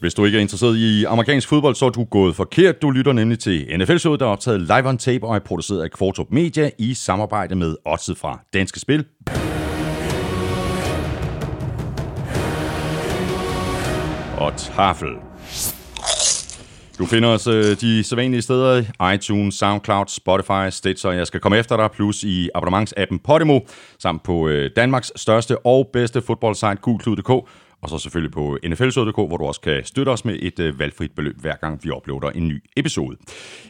Hvis du ikke er interesseret i amerikansk fodbold, så er du gået forkert. Du lytter nemlig til NFL-showet, der er optaget live on tape og er produceret af Kvartrup Media i samarbejde med Odset fra Danske Spil. Og Tafel. Du finder os øh, de sædvanlige steder, iTunes, SoundCloud, Spotify, Stitcher, jeg skal komme efter dig, plus i abonnementsappen Podimo, samt på øh, Danmarks største og bedste fodboldsite, gulklud.dk, og så selvfølgelig på nflsød.dk, hvor du også kan støtte os med et øh, valgfrit beløb, hver gang vi uploader en ny episode.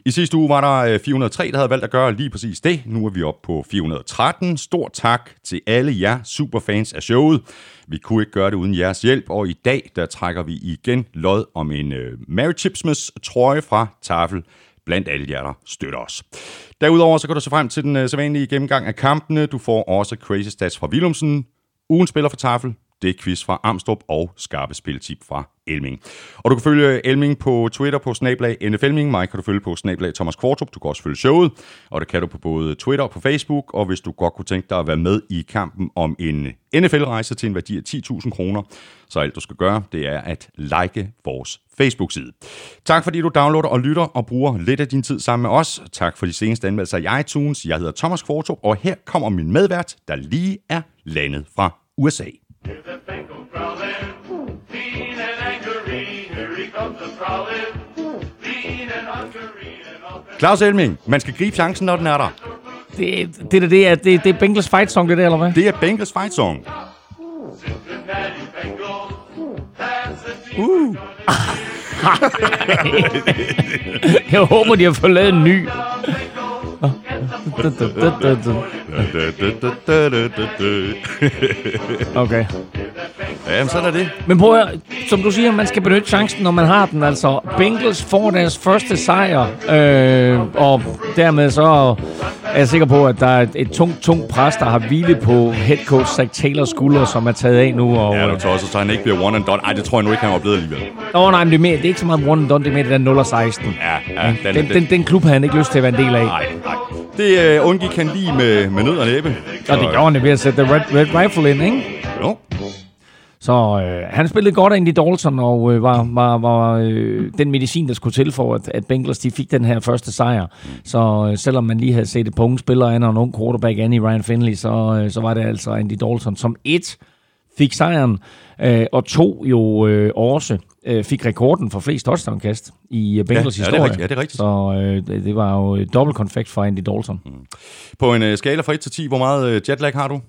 I sidste uge var der øh, 403, der havde valgt at gøre lige præcis det. Nu er vi oppe på 413. Stor tak til alle jer superfans af showet. Vi kunne ikke gøre det uden jeres hjælp, og i dag der trækker vi igen lod om en øh, Mary Chipsmas trøje fra Tafel blandt alle jer, der støtter os. Derudover så kan du se frem til den øh, sædvanlige gennemgang af kampene. Du får også Crazy Stats fra Willumsen, ugen spiller for Tafel, det er quiz fra Amstrup og skarpe spiltip fra Elming. Og du kan følge Elming på Twitter på snablag NFLming. Mig kan du følge på snablag Thomas Kvartrup. Du kan også følge showet, og det kan du på både Twitter og på Facebook. Og hvis du godt kunne tænke dig at være med i kampen om en NFL-rejse til en værdi af 10.000 kroner, så alt du skal gøre, det er at like vores Facebook-side. Tak fordi du downloader og lytter og bruger lidt af din tid sammen med os. Tak for de seneste anmeldelser i iTunes. Jeg hedder Thomas Kvartrup, og her kommer min medvært, der lige er landet fra USA. Here's the Bengal prowling, lean and angry. Here he comes a prowling, lean and the Claus Elming, man skal gribe chancen, når den er der. Det, det, det, det, er, det, det er Bengals fight song, det der, eller hvad? Det er Bengals fight song. Uh. Jeg håber, de har fået lavet en ny. Okay. Jamen, sådan er det. Men prøv at, som du siger, man skal benytte chancen, når man har den. Altså, Bengals får deres første sejr, øh, og dermed så er jeg sikker på, at der er et, tungt, tungt pres, der har hvilet på head coach Zach Taylors skuldre, som er taget af nu. Og, Ja, du tager også, så han ikke bliver one and done. Ej, det tror jeg nu ikke, han var blevet alligevel. Åh oh, nej, men det er, mere, det er ikke så meget one and done, det er mere det der 0 og 16. Ja, ja. Den, Den, den, den klub havde han ikke lyst til at være en del af. Nej, nej. Det øh, undgik han lige med, med nød og næppe. Og det gjorde han det ved at sætte The Red, Red Rifle ind, ikke? Jo. Så øh, han spillede godt af Andy Dalton, og øh, var, var, var øh, den medicin, der skulle til for, at, at Bengals de fik den her første sejr. Så øh, selvom man lige havde set et på unge spillere an og en ung quarterback an i Ryan Finley, så, øh, så var det altså Andy Dalton, som et fik sejren, øh, og to jo øh, også øh, fik rekorden for flest touchdown-kast i øh, Bengals Ja, ja, det er historie. rigtigt. Ja, det er rigtigt. Så øh, det, var jo dobbelt konfekt for Andy Dalton. Mm. På en øh, skala fra 1 til 10, hvor meget øh, jetlag har du?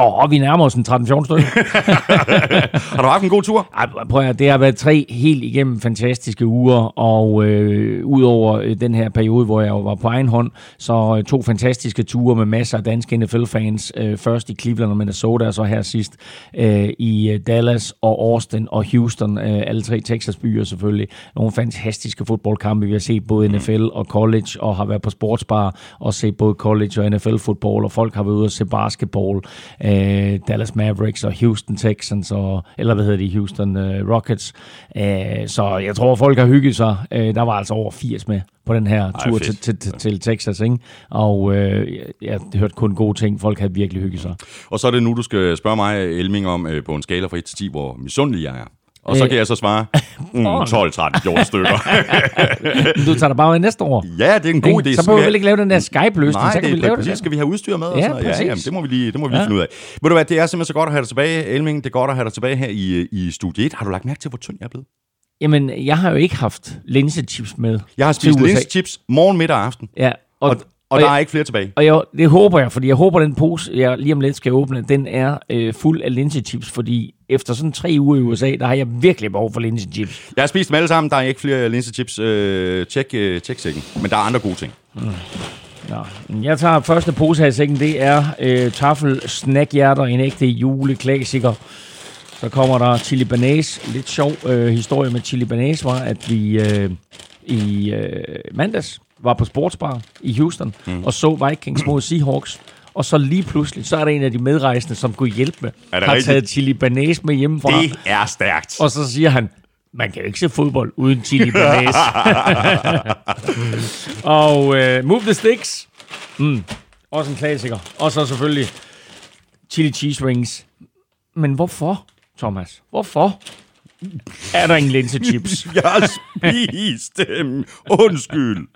Og vi nærmer os en 13-14 stykker. Har du haft en god tur? Ej, prøv at, det har været tre helt igennem fantastiske uger, og øh, udover øh, den her periode, hvor jeg var på egen hånd, så øh, to fantastiske ture med masser af danske NFL-fans. Øh, først i Cleveland og Minnesota, og så her sidst øh, i øh, Dallas og Austin og Houston, øh, alle tre Texas-byer selvfølgelig. Nogle fantastiske fodboldkampe, vi har set både NFL og college, og har været på sportsbar og set både college og NFL-fodbold, og folk har været ude og se basketball. Øh, Dallas Mavericks og Houston Texans, og, eller hvad hedder de, Houston øh, Rockets. Øh, så jeg tror, folk har hygget sig. Øh, der var altså over 80 med på den her tur fedt. til, til, til, til Texas, ikke? Og øh, jeg hørte kun gode ting. Folk havde virkelig hygget sig. Og så er det nu, du skal spørge mig, Elming, om øh, på en skala fra 1 til 10, hvor misundelig jeg er. Og så Øh. kan jeg så svare, mm, 12-13 14 stykker. Du tager dig bare med næste år. ja, det er en god idé. Så behøver vi ikke lave den der Skype-løsning, Nej, så kan det vi lave præcis. det. Skal vi have udstyr med? og Ja, sådan noget? ja, jamen, det må vi lige, det må vi lige Ja. finde ud af. Ved du hvad, det er simpelthen så godt at have dig tilbage, Elming. Det er godt at have dig tilbage her i, i studie 1. Har du lagt mærke til, hvor tynd jeg er blevet? Jamen, jeg har jo ikke haft linsechips med. Jeg har spist linsechips morgen, middag og aften. Ja, Og, og, der jeg- er ikke flere tilbage. Og jeg, det håber jeg, fordi jeg håber, den pose, jeg lige om lidt skal åbne, den er øh, fuld af linsechips, fordi efter sådan tre uger i USA, der har jeg virkelig behov for linsechips. Jeg har spist dem alle sammen. Der er ikke flere linsechips. Øh, tjek, øh, tjek sækken. Men der er andre gode ting. Nå, jeg tager første pose her i sækken, det er øh, taffel snackhjerter, en ægte juleklassiker. Så kommer der chili banase. Lidt sjov øh, historie med chili banase var, at vi øh, i øh, mandags var på sportsbar i Houston mm. og så Vikings mod Seahawks. Og så lige pludselig, så er der en af de medrejsende, som kunne hjælpe med, har rigtigt? taget chili banase med hjemmefra. Det er stærkt. Og så siger han, man kan jo ikke se fodbold uden chili banase. og øh, Move the Sticks. Mm. Også en klassiker. Og så selvfølgelig chili cheese rings. Men hvorfor, Thomas? Hvorfor? er der ingen linsechips. Jeg har spist dem. Undskyld.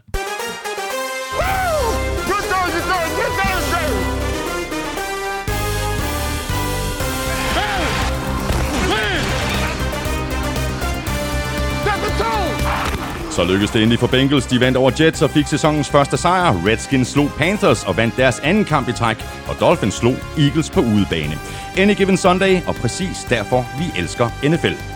Så lykkedes det endelig for Bengals. De vandt over Jets og fik sæsonens første sejr. Redskins slog Panthers og vandt deres anden kamp i træk. Og Dolphins slog Eagles på udebane. Any Given Sunday, og præcis derfor vi elsker NFL.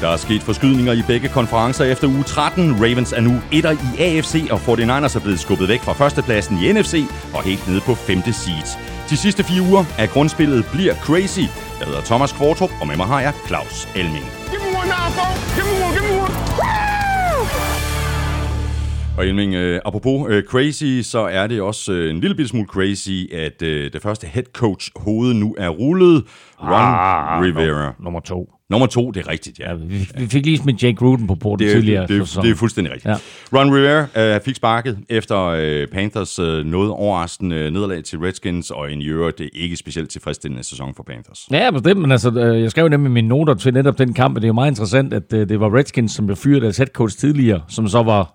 Der er sket forskydninger i begge konferencer efter uge 13. Ravens er nu etter i AFC, og 49ers er blevet skubbet væk fra førstepladsen i NFC og helt nede på femte seed. De sidste fire uger af grundspillet bliver crazy. Jeg hedder Thomas Kvartrup, og med mig har jeg Claus Elming. Give me one now, folks. Give me one, give me one. Woo! Og Elming, øh, apropos øh, crazy, så er det også øh, en lille smule crazy, at øh, det første head coach hoved nu er rullet. Ron Ah, Rivera. num- Nummer to. Nummer to, det er rigtigt, ja. Ja, vi, vi fik lige smidt Jake Gruden på porten Det er, tidligere. det, er, sæson. det er fuldstændig rigtigt. Ja. Ron Rivera øh, fik sparket efter øh, Panthers øh, noget overraskende nederlag til Redskins, og en i øvrigt det ikke specielt tilfredsstillende sæson for Panthers. Ja, bestemt, men altså, øh, jeg skrev nemlig mine noter til netop den kamp, og det er jo meget interessant, at øh, det var Redskins, som blev fyret deres head coach tidligere, som så var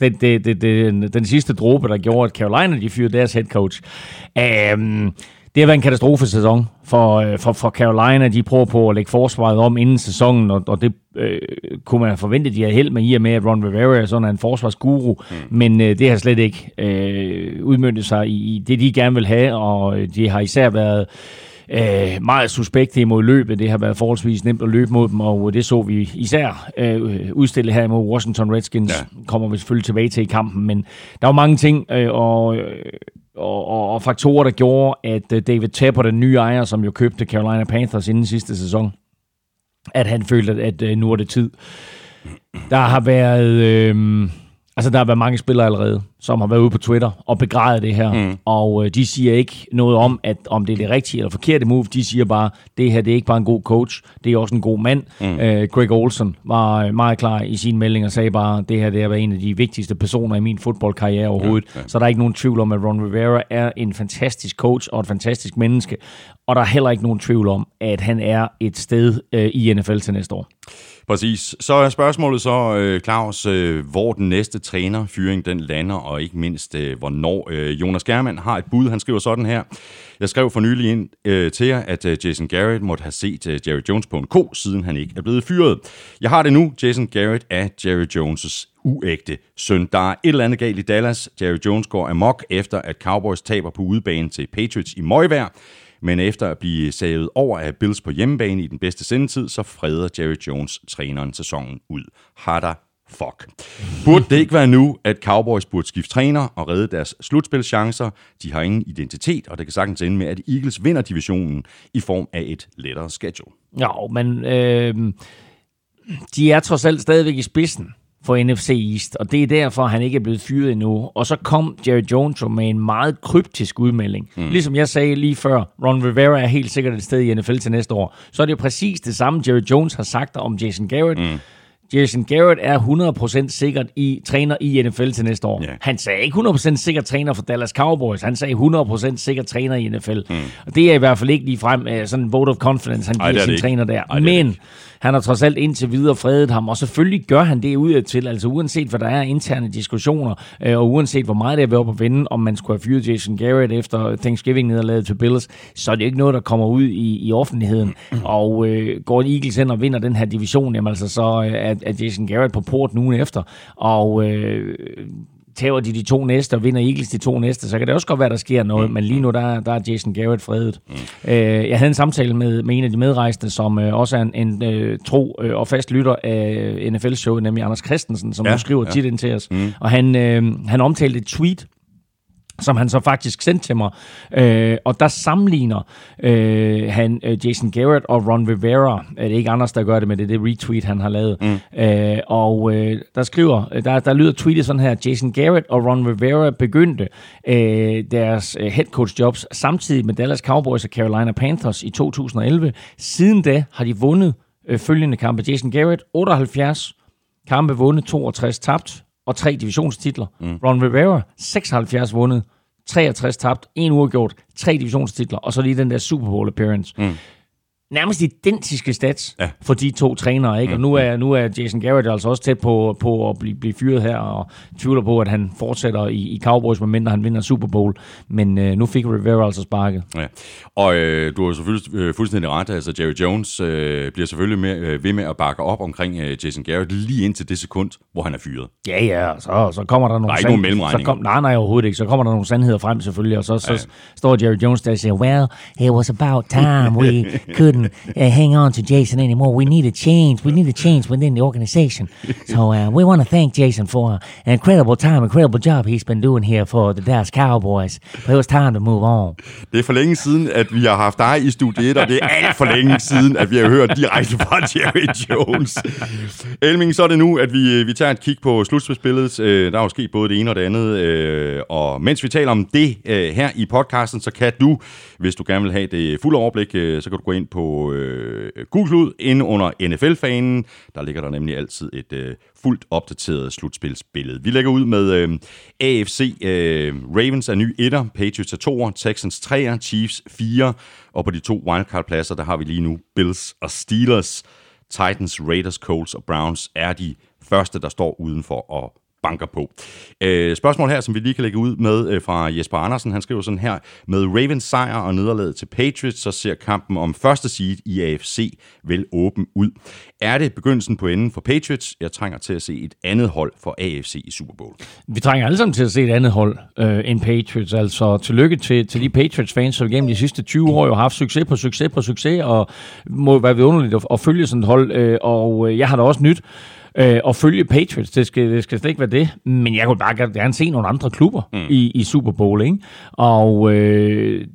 den, det, det, det, den sidste dråbe, der gjorde, at Carolina de fyrede deres head coach. Um, det har været en katastrofesæson for, øh, for, for Carolina. De prøver på at lægge forsvaret om inden sæsonen, og, og det øh, kunne man have forventet, de havde held med i og med, at Ron Rivera er sådan en forsvarsguru, mm. men øh, det har slet ikke øh, udmyndtet sig i, i det, de gerne vil have, og øh, de har især været øh, meget suspekte imod løbet. Det har været forholdsvis nemt at løbe mod dem, og det så vi især øh, udstillet her imod Washington Redskins. Ja. Kommer vi selvfølgelig tilbage til i kampen, men der var mange ting øh, og, øh, og, og, og faktorer, der gjorde, at øh, David Tepper, den nye ejer, som jo købte Carolina Panthers inden sidste sæson, at han følte, at, at øh, nu er det tid. Der har været... Øh, Altså, der har været mange spillere allerede, som har været ude på Twitter og begrædet det her. Mm. Og øh, de siger ikke noget om, at om det er det rigtige eller forkerte move. De siger bare, det her det er ikke bare en god coach, det er også en god mand. Mm. Øh, Greg Olsen var øh, meget klar i sin melding og sagde bare, det her det har været en af de vigtigste personer i min fodboldkarriere overhovedet. Ja, ja. Så der er ikke nogen tvivl om, at Ron Rivera er en fantastisk coach og et fantastisk menneske. Og der er heller ikke nogen tvivl om, at han er et sted øh, i NFL til næste år. Præcis. Så er spørgsmålet så, øh, Claus, øh, hvor den næste trænerfyring den lander, og ikke mindst, øh, hvornår. Øh, Jonas Germand har et bud, han skriver sådan her. Jeg skrev for nylig ind øh, til jer, at øh, Jason Garrett måtte have set øh, Jerry Jones på en ko, siden han ikke er blevet fyret. Jeg har det nu. Jason Garrett er Jerry Jones' uægte søn. Der er et eller andet galt i Dallas. Jerry Jones går amok efter, at Cowboys taber på udebane til Patriots i møgvejr. Men efter at blive savet over af Bills på hjemmebane i den bedste sendetid, så freder Jerry Jones træneren sæsonen ud. Har der fuck. Burde det ikke være nu, at Cowboys burde skifte træner og redde deres slutspilschancer? De har ingen identitet, og det kan sagtens ende med, at Eagles vinder divisionen i form af et lettere schedule. Ja, men øh, de er trods alt stadigvæk i spidsen for NFC East, og det er derfor, han ikke er blevet fyret endnu. Og så kom Jerry Jones jo med en meget kryptisk udmelding. Mm. Ligesom jeg sagde lige før, Ron Rivera er helt sikkert et sted i NFL til næste år. Så er det jo præcis det samme, Jerry Jones har sagt om Jason Garrett. Mm. Jason Garrett er 100% sikkert i træner i NFL til næste år. Ja. Han sagde ikke 100% sikkert træner for Dallas Cowboys. Han sagde 100% sikkert træner i NFL. Mm. Og det er i hvert fald ikke lige frem uh, sådan en vote of confidence, han Ej, giver det er sin det træner der. Ej, det det Men ikke han har trods alt indtil videre fredet ham, og selvfølgelig gør han det ud til, altså uanset hvad der er interne diskussioner, øh, og uanset hvor meget det er ved op at vende, om man skulle have fyret Jason Garrett efter Thanksgiving-nederlaget til Bills, så er det ikke noget, der kommer ud i, i offentligheden. Og øh, går Eagles hen og vinder den her division, jamen altså så øh, er, er Jason Garrett på port nu efter, og øh, tager de de to næste og vinder Eagles de to næste, så kan det også godt være, der sker noget, men lige nu der, der er Jason Garrett fredet. Mm. Øh, jeg havde en samtale med, med en af de medrejsende, som øh, også er en, en øh, tro øh, og fast lytter af NFL-showet, nemlig Anders Christensen, som Ja, ja, skriver ja. tit ind til os. Mm. Og han, øh, han omtalte et tweet, som han så faktisk sendte til mig. Øh, og der sammenligner øh, han øh, Jason Garrett og Ron Rivera. Øh, Det er ikke Anders, der gør det, men det er det retweet, han har lavet. Mm. Øh, og øh, der skriver, der, der lyder tweetet sådan her, Jason Garrett og Ron Rivera begyndte øh, deres øh, head coach jobs samtidig med Dallas Cowboys og Carolina Panthers i 2011. Siden da har de vundet øh, følgende kampe. Jason Garrett 78 kampe vundet, 62 tabt og tre divisionstitler. Mm. Ron Rivera 76 vundet, 63 tabt, en uafgjort, tre divisionstitler, og så lige den der Super Bowl appearance. Mm. Nærmest identiske stats Ja. for de to trænere, ikke? Og nu er, nu er Jason Garrett altså også tæt på, på at blive, blive fyret her, og tvivler på, at han fortsætter i, i Cowboys, medmindre han vinder Super Bowl. Men øh, nu fik Rivera altså sparket. Ja. Og øh, du har selvfølgelig øh, fuldstændig ret. Altså, Jerry Jones øh, bliver selvfølgelig med, øh, ved med at bakke op omkring øh, Jason Garrett lige indtil det sekund, hvor han er fyret. Ja, ja, så, så kommer der nogle... Der er ikke nogen mellemregninger. Så kom, nej, nej, overhovedet ikke. Så kommer der nogle sandheder frem selvfølgelig, og så, så Ja. står Jerry Jones der og siger, well, it was about time we couldn't uh, hang on to Jason anymore. We need a change. We need a change within the organization. So uh, we want to thank Jason for an incredible time, incredible job he's been doing here for the Dallas Cowboys. But it was time to move on. Det er for længe siden, at vi har haft dig i studiet, og det er alt for længe siden, at vi har hørt direkte fra Jerry Jones. Elming, så er det nu, at vi, vi tager et kig på slutspilsbilledet. Øh, Der er jo sket både det ene og det andet, øh, og mens vi taler om det øh, her i podcasten, så kan du, hvis du gerne vil have det fulde overblik, øh, så kan du gå ind på øh, Google ud inde under NFL-fanen. Der ligger der nemlig altid et øh, fuldt opdateret slutspilsbillede. Vi lægger ud med øh, AFC. Øh, Ravens er ny etter, Patriots er toer, Texans treer, Chiefs fire, og på de to wildcard-pladser, der har vi lige nu Bills og Steelers. Titans, Raiders, Colts og Browns er de første, der står udenfor og banker på. Øh, spørgsmål her, som vi lige kan lægge ud med øh, fra Jesper Andersen. Han skriver sådan her. Med Ravens sejr og nederlaget til Patriots, så ser kampen om første seed i AFC vel åben ud. Er det begyndelsen på enden for Patriots? Jeg trænger til at se et andet hold for AFC i Super Bowl. Vi trænger alle sammen til at se et andet hold øh, end Patriots. Altså tillykke til, til de Patriots-fans, som gennem de sidste 20 år jo har haft succes på succes på succes, og må være vidunderligt at, at følge sådan et hold. Øh, og øh, jeg har da også nyt øh, at følge Patriots. Det skal, det skal slet ikke være det. Men jeg kunne bare gerne se nogle andre klubber mm. i, i Super Bowl. Ikke? Og øh,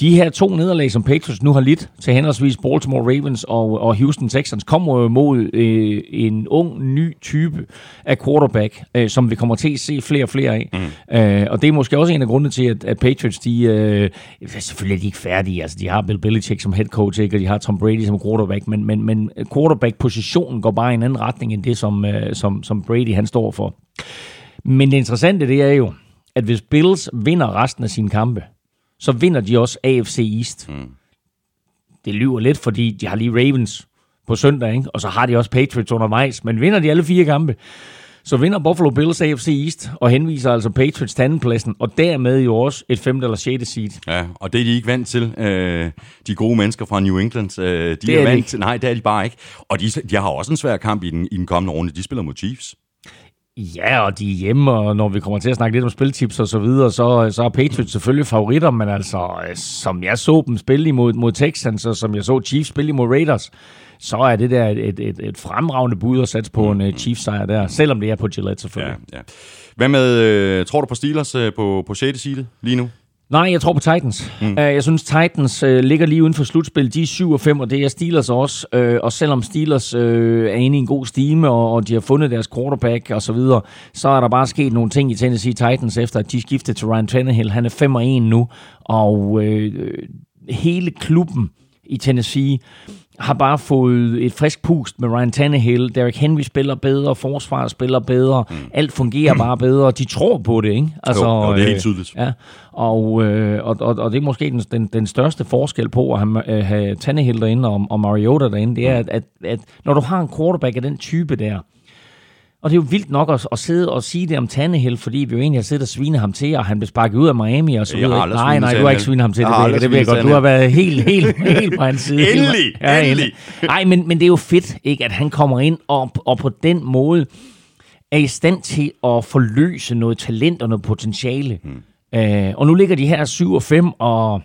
de her to nederlag, som Patriots nu har lidt til henholdsvis Baltimore Ravens og, og Houston Texans, kommer jo mod øh, en ung, ny type af quarterback, øh, som vi kommer til at se flere og flere af. Mm. Øh, og det er måske også en af grundene til, at, at Patriots, de, øh, selvfølgelig er de ikke færdige. Altså, de har Bill Belichick som head coach, ikke? og de har Tom Brady som quarterback, men, men, men quarterback-positionen går bare i en anden retning end det, som, øh, som, som Brady han står for. Men det interessante, det er jo, at hvis Bills vinder resten af sine kampe, så vinder de også AFC East. Mm. Det lyver lidt, fordi de har lige Ravens på søndag, ikke? og så har de også Patriots undervejs, men vinder de alle fire kampe, så vinder Buffalo Bills AFC East, og henviser altså Patriots til andenpladsen, og dermed jo også et femte eller sjette seed. Ja, og det er de ikke vant til, øh, de gode mennesker fra New England. Øh, de Det er, er de vant ikke. til, nej, det er de bare ikke. Og de, de har også en svær kamp i den, i den kommende runde. De spiller mod Chiefs. Ja, og de er hjemme, og når vi kommer til at snakke lidt om spiltips og så videre, så, så er Patriots selvfølgelig favoritter, men altså, øh, som jeg så dem spille imod mod Texans, og som jeg så Chiefs spille imod Raiders, så er det der et, et, et, fremragende bud at sætte på en uh, Chiefs-sejr der, selvom det er på Gillette selvfølgelig. Ja, ja. Hvad med, øh, tror du på Steelers øh, på, på 6. side lige nu? Nej, jeg tror på Titans. Mm. Uh, jeg synes, Titans uh, ligger lige uden for slutspil. De er 7 og 5, og det er Steelers også. Uh, og selvom Steelers uh, er inde i en god stime, og, og de har fundet deres quarterback og så videre, så er der bare sket nogle ting i Tennessee Titans, efter at de skiftede til Ryan Tannehill. Han er 5 og 1 nu, og uh, hele klubben i Tennessee har bare fået et frisk pust med Ryan Tannehill. Derrick Henry spiller bedre, forsvaret spiller bedre, mm. alt fungerer bare bedre. De tror på det, ikke? Jo, jo, det er helt øh, tydeligt. Ja, og, øh, og, og, og det er måske den, den, den største forskel på at have, øh, have Tannehill derinde og, og Mariota derinde, det er, at, at, at når du har en quarterback af den type der, og det er jo vildt nok at, at sidde og sige det om Tannehill, fordi vi jo egentlig har siddet og svinet ham til, og han blev sparket ud af Miami og så videre. Nej, nej, du har ikke svinet ham til, det, jeg, aldrig det ved jeg godt. Du har været helt, helt, helt på hans side. Endelig, endelig. Nej, men, men det er jo fedt, ikke, at han kommer ind og, og på den måde er i stand til at forløse noget talent og noget potentiale. Mm. Øh, og nu ligger de her 7 og 5 og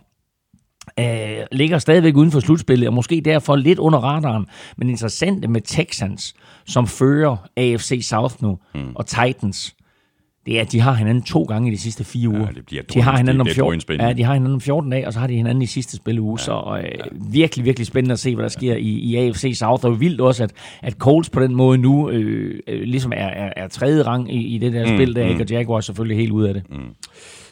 øh, ligger stadigvæk uden for slutspillet, og måske derfor lidt under radaren. Men interessant med Texans, som fører AFC South nu, mm. og Titans, det er, at de har hinanden to gange i de sidste fire uger. det bliver de har hinanden om bliver 14, drønspændende. ja, de har hinanden om 14 dage, og så har de hinanden i sidste spilleuge. Ja, så øh, virkelig, virkelig spændende at se, hvad der sker i, i AFC South. Og vildt også, at, at Colts på den måde nu øh, øh, ligesom er, er, er tredje rang i, i det der mm, spil der, ikke? og Jaguars selvfølgelig helt ud af det. Mm.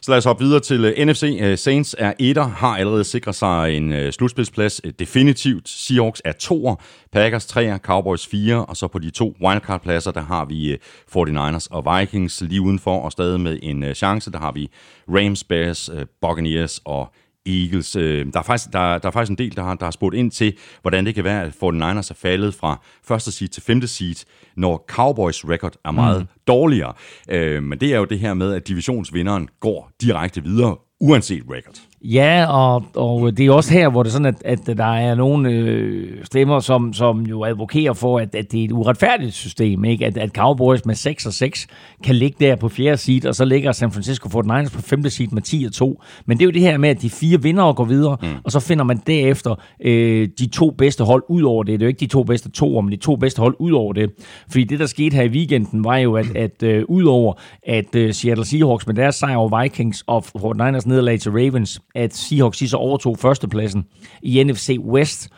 Så lad os hoppe videre til øh, uh, NFC. Uh, øh, Saints er etter, har allerede sikret sig en uh, slutspilsplads. Uh, definitivt. Seahawks er toer, Packers treer, Cowboys fire, og så på de to wildcard-pladser, der har vi uh, 49ers og Vikings lige udenfor, og stadig med en uh, chance. Der har vi Rams, Bears, uh, Buccaneers og Eagles. Øh, Der er, faktisk, der, der er faktisk en del, der har, der har spurgt ind til, hvordan det kan være, at 49ers er faldet fra første seed til femte seed, når Cowboys record er meget mm. dårligere. Øh, Men det er jo det her med, at divisionsvinderen går direkte videre, uanset record. Ja, og, og det er også her, hvor det er sådan, at, at der er nogle øh, stemmer, som, som jo advokerer for, at, at det er et uretfærdigt system, ikke? At, at Cowboys med 6 og 6 kan ligge der på fjerde seed, og så ligger San Francisco 49ers på femte seed med 10 og 2. Men det er jo det her med, at de fire vinder går videre, mm. og så finder man derefter øh, de to bedste hold ud over det. Det er jo ikke de to bedste to, men de to bedste hold ud over det. Fordi det, der skete her i weekenden, var jo, at, at øh, ud over at øh, Seattle Seahawks med deres sejr over Vikings og 49ers nederlag til Ravens, at Seahawks de så overtog førstepladsen i NFC West,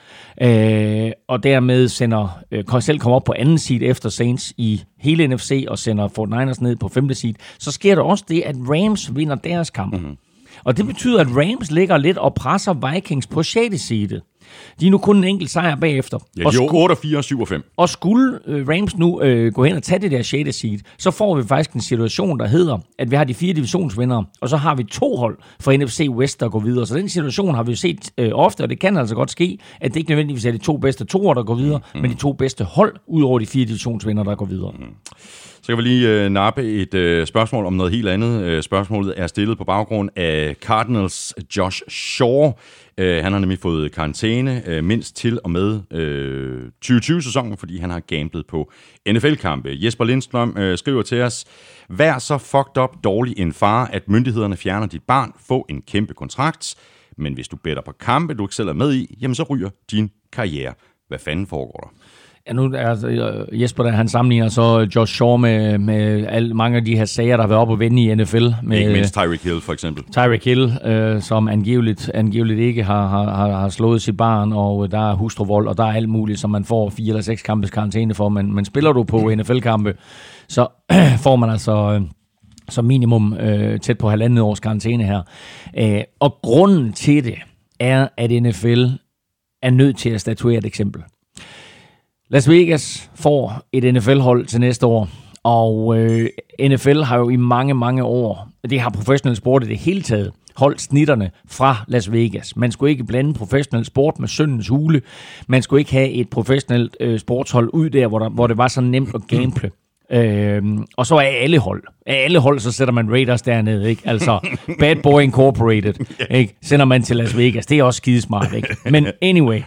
øh, og dermed sender øh, selv kommer op på anden seed efter Saints i hele NFC og sender 49ers ned på femte seed, så sker der også det, at Rams vinder deres kamp. Mm-hmm. Og det betyder, at Rams ligger lidt og presser Vikings på 6. seedet. De er nu kun en enkelt sejr bagefter. Ja, og er sku- 8 og 4 og 7 og 5. og skulle øh, Rams nu øh, gå hen og tage det der 6. seed, så får vi faktisk en situation, der hedder, at vi har de fire divisionsvindere, og så har vi to hold fra NFC West, der går videre. Så den situation har vi jo set øh, ofte, og det kan altså godt ske, at det ikke nødvendigvis er de to bedste toer, der går videre, mm. men de to bedste hold, ud over de fire divisionsvindere, der går videre. Mm. Så kan vi lige øh, nappe et øh, spørgsmål om noget helt andet. Øh, spørgsmålet er stillet på baggrund af Cardinals Josh Shaw. Øh, han har nemlig fået karantæne øh, mindst til og med øh, 2020-sæsonen, fordi han har gamblet på NFL-kampe. Jesper Lindstrøm øh, skriver til os, Vær så fucked up dårlig en far, at myndighederne fjerner dit barn, få en kæmpe kontrakt, men hvis du better på kampe, du ikke selv er med i, jamen så ryger din karriere. Hvad fanden foregår der? Ja, nu er altså, øh, Jesper, der, han sammenligner så Josh Shaw med, med alle, mange af de her sager, der har været op og vende i NFL. Med, Ikke mindst Tyreek Hill for eksempel. Tyreek Hill, øh, som angiveligt, angiveligt ikke har, har, har, har slået sit barn, og der er hustruvold, og der er alt muligt, som man får fire eller seks kampes karantæne for. Men, men spiller du på NFL-kampe, så får man altså øh, som minimum øh, tæt på halvandet års karantæne her. Øh, og grunden til det er, at NFL er nødt til at statuere et eksempel. Las Vegas får et NFL-hold til næste år, og øh, NFL har jo i mange, mange år, det har professionel sport i det hele taget, holdt snitterne fra Las Vegas. Man skulle ikke blande professionel sport med søndens hule. Man skulle ikke have et professionelt øh, sportshold ud der, hvor, der, hvor det var så nemt at gamble. Øhm, og så er alle hold. Af alle hold, så sætter man Raiders dernede, ikke? Altså, Bad Boy Incorporated, ikke? Sender man til Las Vegas. Det er også skidesmart, ikke? Men anyway,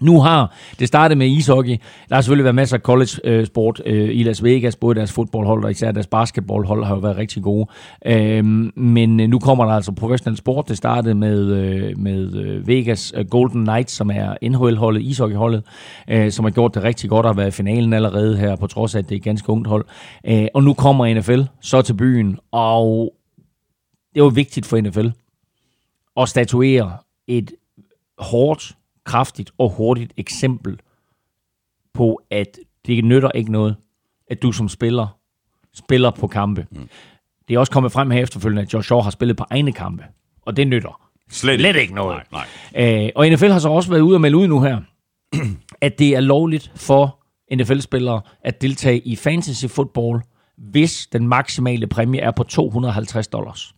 nu har det startet med ishockey. Der har selvfølgelig været masser af college-sport øh, i Las Vegas. Både deres fodboldhold og især deres basketballhold har jo været rigtig gode. Øh, men øh, nu kommer der altså professionel sport. Det startede med, øh, med øh, Vegas øh, Golden Knights, som er NHL-holdet, ishockeyholdet, øh, som har gjort det rigtig godt og har været i finalen allerede her, på trods af, at det er et ganske ungt hold. Øh, og nu kommer NFL så til byen, og det var vigtigt for NFL at statuere et hårdt, kraftigt og hurtigt eksempel på, at det nytter ikke noget, at du som spiller spiller på kampe. Mm. Det er også kommet frem her efterfølgende, at Josh Shaw har spillet på egne kampe, og det nytter Slet Slet ikke noget. Nej, nej. Øh, og NFL har så også været ude og melde ud nu her, at det er lovligt for NFL-spillere at deltage i fantasy football, hvis den maksimale præmie er på 250 dollars.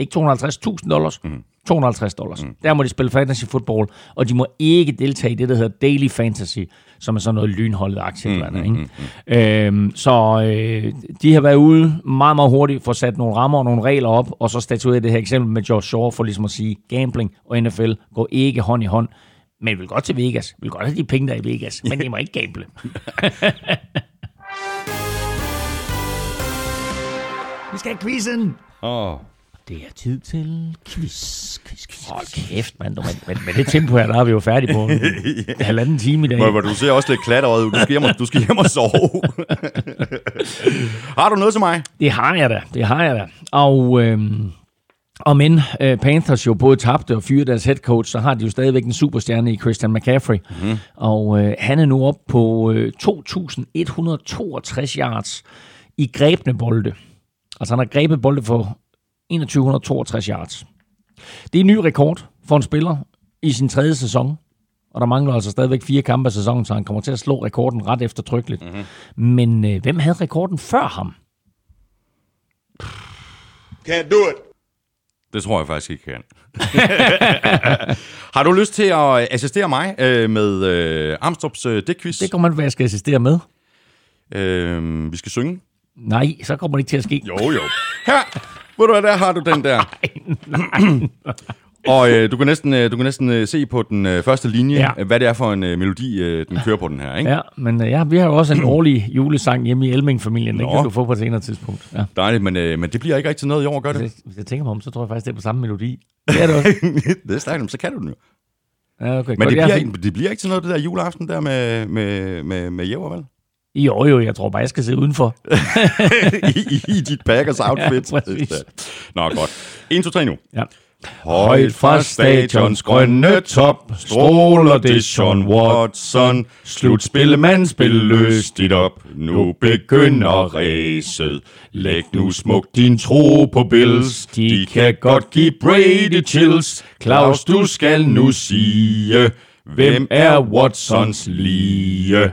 Ikke 250.000 dollars, mm. 250 dollars. Mm. Der må de spille fantasy football, og de må ikke deltage i det, der hedder daily fantasy, som er sådan noget lynholdet aktie. Mm, mm, ikke? Mm, øhm, så øh, de har været ude meget, meget hurtigt for at sætte nogle rammer og nogle regler op, og så statuere det her eksempel med Josh Shaw for ligesom at sige, gambling og NFL går ikke hånd i hånd. Men vil godt til Vegas. Vil godt have de penge, der er i Vegas. Men I må ikke gamble. Vi skal have quizzen. Åh, Det er tid til quiz, quiz, quiz. Hold kæft, mand. Men, men, med det tempo her, der er vi jo færdige på en halvanden time i dag. Hvor du ser også lidt klatret ud. Du skal hjem og, du skal hjem og sove. har du noget til mig? Det har jeg da, det har jeg da. Og, øhm, og men øh, Panthers jo både tabte og fyrede deres head coach, så har de jo stadigvæk en superstjerne i Christian McCaffrey. Mm-hmm. Og øh, han er nu op på øh, 2.162 yards i grebne bolde. Altså han har grebet bolde for 2162 yards. Det er en ny rekord for en spiller i sin tredje sæson. Og der mangler altså stadigvæk fire kampe af sæsonen, så han kommer til at slå rekorden ret eftertrykkeligt. Mm-hmm. Men øh, hvem havde rekorden før ham? Can't do it. Det tror jeg faktisk ikke, kan. har du lyst til at assistere mig øh, med øh, Armstrongs øh, dækquiz? Det kommer man, hvad jeg skal assistere med. Øh, vi skal synge. Nej, så kommer det ikke til at ske. Jo, jo. Her, ved du hvad, der har du den der. Og øh, du kan næsten, øh, du kan næsten øh, se på den øh, første linje, Ja. ja. hvad det er for en øh, melodi, øh, den kører på den her. Ikke? Ja, men øh, ja, vi har jo også en årlig julesang hjemme i Elming-familien. Den kan du få på et senere tidspunkt. Ja. Dejligt, men, øh, men det bliver ikke rigtig noget i år, gør det? Hvis, hvis jeg tænker mig om, så tror jeg faktisk, det er på samme melodi. Det er det også. det er stærkt, så kan du den jo. Ja, okay. Men det jeg bliver, ikke, det bliver ikke til noget, det der juleaften der med, med, med, med jæver, vel? Jo, jo, jeg tror bare, jeg skal sidde udenfor. I, i, dit Packers outfit. Ja, præcis. Nå, godt. 1, 2, 3 nu. Ja. Højt fra stadions grønne top stråler det Sean Watson. Slutspillemand spil lystigt op. Nu begynder ræset. Læg nu smukt din tro på Bills. De kan godt give Brady chills. Claus, du skal nu sige, hvem er Watsons lige?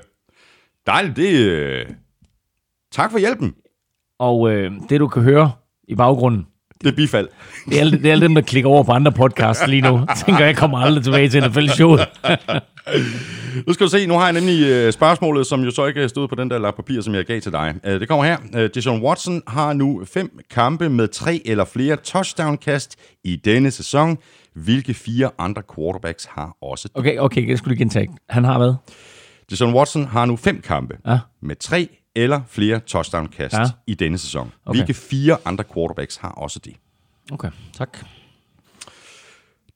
Dejligt, det... øh, Tak for hjælpen. Og øh, det, du kan høre i baggrunden, Det er bifald. det er, alle- det er alle dem, der klikker over på andre podcasts lige nu. Tænker, jeg kommer aldrig tilbage til NFL-showet. Nu skal du se, nu har jeg nemlig øh, spørgsmålet, som jo så ikke stod på den der lap papir, som jeg gav til dig. Øh, det kommer her. Deshaun Watson har nu fem kampe med tre eller flere touchdown-kast i denne sæson. Hvilke fire andre quarterbacks har også det? Okay, okay, jeg skulle lige gentage. Han har hvad? Deshaun Watson har nu fem kampe Ja. med tre eller flere touchdown-kast Ja. i denne sæson. Okay. Hvilke fire andre quarterbacks har også det? Okay, tak.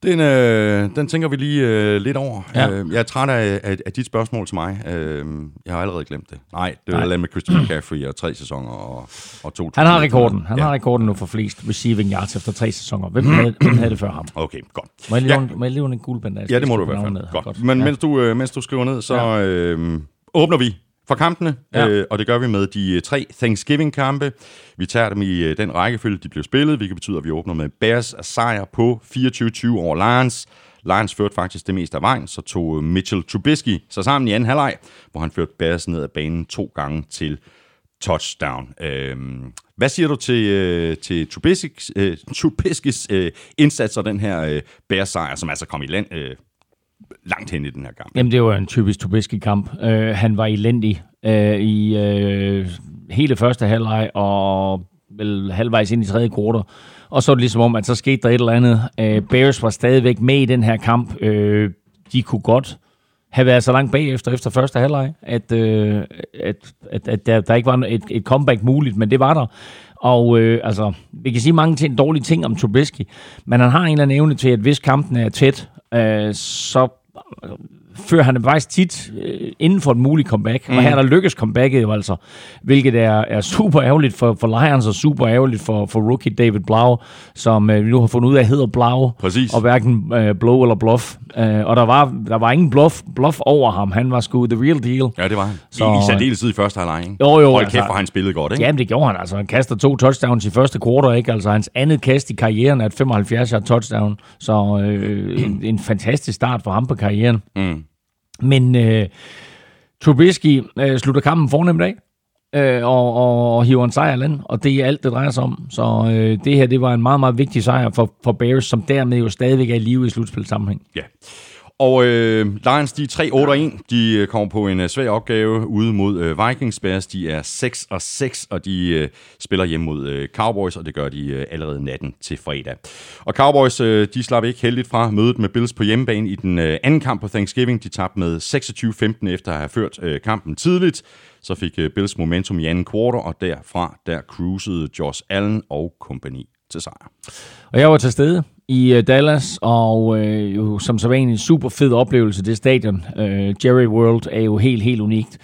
Den, øh, den tænker vi lige øh, lidt over. Ja. Øh, jeg er træt af, af, af dit spørgsmål til mig. Øh, jeg har allerede glemt det. Nej, det var med Christian McCaffrey og tre sæsoner og, og to. Han har rekorden. Han ja. har rekorden nu for flest receiving yards efter tre sæsoner. Hvem havde, hvem havde det før ham? Okay, godt. Må jeg lige, Ja. ja. må jeg lige låne en guldband? Ja, det må du i hvert fald. ned. Godt. Men ja. mens, du, øh, mens du skriver ned, så øh, åbner vi for kampene, Ja. øh, og det gør vi med de øh, tre Thanksgiving-kampe. Vi tager dem i øh, den rækkefølge, de bliver spillet, hvilket betyder, at vi åbner med Bears sejr på 24-20 over Lions. Lions førte faktisk det meste af vejen, så tog øh, Mitchell Trubisky sig sammen i anden halvleg, hvor han førte Bears ned ad banen to gange til touchdown. Øhm, hvad siger du til, øh, til Trubisky's, øh, Trubisky's øh, indsats og den her øh, Bears sejr, som altså kom i land øh, langt hen i den her kamp? Jamen, det var en typisk Trubisky-kamp. Øh, han var elendig øh, i øh, hele første halvleg og vel halvvejs ind i tredje kvartal. Og så er det ligesom om, at så skete der et eller andet. Øh, Bears var stadigvæk med i den her kamp. Øh, de kunne godt have været så langt bagefter efter første halvleg, at, øh, at, at, at der, der ikke var et, et comeback muligt, men det var der. Og øh, altså, vi kan sige mange ting, dårlige ting om Trubisky, men han har en eller anden evne til, at hvis kampen er tæt, øh, så fører han faktisk tit øh, inden for et muligt comeback. Mm. Og her der lykkes comebacket jo altså, hvilket er, er super ærgerligt for, for Lions og super ærgerligt for, for rookie David Blau, som øh, vi nu har fundet ud af hedder Blau. Præcis. Og hverken øh, blow eller bluff. Øh, og der var, der var ingen bluff, bluff over ham. Han var sgu the real deal. Ja, det var han. Så- I, I særdeleshed i første halvleg? Jo, jo, Hold altså- kæft, hvor han spillede godt, ikke? Jamen, det gjorde han altså. Han kaster to touchdowns i første kvartal, ikke? Altså, hans andet kast i karrieren er et 75 yard touchdown. Så øh, en, en fantastisk start for ham på karrieren. Mm. Men øh, Trubisky øh, slutter kampen fornemt af. Øh, og, og, og hiver en sejr land, og det er alt, det drejer sig om. Så øh, det her, det var en meget, meget vigtig sejr for, for Bears, som dermed jo stadigvæk er i live i slutspilsammenhæng. Ja. Og øh, Lions, de er 3-8-1. De øh, kommer på en øh, svær opgave ude mod øh, Vikings. Bears, de er 6-6, og de øh, spiller hjemme mod øh, Cowboys, og det gør de øh, allerede natten til fredag. Og Cowboys, øh, de slap ikke heldigt fra mødet med Bills på hjemmebane i den øh, anden kamp på Thanksgiving. De tabte med 26-15 efter at have ført øh, kampen tidligt. Så fik øh, Bills momentum i anden kvartal, og derfra der cruisede Josh Allen og kompagni til sejr. Og jeg var til stede i uh, Dallas, og øh, jo som så en super fed oplevelse, det stadion. Øh, Jerry World er jo helt, helt unikt.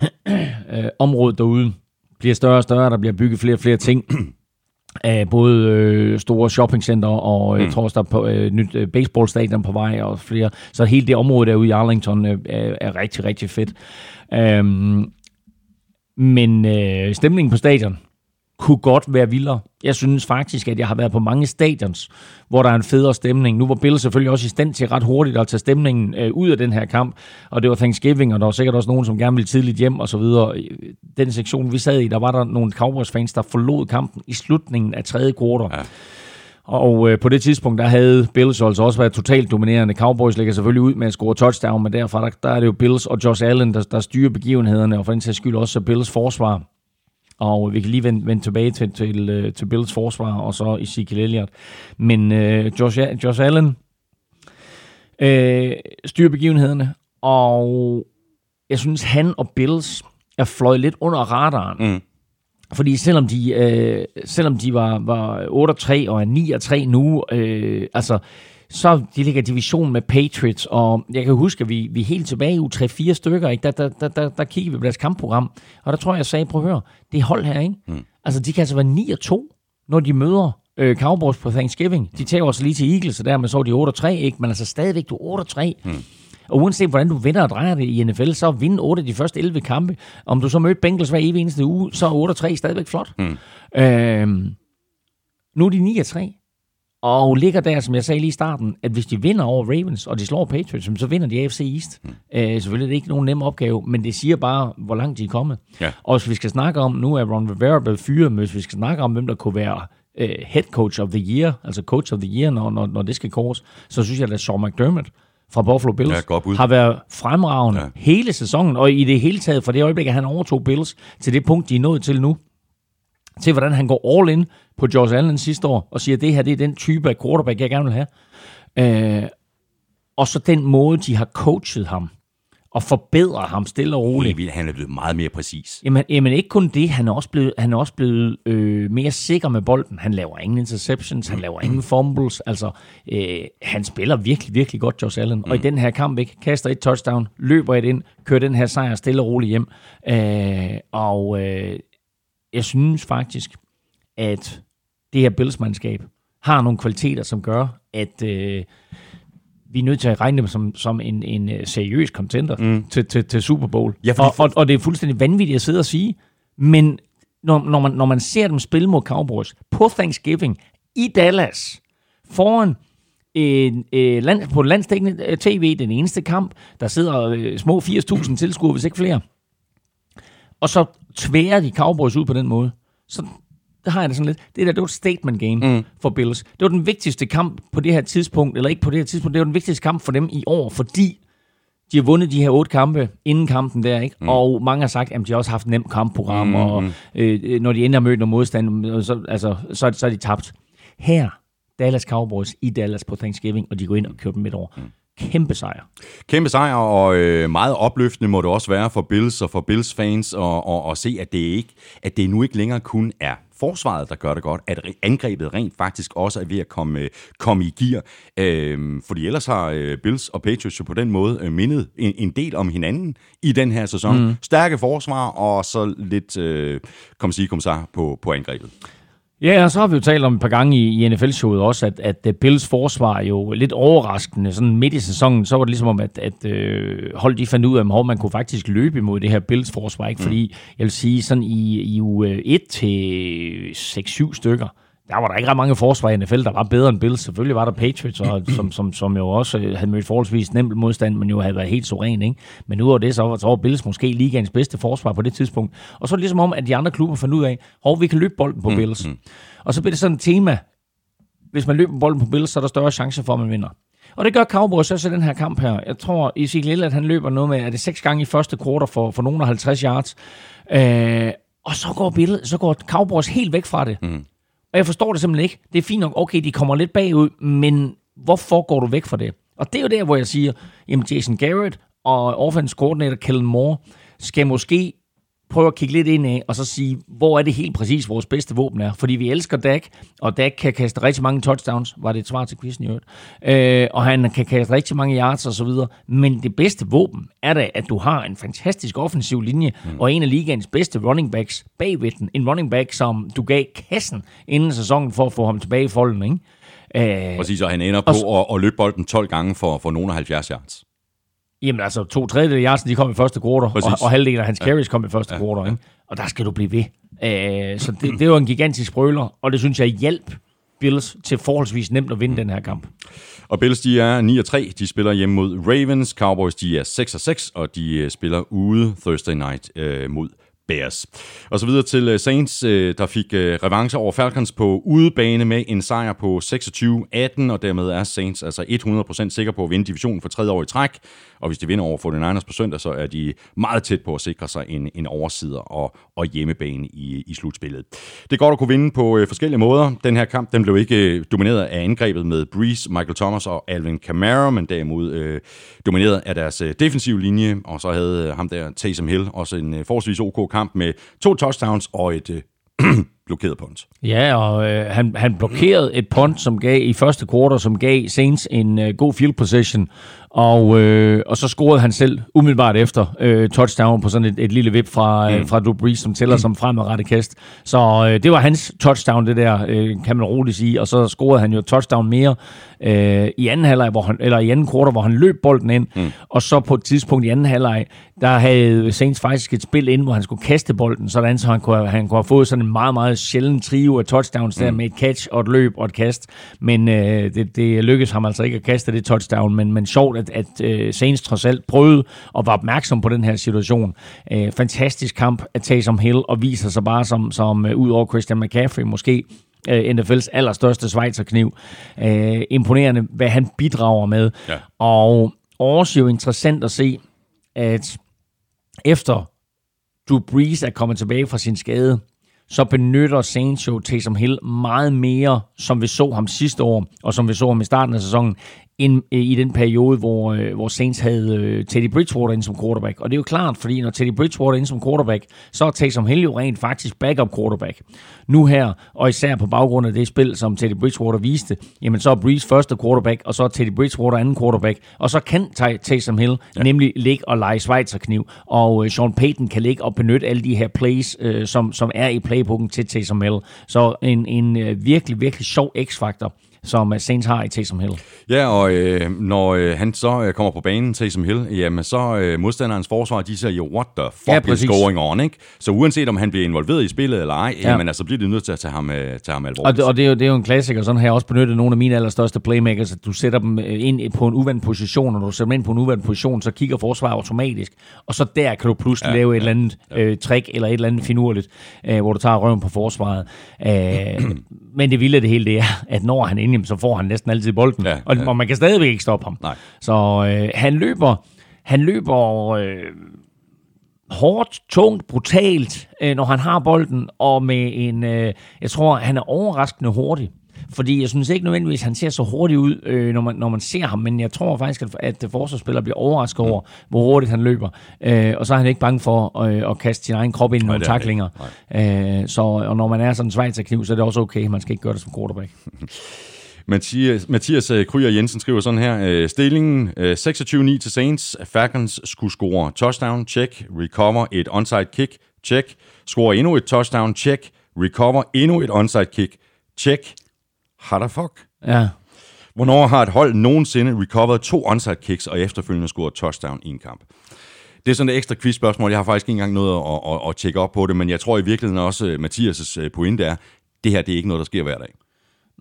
øh, området derude bliver større og større, der bliver bygget flere og flere ting. af både øh, store shoppingcenter og jeg tror også, der er på, øh, nyt øh, baseballstadion på vej og flere. Så hele det område derude i Arlington øh, er, er rigtig, rigtig fedt. Øhm, men øh, stemningen på stadion kunne godt være vildere. Jeg synes faktisk, at jeg har været på mange stadions, hvor der er en federe stemning. Nu var Bill selvfølgelig også i stand til ret hurtigt at tage stemningen øh, ud af den her kamp, og det var Thanksgiving, og der var sikkert også nogen, som gerne ville tidligt hjem og så videre. Den sektion, vi sad i, der var der nogle Cowboys-fans, der forlod kampen i slutningen af tredje kvartal. Ja. Og øh, på det tidspunkt, der havde Bills altså også været totalt dominerende. Cowboys ligger selvfølgelig ud med at score touchdown, men derfra der, der er det jo Bills og Josh Allen, der, der styrer begivenhederne, og for den sags skyld også Bills forsvar. Og vi kan lige vende, vende tilbage til, til, øh, til Bills forsvar, og så Ezekiel Elliott. Men øh, Josh, Josh Allen øh, styrer begivenhederne, og jeg synes, han og Bills er fløjet lidt under radaren. Mm. Fordi selvom de, øh, selvom de var, var 8-3 og er 9-3 nu, øh, altså så de ligger division med Patriots, og jeg kan huske, at vi, vi er helt tilbage i u 3-4 stykker, ikke? Der, der, der, der, der kigger vi på deres kampprogram, og der tror jeg, jeg sagde, prøv at høre, det er hold her, ikke? Mm. Altså, de kan altså være 9 2, når de møder øh, Cowboys på Thanksgiving. De tager også lige til Eagles, og dermed så er de 8-3, ikke? Men altså stadigvæk, du er 8-3. Mm. Og uanset hvordan du vinder og drejer det i NFL, så vinde 8 af de første 11 kampe. Om du så møder Bengals hver evig eneste uge, så er 8-3 stadigvæk flot. Mm. Øh, nu er de 9-3. Og ligger der, som jeg sagde lige i starten, at hvis de vinder over Ravens, og de slår Patriots, så vinder de AFC East. Mm. Øh, selvfølgelig er det ikke nogen nem opgave, men det siger bare, hvor langt de er kommet. Ja. Og hvis vi skal snakke om, nu er Ron Rivera blevet fyret, men hvis vi skal snakke om, hvem der kunne være uh, head coach of the year, altså coach of the year, når, når, når det skal kores, så synes jeg, at Sean McDermott fra Buffalo Bills ja, har været fremragende ja. hele sæsonen, og i det hele taget, fra det øjeblik, at han overtog Bills til det punkt, de er nået til nu, til hvordan han går all in på Josh Allen sidste år, og siger, at det her det er den type af quarterback, jeg gerne vil have. Øh, og så den måde, de har coachet ham, og forbedret ham stille og roligt. Helt han er blevet meget mere præcis. Jamen, jamen ikke kun det, han er også blevet, han er også blevet øh, mere sikker med bolden. Han laver ingen interceptions, han laver ingen fumbles. Altså, øh, han spiller virkelig, virkelig godt, Josh Allen. Mm. Og i den her kamp, ikke, kaster et touchdown, løber et ind, kører den her sejr stille og roligt hjem. Øh, og øh, jeg synes faktisk, at det her Bills-mandskab har nogle kvaliteter, som gør, at øh, vi er nødt til at regne dem som, som en, en øh, seriøs contender mm. til, til, til Super Bowl. Ja, og, og, og det er fuldstændig vanvittigt at sidde og sige, men når, når, man, når man ser dem spille mod Cowboys på Thanksgiving i Dallas, foran en, en, land, på landstækkende øh, tv, den eneste kamp, der sidder øh, små 80.000 tilskuere, hvis ikke flere, og så tværer de Cowboys ud på den måde, så der har jeg det sådan lidt. Det der, det var et statement game mm. for Bills. Det var den vigtigste kamp på det her tidspunkt, eller ikke på det her tidspunkt, det var den vigtigste kamp for dem i år, fordi de har vundet de her otte kampe inden kampen der, ikke? Mm. Og mange har sagt, at de har også haft et nemt kampprogram, mm. og øh, når de ender mødt noget modstand, så, altså, så, så er de tabt. Her, Dallas Cowboys i Dallas på Thanksgiving, og de går ind og kører dem midt over. Mm kæmpe sejr. Kæmpe sejr, og øh, meget opløftende må det også være for Bills og for Bills fans at, at, at se, at det, ikke, at det nu ikke længere kun er forsvaret, der gør det godt, at angrebet rent faktisk også er ved at komme, komme i gear. Øh, fordi ellers har øh, Bills og Patriots jo på den måde øh, mindet en, en del om hinanden i den her sæson. Mm. Stærke forsvar, og så lidt, øh, kom sige, kom så på, på angrebet. Ja, og så har vi jo talt om et par gange i, i NFL-showet også, at, at Bills forsvar jo lidt overraskende. Sådan midt i sæsonen, så var det ligesom om, at, at øh, hold de fandt ud af, at man kunne faktisk løbe imod det her Bills forsvar. Ikke? Mm. Fordi jeg vil sige, sådan i, i uge 1 til 6-7 stykker, der var der ikke ret mange forsvar i NFL, der var bedre end Bills. Selvfølgelig var der Patriots, og, som, som, som jo også havde mødt forholdsvis nemt modstand, men jo havde været helt suveræn. Ikke? Men ud af det, så var, så var Bills måske ligaens bedste forsvar på det tidspunkt. Og så er ligesom om, at de andre klubber fandt ud af, at vi kan løbe bolden på mm, Bills. Mm. Og så bliver det sådan et tema, hvis man løber bolden på Bills, så er der større chance for, at man vinder. Og det gør Cowboys også i den her kamp her. Jeg tror, i Ezekiel at han løber noget med, er det seks gange i første kvartal for, for nogle af 50 yards. Øh, og så går, Bill, så går Cowboys helt væk fra det. Mm. Og jeg forstår det simpelthen ikke. Det er fint nok, okay, de kommer lidt bagud, men hvorfor går du væk fra det? Og det er jo der, hvor jeg siger, jamen Jason Garrett og offense coordinator Kellen Moore skal måske prøve at kigge lidt ind af, og så sige, hvor er det helt præcis vores bedste våben er. Fordi vi elsker Dak, og Dak kan kaste rigtig mange touchdowns, var det et svar til quizzen i øvrigt. Øh, og han kan kaste rigtig mange yards og så videre. Men det bedste våben er da, at du har en fantastisk offensiv linje, mm. og en af ligaens bedste running backs bagved den. En running back, som du gav kassen inden sæsonen for at få ham tilbage i folden, ikke? Øh, Præcis, og han ender på at, at løbe bolden 12 gange for, for nogle af 70 yards. Jamen altså, to tredjedel af Jarsen, de kom i første quarter, og, Præcis. og halvdelen af hans carries kom i første quarter, ikke? Og der skal du blive ved. Øh, så det, det var en gigantisk brøler, og det synes jeg hjælp Bills til forholdsvis nemt at vinde den her kamp. Og Bills, de er 9 og 3. De spiller hjemme mod Ravens. Cowboys, de er 6 og 6, og de øh, spiller ude Thursday night øh, mod Bears. Og så videre til øh, Saints, øh, der fik øh, revanche over Falcons på udebane med en sejr på 26-18, og dermed er Saints altså 100% sikre på at vinde divisionen for tredje år i træk. Og hvis de vinder over 49ers på søndag, så er de meget tæt på at sikre sig en, en oversider og, og hjemmebane i, i slutspillet. Det er godt at kunne vinde på forskellige måder. Den her kamp den blev ikke domineret af angrebet med Breeze, Michael Thomas og Alvin Kamara, men derimod øh, domineret af deres defensive linje, og så havde ham der Taysom Hill også en forholdsvis OK kamp med to touchdowns og et øh, blokeret punt. Ja, og øh, han, han blokerede et punt, som gav i første quarter, som gav Saints en øh, god field position, og, øh, og så scorede han selv umiddelbart efter øh, touchdown på sådan et, et lille vip fra, mm. fra Drew Brees, som tæller mm. som fremadrettet kast. Så øh, det var hans touchdown, det der, øh, kan man roligt sige, og så scorede han jo touchdown mere øh, i anden halvleg, hvor han, eller i anden quarter, hvor han løb bolden ind, mm. og så på et tidspunkt i anden halvleg, der havde Saints faktisk et spil ind, hvor han skulle kaste bolden, sådan så han kunne, han kunne have fået sådan en meget, meget sjælden trio af touchdowns der mm. med et catch og et løb og et kast, men øh, det, det lykkedes ham altså ikke at kaste det touchdown, men, men sjovt, at, at uh, Saints trods alt prøvede og var opmærksom på den her situation. Uh, fantastisk kamp at tage som Hill og viser sig bare som, som uh, ud over Christian McCaffrey måske uh, NFL's allerstørste svejserkniv. Uh, imponerende, hvad han bidrager med. Ja. Og også jo interessant at se, at efter Drew Brees er kommet tilbage fra sin skade, så benytter Saints jo Taysom Hill meget mere, som vi så ham sidste år, og som vi så ham i starten af sæsonen, end øh, i den periode, hvor, øh, hvor Saints havde øh, Teddy Bridgewater ind som quarterback. Og det er jo klart, fordi når Teddy Bridgewater er ind som quarterback, så er Taysom Hill jo rent faktisk backup quarterback. Nu her, og især på baggrund af det spil, som Teddy Bridgewater viste, jamen så er Breeze første quarterback, og så er Teddy Bridgewater anden quarterback, og så kan Tay- Taysom Hill ja. nemlig ligge og lege Schweizerkniv, og øh, Sean Payton kan ligge og benytte alle de her plays, øh, som, som er i playbooken til Taysom Hill. Så en, en øh, virkelig, virkelig sjov x-faktor som øh, Saints har i Taysom Hill. Ja, og øh, når øh, han så øh, kommer på banen, Taysom Hill, jamen så øh, modstanderens forsvar, de siger jo, what the fuck Ja, ja, is going on, ikke? Så uanset om han bliver involveret i spillet eller ej, Ja. ja. jamen altså bliver de nødt til at tage ham, øh, tage ham Og alvorligt. det, og det, er jo, det er jo en klassiker, sådan har jeg også benyttet nogle af mine allerstørste playmakers, at du sætter dem øh, ind på en uvandt position, og når du sætter dem ind på en uvandt position, så kigger forsvaret automatisk, og så der kan du pludselig ja, lave et eller andet øh, trick, eller et eller andet finurligt, øh, hvor du tager røven på forsvaret. Øh, men det vilde af det hele, det er, at når han er inde, så får han næsten altid bolden, Ja, og, ja. og man kan stadigvæk ikke stoppe ham. Nej. Så øh, han løber, han løber øh, hårdt, tungt, brutalt, øh, når han har bolden, og med en, øh, jeg tror, han er overraskende hurtig. Fordi jeg synes ikke nødvendigvis, at han ser så hurtigt ud, øh, når, man, når man ser ham, men jeg tror faktisk, at, at forsvarsspillere bliver overrasket over, hvor hurtigt han løber. Øh, og så er han ikke bange for øh, at kaste sin egen krop ind i nogle er taklinger. Øh, så, og når man er sådan en svejserkniv, så er det også okay. Man skal ikke gøre det som quarterback. Mathias, Mathias øh, Kryer Jensen skriver sådan her. øh, Stillingen øh, 26-9 til Saints. Falcons skulle score touchdown, check. Recover et onside kick, check. Score endnu et touchdown, check. Recover endnu et onside kick, check. How the fuck? Ja. Hvornår har et hold nogensinde recovered to onside kicks og efterfølgende scoret touchdown i en kamp? Det er sådan et ekstra quizspørgsmål. Jeg har faktisk ikke engang noget at, at, at tjekke op på det, men jeg tror i virkeligheden også, at Mathias' øh, pointe er, det her det er ikke noget, der sker hver dag.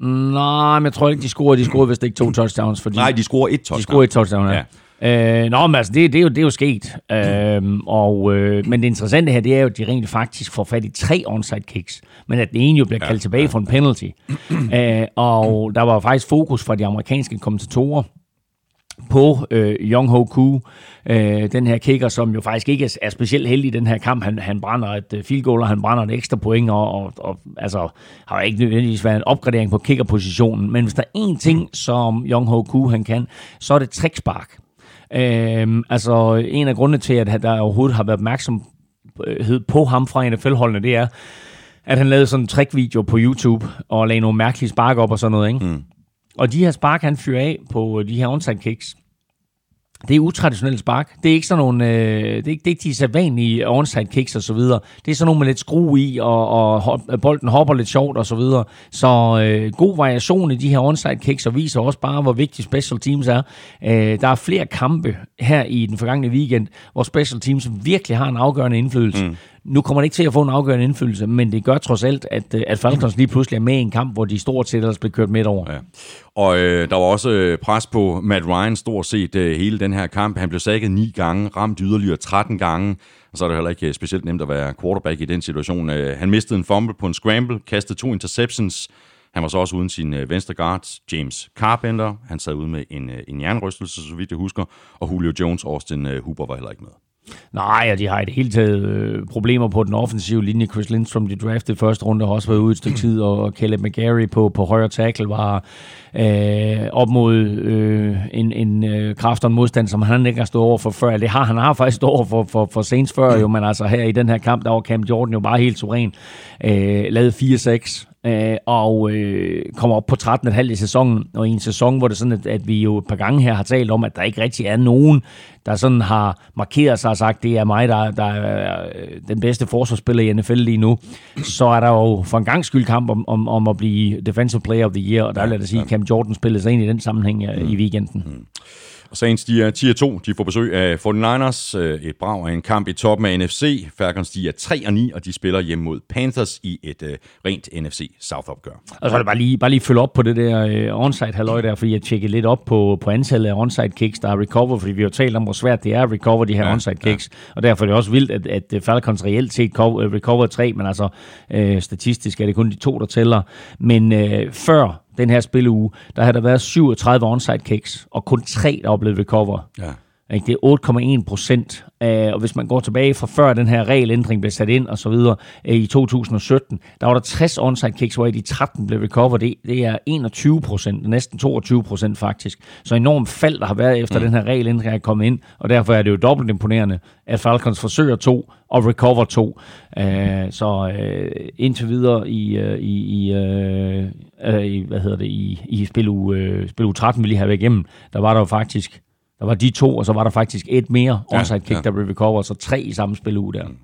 Nej, men jeg tror ikke, de scorede. De scorede vist ikke to touchdowns. Fordi Nej, de scorer et touchdown. De scorede et touchdown, ja. ja. Øh, nå, men altså, det, det, er jo, det er jo sket. Øh, og, øh, men det interessante her, det er jo, at de rent faktisk får fat i tre onside kicks, men at den ene jo bliver kaldt tilbage ja. for en penalty. øh, og der var faktisk fokus fra de amerikanske kommentatorer på øh, Young Ho Koo, øh, den her kicker, som jo faktisk ikke er, er specielt heldig i den her kamp. Han, han brænder et øh, field goal, og han brænder et ekstra point, og, og, og altså, har ikke nødvendigvis været en opgradering på kickerpositionen. Men hvis der er én ting, som Young Ho Koo han kan, så er det trickspark. Øh, altså, en af grundene til, at der overhovedet har været opmærksomhed øh, på ham fra NFL-holdene, det er, at han lavede sådan en trickvideo på YouTube, og lagde nogle mærkelige spark op og sådan noget, ikke? Mm. Og de her spark, han fyrer af på øh, de her onside kicks, det er utraditionelle spark. Det er ikke sådan nogle, øh, det, er ikke, det er ikke de sædvanlige onside kicks og så videre. Det er sådan nogle med lidt skru i, og, og hop, øh, bolden hopper lidt sjovt og så videre. Så øh, god variation i de her onside kicks, og viser også bare, hvor vigtige special teams er. Øh, der er flere kampe her i den forgangne weekend, hvor special teams virkelig har en afgørende indflydelse. Mm. Nu kommer det ikke til at få en afgørende indflydelse, men det gør trods alt, at, øh, at Falcons lige pludselig er med i en kamp, hvor de stort set ellers blev kørt midt over. Ja. Og øh, der var også øh, pres på Matt Ryan stort set øh, hele den her kamp. Han blev sækket ni gange, ramt yderligere 13 gange. Og så er det heller ikke øh, specielt nemt at være quarterback i den situation. Øh, han mistede en fumble på en scramble, kastede to interceptions. Han var så også uden sin øh, venstre guard, James Carpenter. Han sad ude med en, øh, en jernrystelse, så vidt jeg husker. Og Julio Jones, Austin øh, Hooper var heller ikke med. Nej, og de har i det hele taget øh, problemer på den offensive linje. Chris Lindstrom, de draftede første runde, har også været ude et stykke tid, og Caleb McGarry på, på højre tackle var øh, op mod øh, en, en øh, kraft og en modstand, som han ikke har stået over for før. Det har han har faktisk stået over for, for, for Saints før, jo, men altså her i den her kamp, der var Cam Jordan jo bare helt suveræn. Øh, lavede 4-6, øh, og øh, kommer op på 13,5 i sæsonen, og i en sæson, hvor det sådan, at, at vi jo et par gange her har talt om, at der ikke rigtig er nogen, der sådan har markeret sig og sagt, det er mig, der, der er øh, den bedste forsvarsspiller i NFL lige nu, så er der jo for en gang skyld kamp om, om, om at blive Defensive Player of the Year, og der vil jeg da sige, at Cam Jordan spillede sig ind i den sammenhæng mm. i weekenden. Mm. Saints, de er 10-2. De får besøg af 49ers. Øh, Et brag af en kamp i toppen af NFC. Falcons, de er 3-9, og de spiller hjem mod Panthers i et uh, rent NFC South-opgør. Og så er det bare lige, bare lige følge op på det der uh, onside halløj der, fordi jeg tjekkede lidt op på, på antallet af onside kicks, der er recover, fordi vi har talt om, hvor svært det er at recover de her ja, onside kicks, ja. og derfor er det også vildt, at, at Falcons reelt set recover tre, men altså uh, statistisk er det kun de to, der tæller. Men uh, før den her spilleuge, der havde der været 37 onside kicks, og kun tre, der oplevede recover. Ja. Ikke? Det er 8,1 procent. Og hvis man går tilbage fra før den her regelændring blev sat ind og så videre i 2017, der var der 60 onside kicks, hvor i de 13 blev recover. Det, det er 21 procent, næsten 22 procent faktisk. Så enormt fald, der har været efter mm. den her regelændring er kommet ind, og derfor er det jo dobbelt imponerende, at Falcons forsøger to og recover to. Så indtil videre i, i, i, i hvad hedder det, i, i spil spil 13, vi lige have væk igennem, der var der jo faktisk der var de to, og så var der faktisk et mere onside kick, ja, der blev recovered, så tre i samme spil der. Mm.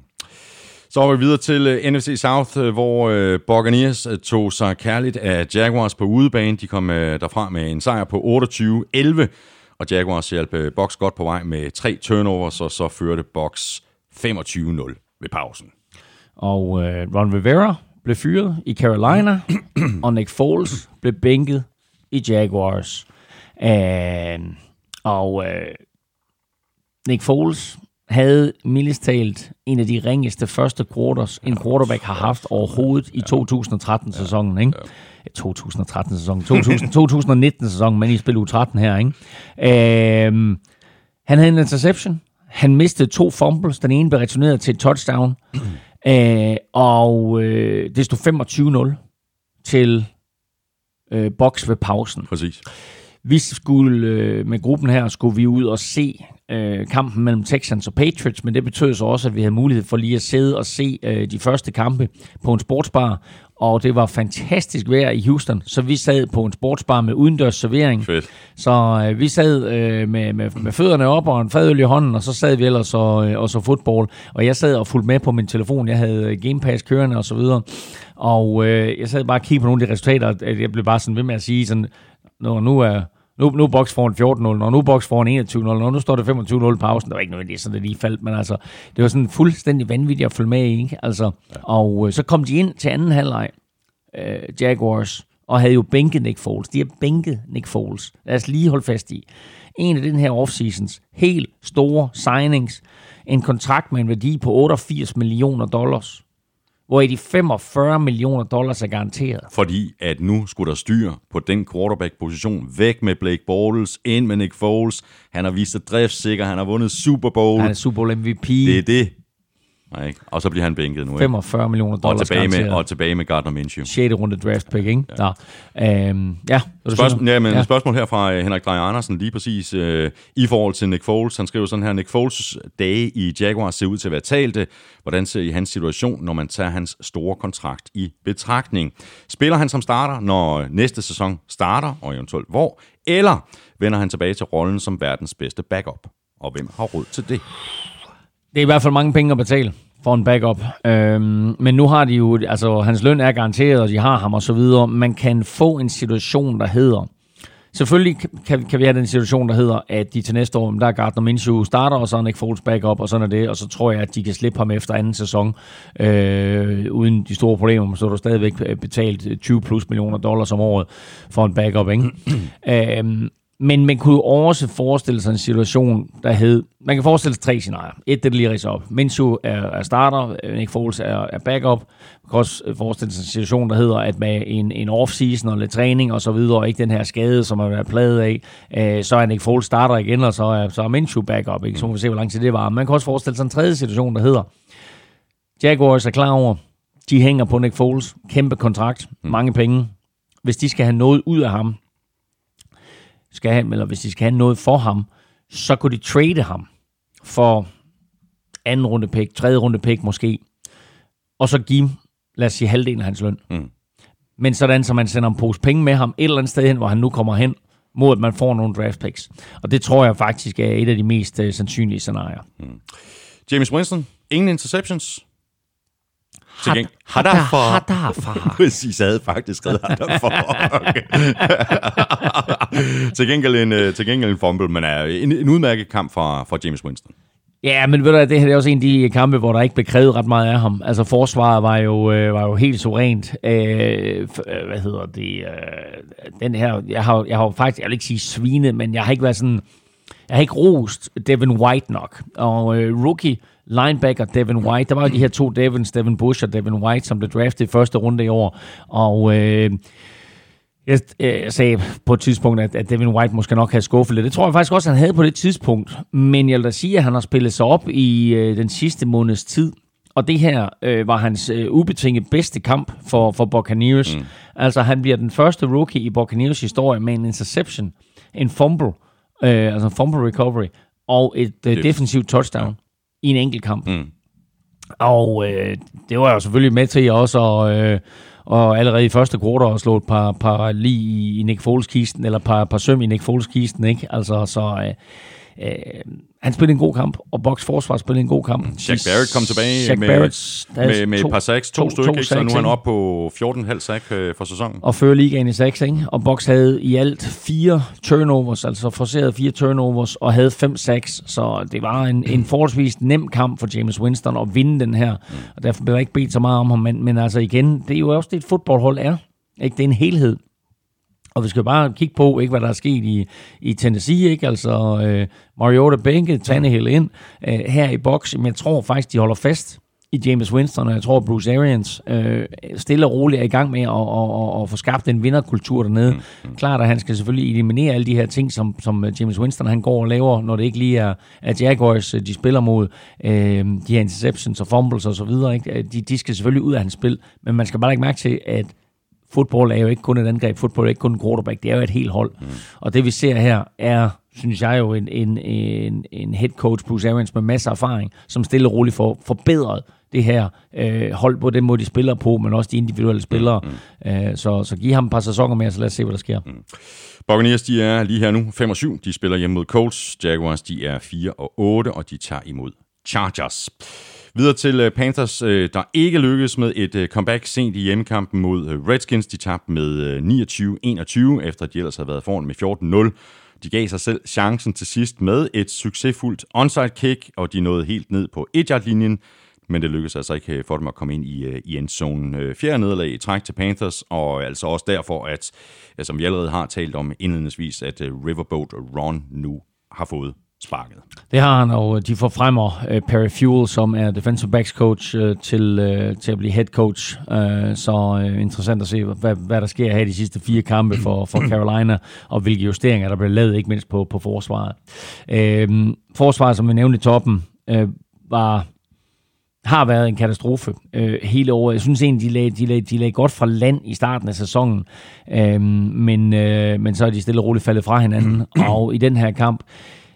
Så er vi videre til uh, NFC South, uh, hvor uh, Buccaneers uh, tog sig kærligt af Jaguars på udebane. De kom uh, derfra med en sejr på 28-11, og Jaguars hjalp uh, Bucks godt på vej med tre turnovers, og så førte Bucks 25-0 ved pausen. Og uh, Ron Rivera blev fyret i Carolina, og Nick Foles blev bænket i Jaguars. Uh, og øh, Nick Foles havde mildest talt en af de ringeste første quarters, en quarterback har haft overhovedet i 2013-sæsonen. Ikke? 2013-sæsonen, 2019-sæsonen, men i spil u 13 her. Ikke? Øh, han havde en interception. Han mistede to fumbles. Den ene blev returneret til et touchdown. øh, og øh, det stod 25-0 til øh, box ved pausen. Præcis. Vi skulle øh, med gruppen her, skulle vi ud og se øh, kampen mellem Texans og Patriots, men det betød så også, at vi havde mulighed for lige at sidde og se øh, de første kampe på en sportsbar, og det var fantastisk vejr i Houston, så vi sad på en sportsbar med udendørs servering. Fedt. Så øh, vi sad øh, med, med, med fødderne op og en fadøl i hånden, og så sad vi ellers og, øh, og så fodbold. Og jeg sad og fulgte med på min telefon. Jeg havde Game Pass kørende og så videre. Og øh, jeg sad bare og kiggede på nogle af de resultater, at jeg blev bare sådan ved med at sige sådan, når nu er nu, nu Box foran 14-0, og nu Box foran 21-0, og nu står det 25-0 pausen. Det var ikke noget, det sådan det lige faldt, men altså, det var sådan fuldstændig vanvittigt at følge med i, ikke? Altså, ja. og øh, så kom de ind til anden halvleg, øh, Jaguars, og havde jo bænket Nick Foles. De har bænket Nick Foles. Lad os lige holde fast i. En af den her offseasons helt store signings, en kontrakt med en værdi på 88 millioner dollars hvor de 45 millioner dollars er garanteret. Fordi at nu skulle der styr på den quarterback-position. Væk med Blake Bortles, ind med Nick Foles. Han har vist sig driftsikker, han har vundet Super Bowl. Han er Super Bowl MVP. Det er det. Nej, ikke? Og så bliver han bænket nu, ikke? 45 millioner Og dollars tilbage, med, garanteret. og tilbage med Gardner Minshew. 6. runde draft pick, ikke? Ja. Nå, øhm, ja. Spørgsmål, ja, men ja. ja. spørgsmål her fra øh, Henrik Drejer Andersen, lige præcis øh, i forhold til Nick Foles. Han skriver sådan her, Nick Foles dage i Jaguars ser ud til at være talte. Hvordan ser I hans situation, når man tager hans store kontrakt i betragtning? Spiller han som starter, når næste sæson starter, og eventuelt hvor? Eller vender han tilbage til rollen som verdens bedste backup? Og hvem har råd til det? Det er i hvert fald mange penge at betale for en backup. Øhm, men nu har de jo, altså hans løn er garanteret, og de har ham og så videre. Man kan få en situation, der hedder, selvfølgelig kan, kan vi have den situation, der hedder, at de til næste år, der er Gardner Minshew starter, og så er Nick Foles backup, og sådan er det, og så tror jeg, at de kan slippe ham efter anden sæson, øh, uden de store problemer, så er du stadigvæk betalt 20 plus millioner dollars om året for en backup, ikke? øhm, men man kunne jo også forestille sig en situation, der hed... Man kan forestille sig tre scenarier. Et, det er lige ridser op. Minshew er, er starter, Nick Foles er, er backup. Man kan også forestille sig en situation, der hedder, at med en, en off-season og lidt træning og så videre, og ikke den her skade, som har været pladet af, øh, så er Nick Foles starter igen, og så er, så er Minshew backup. Ikke? Så må vi se, hvor lang tid det var. Man kan også forestille sig en tredje situation, der hedder, Jaguars er klar over, de hænger på Nick Foles. Kæmpe kontrakt, mange penge. Hvis de skal have noget ud af ham, skal have, eller hvis de skal have noget for ham, så kunne de trade ham for anden runde pick, tredje runde pick måske, og så give, lad os sige, halvdelen af hans løn. Mm. Men sådan, så man sender en pose penge med ham et eller andet sted hen, hvor han nu kommer hen, mod at man får nogle draft picks. Og det tror jeg faktisk er et af de mest uh, sandsynlige scenarier. James Winston, ingen interceptions. Til geng- Har der for... Har der for... Præcis, jeg havde faktisk skrevet ham derfor. Okay. til, gengæld en, øh, til gengæld en fumble, men er en, en udmærket kamp fra, fra James Winston. Ja, men ved du det her er også en af de kampe, hvor der ikke blev krævet ret meget af ham. Altså forsvaret var jo, øh, var jo helt suverænt. Øh, øh, hvad hedder det? Øh, den her, jeg har, jeg har jo faktisk, jeg vil ikke sige svine, men jeg har ikke været sådan, jeg har ikke rost Devin White nok. Og øh, rookie linebacker Devin White, der var jo de her to Devins, Devin Bush og Devin White, som blev draftet i første runde i år. Og øh, jeg, øh, jeg sagde på et tidspunkt, at, at Devin White måske nok havde skuffet lidt. Det tror jeg faktisk også, han havde på det tidspunkt. Men jeg vil da sige, at han har spillet sig op i øh, den sidste måneds tid. Og det her øh, var hans øh, ubetinget bedste kamp for, for Buccaneers. Mm. Altså, han bliver den første rookie i Buccaneers historie med en interception, en fumble, øh, altså en fumble recovery, og et øh, defensivt touchdown ja. I en enkelt kamp. Mm. Og øh, det var jeg jo selvfølgelig med til også at, øh, og allerede i første kvartal at slå et par, par lige i, i Nick Foles-kisten, eller par, par søm i Nick Foles-kisten, ikke? Altså, så... Øh, øh, han spillede en god kamp, og Box Forsvar spillede en god kamp. Shaq Barrett kom tilbage Shaq med, Barrett, med, med et par sacks, to, to stykker, så nu er sacks, han oppe på 14,5 sack øh, for sæsonen. og fører ligaen i 6, ikke? Og Box havde i alt fire turnovers, altså forceret fire turnovers, og havde fem sacks, så det var en, en forholdsvis nem kamp for James Winston at vinde den her, og derfor blev der ikke bedt så meget om ham, men, men altså igen, det er jo også det, et fodboldhold er, ikke? Det er en helhed. Og vi skal bare kigge på, ikke, hvad der er sket i, i Tennessee, ikke? Altså, øh, Mariota bænke, Tannehill ind øh, her i boks. Men jeg tror faktisk, de holder fast i James Winston, og jeg tror, Bruce Arians øh, stille og roligt er i gang med at, at, at, at få skabt en vinderkultur dernede. Mm. Klart, at han skal selvfølgelig eliminere alle de her ting, som, som øh, James Winston han går og laver, når det ikke lige er, er Jaguars, øh, de spiller mod øh, de her interceptions og fumbles og så videre. Ikke? De, de skal selvfølgelig ud af hans spil, men man skal bare ikke mærke til, at fodbold er jo ikke kun et angreb, fodbold er ikke kun en quarterback, det er jo et helt hold. Mm. Og det vi ser her er, synes jeg jo, en, en, en, en head coach, Bruce Arians, med masser af erfaring, som stille og roligt får forbedret det her øh, hold på den måde, de spiller på, men også de individuelle spillere. Mm. Øh, så, så giv ham et par sæsoner mere, så lad os se, hvad der sker. Mm. Buccaneers, de er lige her nu 5 og 7. De spiller hjemme mod Colts. Jaguars, de er 4 og 8, og de tager imod Chargers. Videre til øh, Panthers, øh, der ikke lykkedes med et øh, comeback sent i hjemmekampen mod Redskins. De tabte med 29-21, efter at de ellers havde været foran med 14-0. De gav sig selv chancen til sidst med et succesfuldt onside kick, og de nåede helt ned på 1-yard-linjen, men det lykkedes altså ikke for dem at komme ind i, i endzonen. Fjerde nederlag i træk til Panthers, og altså også derfor, at, som vi allerede har talt om indledningsvis, at Riverboat Ron nu har fået sparket. Det har han, og de får fremmer uh, Perry Fuel, som er defensive backs coach, uh, til, uh, til at blive head coach. Uh, så uh, interessant at se, hvad, hvad der sker her i de sidste fire kampe for, for Carolina, og hvilke justeringer der bliver lavet, ikke mindst på, på forsvaret. Uh, forsvaret, som vi nævnte i toppen, uh, var har været en katastrofe øh, hele året. Jeg synes egentlig, de lagde, de, lagde, de lagde godt fra land i starten af sæsonen, øh, men, øh, men så er de stille og roligt faldet fra hinanden. og i den her kamp,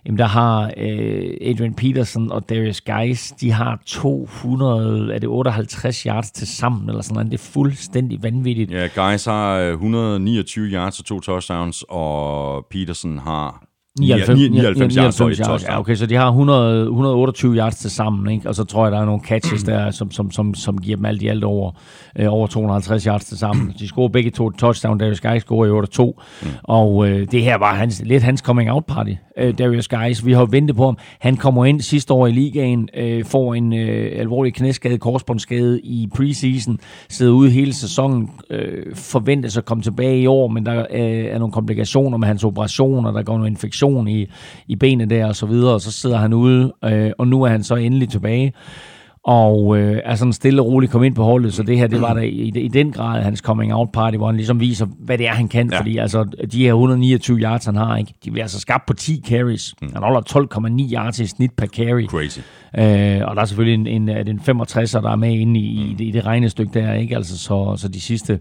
jamen der har øh, Adrian Peterson og Darius Geis, de har 200, er det 58 yards til sammen, eller sådan noget. Det er fuldstændig vanvittigt. Ja, Guys har øh, 129 yards og to touchdowns, og Peterson har 99, 99 yards og et yards. touchdown. Ja, okay, så de har 100, 128 yards til sammen, ikke? og så tror jeg, der er nogle catches der, som, som, som, som giver dem alt i alt over, øh, over 250 yards til sammen. De scorer begge to touchdown, Darius Guys scorer i 8 2 mm. og øh, det her var hans, lidt hans coming out party, øh, Darius Guys. Vi har ventet på ham. Han kommer ind sidste år i ligaen, øh, får en øh, alvorlig knæskade, korsbåndsskade i preseason, sidder ude hele sæsonen, øh, forventes at komme tilbage i år, men der øh, er nogle komplikationer med hans operation, og der går noget infektion i, i benet der og så videre, og så sidder han ude, øh, og nu er han så endelig tilbage og øh, er sådan stille og roligt kommet ind på holdet, så det her, det var da i, i den grad hans coming out party, hvor han ligesom viser, hvad det er, han kan, Ja. fordi altså, de her 129 yards, han har, ikke, de bliver altså skabt på 10 carries. Mm. Han holder 12,9 yards i snit per carry. Crazy. Øh, og der er selvfølgelig en, en, en 65'er, der er med inde i, i, det, i det regnestykke der, ikke? Altså, så, så de sidste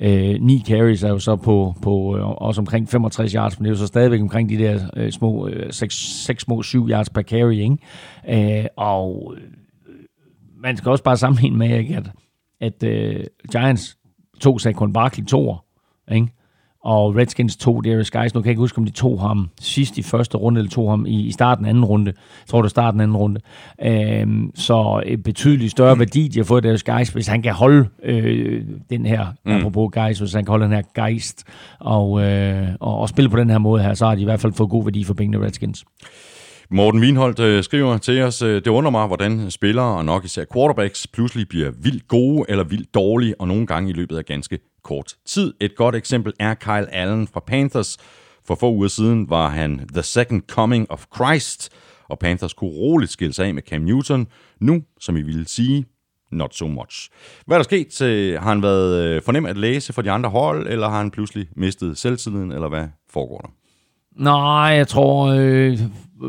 øh, 9 carries er jo så på, på øh, også omkring 65 yards, men det er jo så stadigvæk omkring de der øh, små, øh, 6, 6 små 7 yards per carry, ikke? Øh, og øh, man skal også bare sammenligne med, ikke, at, at øh, Giants tog Saquon Barkley toer, ikke? Og Redskins tog Darius Guys. Nu kan jeg ikke huske, om de tog ham sidst i første runde, eller tog ham i, i starten af anden runde. Jeg tror, det var starten af anden runde. Øhm, så et betydeligt større værdi, de har fået Darius Guys, hvis han kan holde øh, den her, mm. apropos Guys, hvis han kan holde den her Geist, og, øh, og, og spille på den her måde her, så har de i hvert fald fået god værdi for pengene Redskins. Morten Wienholdt øh, skriver til os, øh, det undrer mig, hvordan spillere og nok især quarterbacks pludselig bliver vildt gode eller vildt dårlige, og nogle gange i løbet af ganske kort tid. Et godt eksempel er Kyle Allen fra Panthers. For få uger siden var han the second coming of Christ, og Panthers kunne roligt skille sig af med Cam Newton. Nu, som I ville sige, not so much. Hvad er der sket? Øh, har han været øh, fornem at læse for de andre hold, eller har han pludselig mistet selvtilliden, eller hvad foregår der? Nej, jeg tror øh,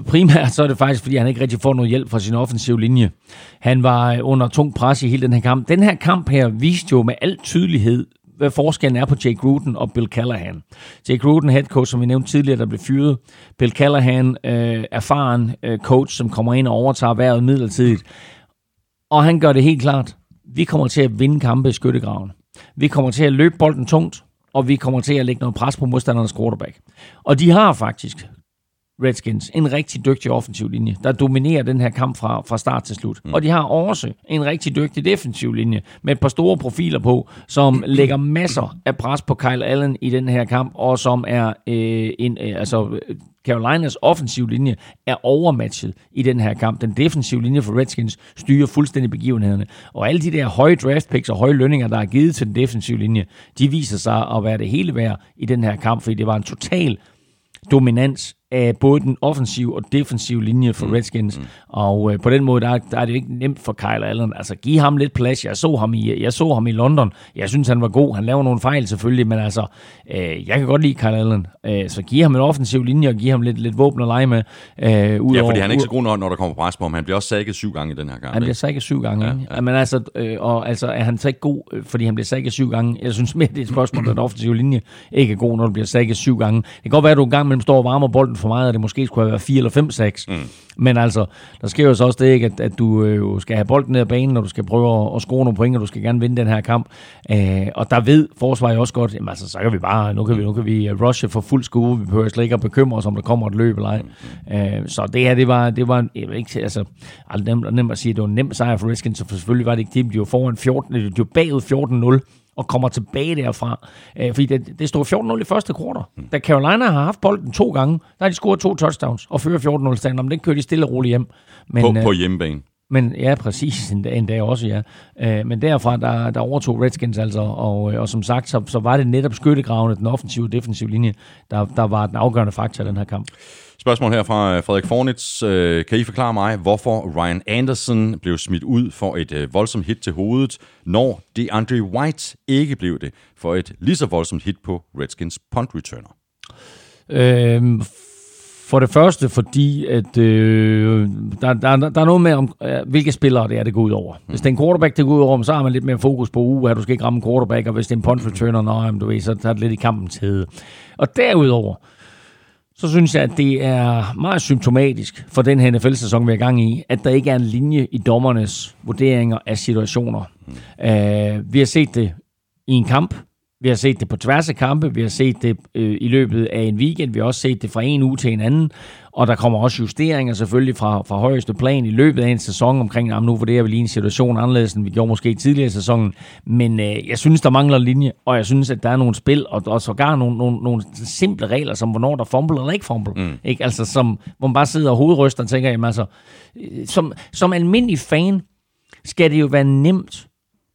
primært så er det faktisk, fordi han ikke rigtig får noget hjælp fra sin offensive linje. Han var under tung pres i hele den her kamp. Den her kamp her viste jo med al tydelighed, hvad forskellen er på Jake Gruden og Bill Callahan. Jake Gruden, head coach, som vi nævnte tidligere, der blev fyret. Bill Callahan, øh, erfaren øh, coach, som kommer ind og overtager vejret midlertidigt. Og han gør det helt klart. Vi kommer til at vinde kampe i skyttegraven. Vi kommer til at løbe bolden tungt, og vi kommer til at lægge noget pres på modstandernes quarterback. Og de har faktisk, Redskins, en rigtig dygtig offensiv linje, der dominerer den her kamp fra, fra start til slut. Mm. Og de har også en rigtig dygtig defensiv linje, med et par store profiler på, som lægger masser af pres på Kyle Allen i den her kamp, og som er øh, en, øh, altså Carolinas offensiv linje er overmatchet i den her kamp. Den defensive linje for Redskins styrer fuldstændig begivenhederne. Og alle de der høje draft picks og høje lønninger, der er givet til den defensive linje, de viser sig at være det hele værd i den her kamp, fordi det var en total dominans af både den offensive og defensive linje for Redskins. Mm. Og øh, på den måde, der, der er det ikke nemt for Kyle Allen. Altså, give ham lidt plads. Jeg så ham i, jeg så ham i London. Jeg synes, han var god. Han laver nogle fejl selvfølgelig, men altså, øh, jeg kan godt lide Kyle Allen. Øh, så giv ham en offensiv linje og giv ham lidt, lidt våben at lege med. Øh, ud Ja, fordi han er ikke så god, når, når der kommer pres på ham. Han bliver også sækket syv gange i den her kamp. han bliver sækket syv gange. Ja, Ja. Men altså, øh, og, altså, er han så ikke god, øh, fordi han bliver sækket syv gange? Jeg synes mere, det er et spørgsmål, at den offensive linje ikke er god, når du bliver sækket syv gange. Det kan godt være, at du en gang mellem står og varmer bolden for meget, og det måske skulle have været fire eller fem sæks. Mm. Men altså, der sker jo så også det, ikke, at, at du øh, jo skal have bolden ned ad banen, når du skal prøve at, at score nogle point, og du skal gerne vinde den her kamp. Øh, og der ved forsvaret også godt, jamen altså, så kan vi bare, nu kan vi, nu kan vi øh, rushe for fuld skue, vi behøver slet ikke at bekymre os, om der kommer et løb eller ej. Øh, så det her, det var, det var jeg ikke, altså, aldrig nemt, nemt at sige, at det var en nem sejr for Redskins, så selvfølgelig var det ikke det, de var foran 14, de var bagud 14-0, og kommer tilbage derfra. Øh, fordi det, det stod 14-0 i første kvartal. Da Carolina har haft bolden to gange, der har de scoret to touchdowns og fører 14-0 stand. Om den kører de stille og roligt hjem. Men, På, øh, på hjemmebane. men ja, præcis en dag, en dag også, ja. Øh, men derfra, der, der overtog Redskins altså, og, øh, og som sagt, så, så var det netop skyttegravene, den offensive og defensive linje, der, der var den afgørende faktor i den her kamp. Spørgsmål her fra øh, Frederik Fornitz. Øh, Kan I forklare mig, hvorfor Ryan Anderson blev smidt ud for et øh, voldsomt hit til hovedet, når DeAndre White ikke blev det for et lige så voldsomt hit på Redskins punt returner? Øh, For det første, fordi at, øh, der, der, der er noget med, om, hvilke spillere det er, det går ud over. Hvis det er en quarterback, det går ud over, så har man lidt mere fokus på, uh, at du skal ikke ramme en quarterback, og hvis det er en punt returner, jamen, du ved, så tager det lidt i kampens hede. Og derudover, så synes jeg, at det er meget symptomatisk for den her NFL-sæson, vi er i gang i, at der ikke er en linje i dommernes vurderinger af situationer. Mm. Uh, vi har set det i en kamp, vi har set det på tværs af kampe, vi har set det øh, i løbet af en weekend, vi har også set det fra en uge til en anden, og der kommer også justeringer selvfølgelig fra, fra højeste plan i løbet af en sæson omkring, jamen nu vurderer vi lige en situation anderledes, end vi gjorde måske tidligere i sæsonen, men øh, jeg synes, der mangler linje, og jeg synes, at der er nogle spil, og, og sågar nogle, nogle, nogle simple regler, som hvornår der fumble eller ikke fumble, mm. ikke? Altså, som, hvor man bare sidder og hovedryster og tænker, jamen altså, øh, som, som almindelig fan, skal det jo være nemt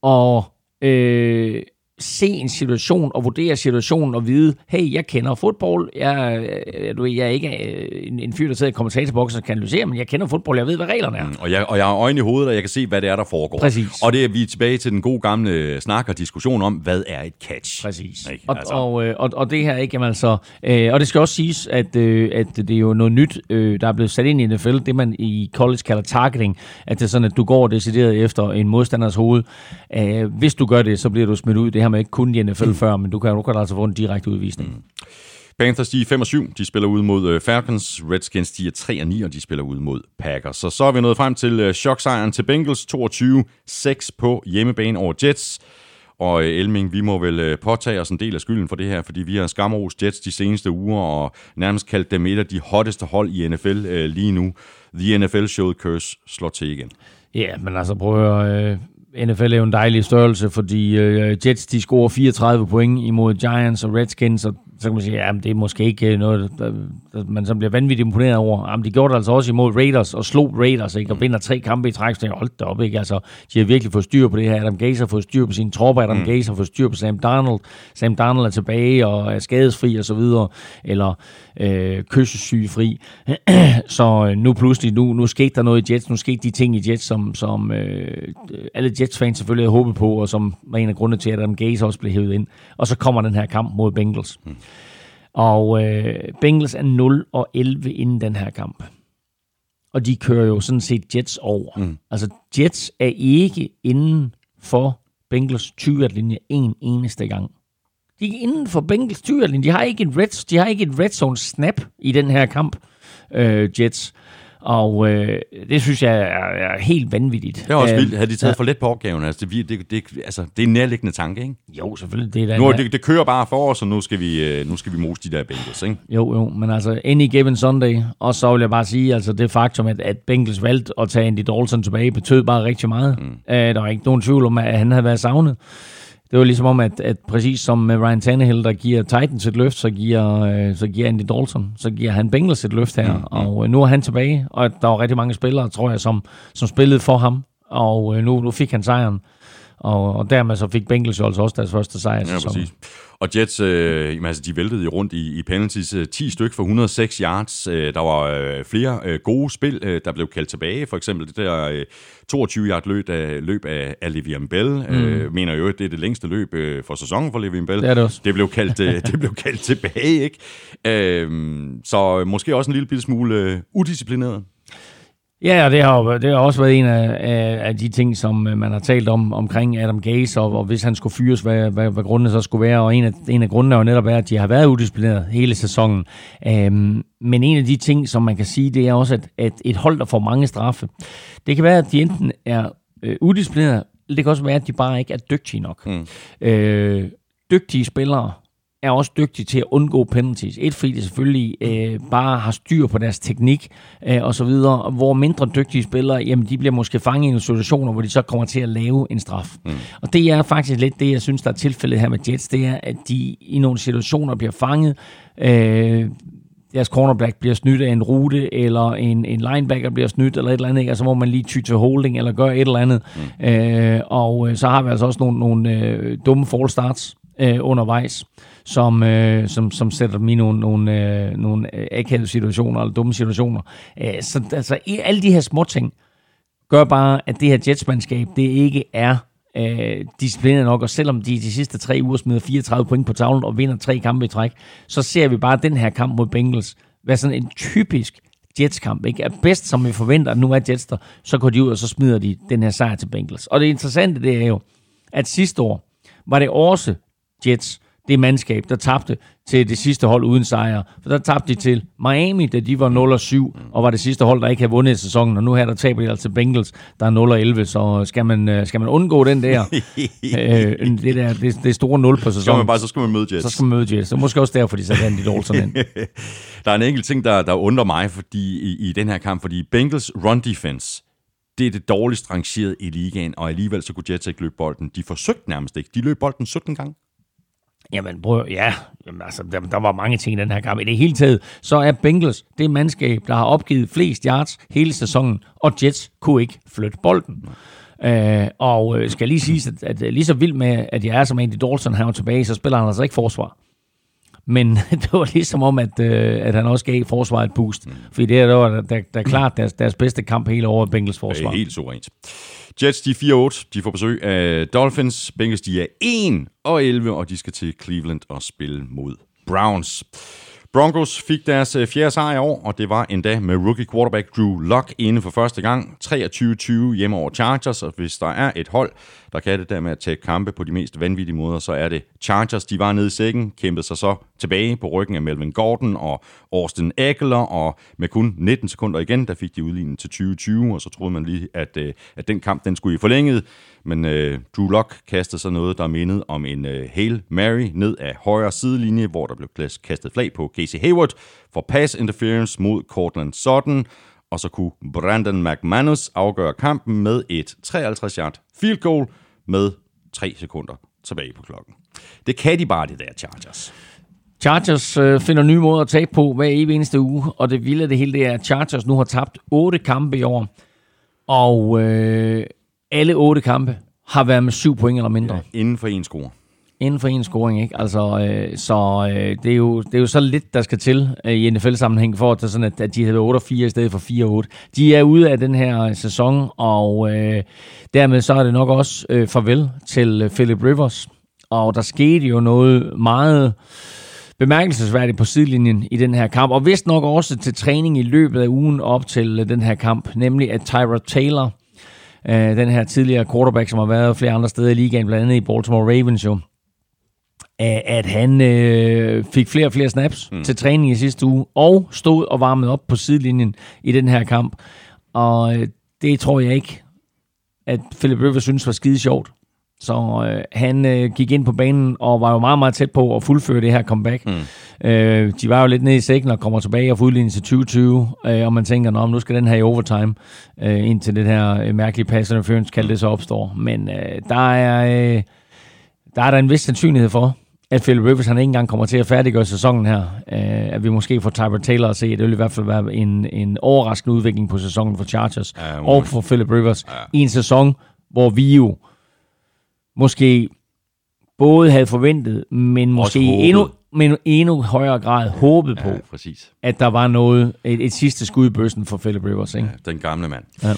at... Øh, se en situation og vurdere situationen og vide, hey, jeg kender fodbold, jeg, du ved, jeg er ikke øh, en, en fyr, der sidder i kommentatorboksen og kan analysere, men jeg kender fodbold, jeg ved, hvad reglerne er. Mm, og, jeg, og jeg har øjne i hovedet, og jeg kan se, hvad det er, der foregår. Præcis. Og det er vi er tilbage til den gode gamle snak og diskussion om, hvad er et catch? Præcis. Ikke? Og, Altså. og, øh, og, og det her ikke, jamen altså, øh, og det skal også siges, at, øh, at det er jo noget nyt, øh, der er blevet sat ind i NFL, det man i college kalder targeting, at det er sådan, at du går decideret efter en modstanders hoved. Øh, hvis du gør det, så bliver du smidt ud. Det har man ikke kun i NFL mm. før, men du kan, du kan altså få en direkte udvisning. Mm. Panthers, de er 5 og 7. De spiller ud mod øh, Falcons. Redskins, de er 3 og 9, og de spiller ud mod Packers. Så så er vi nået frem til øh, choksejren til Bengals. 22-6 på hjemmebane over Jets. Og øh, Elming, vi må vel påtage os en del af skylden for det her, fordi vi har skamros Jets de seneste uger, og nærmest kaldt dem et af de hotteste hold i NFL lige nu. The NFL Show Curse slår til igen. Ja, men altså prøv at høre, NFL er jo en dejlig størrelse, fordi øh, Jets de scorer 34 point imod Giants og Redskins, og så kan man sige, at det er måske ikke øh, noget, der, der, man så bliver vanvittigt imponeret over. Jamen, de gjorde det altså også imod Raiders og slog Raiders, ikke? og vinder tre kampe i træk, så tænker, hold da op, ikke? Altså, de har virkelig fået styr på det her. Adam Gase har fået styr på sine tropper, Adam mm. Gase har fået styr på Sam Darnold. Sam Darnold er tilbage og er skadesfri og så videre, eller øh, kyssesygefri. så øh, nu pludselig, nu, nu skete der noget i Jets, nu skete de ting i Jets, som, som øh, alle Jets-fans selvfølgelig havde håbet på, og som var en af grundene til, at Adam Gase også blev hævet ind. Og så kommer den her kamp mod Bengals. Mm. Og øh, Bengals er 0 og 11 inden den her kamp. Og de kører jo sådan set Jets over. Mm. Altså Jets er ikke inden for Bengals 20-linje en eneste gang. De er ikke inden for Bengals 20-linje. De har ikke et red, de har ikke et red zone snap i den her kamp, øh, Jets. Og øh, det synes jeg er, er helt vanvittigt. Det er også Øh, vildt. Havde de taget for let på opgaven? Altså, det, det, det, altså, det er en nærliggende tanke, ikke? Jo, selvfølgelig. Det er Nu, det, det kører bare for os, og nu skal vi, øh, nu skal vi mose de der Bengals, ikke? Jo, jo, men altså any given Sunday, og så vil jeg bare sige, altså det faktum, at, at Bengals valgte at tage Andy Dalton tilbage, betød bare rigtig meget. Mm. Uh, der var ikke nogen tvivl om, at han havde været savnet. Det var ligesom om, at, at præcis som med Ryan Tannehill, der giver Titans et løft, så giver, øh, så giver Andy Dalton, så giver han Bengals et løft her. Mm. Og øh, nu er han tilbage, og der var rigtig mange spillere, tror jeg, som, som spillede for ham. Og øh, nu, nu fik han sejren. Og, og dermed så fik Bengals altså også deres første sejr. Ja, præcis. Og Jets, øh, jamen, altså, de væltede jo rundt i, i penalties. Øh, 10 styk for 106 yards. Øh, der var øh, flere øh, gode spil, øh, der blev kaldt tilbage. For eksempel det der øh, 22-yard løb af, løb af, af Le'Veon Bell. Mm. Øh, mener jo, at det er det længste løb øh, for sæsonen for Le'Veon Bell. Det er det også. Det blev kaldt, øh, det blev kaldt tilbage, ikke? Øh, så måske også en lille smule øh, udisciplineret. Ja, og det har, jo- det har også været en af, af, af de ting, som øh, man har talt om omkring Adam Gase, og, og hvis han skulle fyres, hvad, hvad, hvad grunden så skulle være. Og en af, en af grundene er jo netop, at de har været udisciplineret hele sæsonen. Øhm, men en af de ting, som man kan sige, det er også, at, at et hold, der får mange straffe, det kan være, at de enten er øh, udisciplineret, det kan også være, at de bare ikke er dygtige nok. Mm. Øh, dygtige spillere er også dygtige til at undgå penalties. Et, fordi de selvfølgelig øh, bare har styr på deres teknik øh, og så videre, hvor mindre dygtige spillere, jamen de bliver måske fanget i nogle situationer, hvor de så kommer til at lave en straf. Mm. Og det er faktisk lidt det, jeg synes, der er tilfældet her med Jets, det er, at de i nogle situationer bliver fanget, øh, deres cornerback bliver snydt af en rute, eller en, en linebacker bliver snydt, eller et eller andet, ikke? altså hvor man lige ty til holding, eller gør et eller andet. Mm. Øh, og øh, så har vi altså også nogle, nogle øh, dumme fall starts øh, undervejs, som, øh, som, som sætter dem i nogle, nogle, øh, nogle akavede situationer, eller dumme situationer. Øh, så altså, alle de her små ting, gør bare, at det her jetsmandskab, det ikke er øh, disciplineret nok, og selvom de de sidste tre uger smider 34 point på tavlen og vinder tre kampe i træk, så ser vi bare den her kamp mod Bengals være sådan en typisk Jets-kamp. Ikke? At bedst, som vi forventer, at nu er Jets der, så går de ud, og så smider de den her sejr til Bengals. Og det interessante, det er jo, at sidste år var det også Jets, det mandskab, der tabte til det sidste hold uden sejr. For der tabte de til Miami, da de var 0-7, og var det sidste hold, der ikke havde vundet i sæsonen. Og nu her, der taber de altså Bengals, der er 0-11. Så skal man, øh, skal man undgå den der, øh, det, der det, det store 0 på Så skal sæsonen, man bare, så skal man møde Jets. så skal man møde Jets. Så måske også derfor, de satte Andy Dalton ind. Der er en enkelt ting, der, der undrer mig fordi, i, i den her kamp, fordi Bengals run defense, det er det dårligst rangeret i ligaen, og alligevel så kunne Jets ikke løbe bolden. De forsøgte nærmest ikke. De løb bolden 17 gange. Jamen, prøv, ja, jamen, altså, der, der var mange ting i den her kamp. I det hele taget, så er Bengals det mandskab, der har opgivet flest yards hele sæsonen, og Jets kunne ikke flytte bolden. Øh, og øh, skal lige sige, at, at, lige så vild med, at jeg er som Andy Dalton her tilbage, så spiller han altså ikke forsvar. Men det var ligesom om, at, øh, at han også gav forsvaret et boost. Fordi det er der, der, der, der er klart deres, deres bedste kamp hele året, Bengals Det forsvar. er helt suverænt. Jets, de er 4-8. De får besøg af Dolphins. Bengals, de er 1 og 11, og de skal til Cleveland og spille mod Browns. Broncos fik deres øh, fjerde sejr i år, og det var endda med rookie quarterback Drew Lock inde for første gang. 23-20 hjemme over Chargers, og hvis der er et hold, der kan det der med at tage kampe på de mest vanvittige måder, så er det Chargers. De var nede i sækken, kæmpede sig så tilbage på ryggen af Melvin Gordon og Austin Eckler, og med kun 19 sekunder igen, der fik de udlignet til 2020, og så troede man lige, at, øh, at den kamp den skulle i forlænget. Men øh, Drew Lock kastede så noget, der mindede om en øh, Hail Mary ned af højre sidelinje, hvor der blev kastet flag på Casey Hayward for pass interference mod Cortland Sutton, og så kunne Brandon McManus afgøre kampen med et 53-yard field goal med 3 sekunder tilbage på klokken. Det kan de bare, det der Chargers. Chargers øh, finder nye måder at tabe på hver evig eneste uge, og det vilde af det hele det er, at Chargers nu har tabt otte kampe i år, og øh, alle otte kampe har været med syv point eller mindre. Ja. Inden for en score. Inden for en scoring, ikke? Altså, øh, så øh, det, er jo, det er jo så lidt, der skal til øh, i NFL-sammenhæng, for at, sådan, at, at de hedder 8 4 i stedet for 4-8. De er ude af den her sæson, og øh, dermed så er det nok også øh, farvel til øh, Philip Rivers. Og der skete jo noget meget bemærkelsesværdigt på sidelinjen i den her kamp, og vist nok også til træning i løbet af ugen op til øh, den her kamp, nemlig at Tyra Taylor, øh, den her tidligere quarterback, som har været flere andre steder i ligaen, blandt andet i Baltimore Ravens jo, at han øh, fik flere og flere snaps mm. til træning i sidste uge, og stod og varmede op på sidelinjen i den her kamp. Og øh, det tror jeg ikke, at Philip Rivers synes var skide sjovt. Så øh, han øh, gik ind på banen og var jo meget, meget tæt på at fuldføre det her comeback. Mm. Øh, de var jo lidt nede i sækken og kommer tilbage og får udlignet til 2020, øh, og man tænker, Nå, nu skal den her i overtime, øh, indtil det her øh, mærkelige pass interference kald det så opstår. Men øh, der er... Øh, der er der en vis sandsynlighed for, at Philip Rivers han ikke engang kommer til at færdiggøre sæsonen her. Uh, at vi måske får Tyler Taylor at se. Det vil i hvert fald være en, en overraskende udvikling på sæsonen for Chargers. Ja, og for Philip Rivers. Ja. I en sæson, hvor vi jo måske både havde forventet, men måske endnu, men endnu højere grad håbet på, Ja, præcis. at der var noget, et, et sidste skud i bøssen for Philip Rivers. Ikke? Den gamle mand. Ja.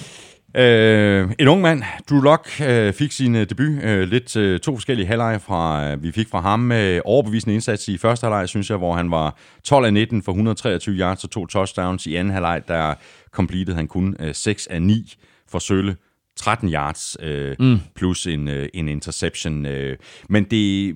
Øh, en ung mand, Drew Lock, øh, fik sin øh, debut. Øh, lidt øh, to forskellige halvleje, fra, øh, vi fik fra ham med overbevisende indsats i første halvleg, synes jeg, hvor han var 12 af 19 for 123 yards og to touchdowns. I anden halvleg, der completed han kun øh, 6 af 9 for Sølle. 13 yards øh, mm. plus en, øh, en interception. Øh. Men det,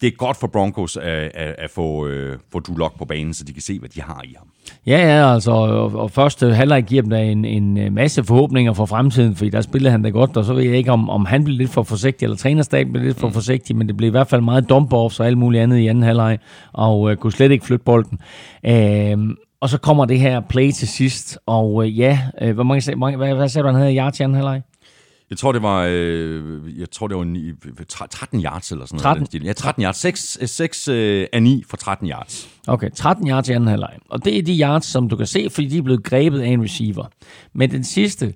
det er godt for Broncos at, at, at få, øh, få Drew Lock på banen, så de kan se, hvad de har i ham. Ja, ja, altså, og, og første halvleg giver dem da en, en masse forhåbninger for fremtiden, fordi der spillede han da godt, og så ved jeg ikke, om, om han blev lidt for forsigtig, eller trænerstaben blev lidt for forsigtig, men det blev i hvert fald meget dump-offs og alt muligt andet i anden halvleg, og øh, kunne slet ikke flytte bolden. Øhm, og så kommer det her play til sidst, og øh, ja, øh, hvor mange, mange, hvad, hvad sagde du, han havde i yards i anden halvleg? Jeg tror, det var, øh, jeg tror, det var ni, 13 yards eller sådan 13? noget. den stil. Ja, 13 yards. 6, 6 øh, af 9 for 13 yards. Okay, 13 yards i anden halvleg. Og det er de yards, som du kan se, fordi de er blevet grebet af en receiver. Men den sidste,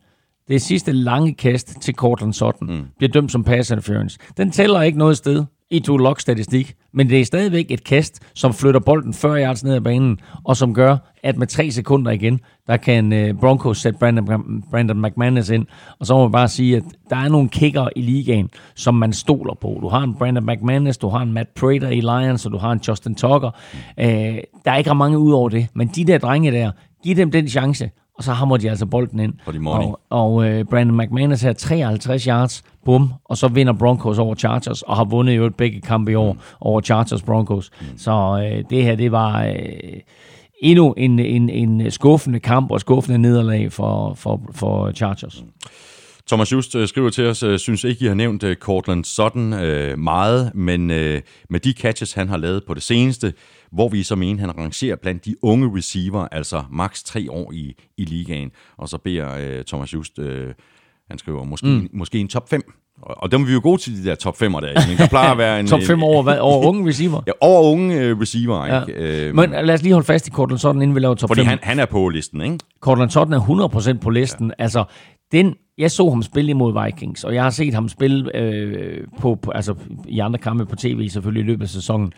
det sidste lange kast til Cortland Sutton mm. bliver dømt som pass interference. Den tæller ikke noget sted i to lock statistik, men det er stadigvæk et kast, som flytter bolden 40 yards ned ad banen, og som gør, at med tre sekunder igen, der kan øh, Broncos sætte Brandon, Brandon McManus ind, og så må man bare sige, at der er nogle kicker i ligaen, som man stoler på. Du har en Brandon McManus, du har en Matt Prater i Lions, og du har en Justin Tucker. Øh, der er ikke ret mange ud over det, men de der drenge der, giv dem den chance, og så hammer de altså bolden ind. Money. Og, og uh, Brandon McManus har 53 yards, bum, og så vinder Broncos over Chargers, og har vundet jo et begge kampe i år mm. over Chargers Broncos. Mm. Så uh, det her, det var uh, endnu en, en, en skuffende kamp og skuffende nederlag for, for, for Chargers. Mm. Thomas Just øh, skriver til os, øh, synes ikke, I har nævnt øh, Cortland Sutton øh, meget, men øh, med de catches, han har lavet på det seneste, hvor vi så mener, han rangerer blandt de unge receiver, altså maks tre år i, i ligaen. Og så beder øh, Thomas Just, øh, han skriver, måske, mm. måske en top 5. Og, dem er vi jo gode til, de der top 5'er der. Men der plejer at være en... top 5 over, hvad, over unge receiver? ja, over unge øh, receiver, Ja. ikke? Øh, Men lad os lige holde fast i Cortland Sutton, inden vi laver top fordi 5. han, han er på listen, ikke? Cortland Sutton er 100% på listen. Ja. Altså, den, jeg så ham spille imod Vikings, og jeg har set ham spille øh, på, på, altså, i andre kampe på tv selvfølgelig i løbet af sæsonen.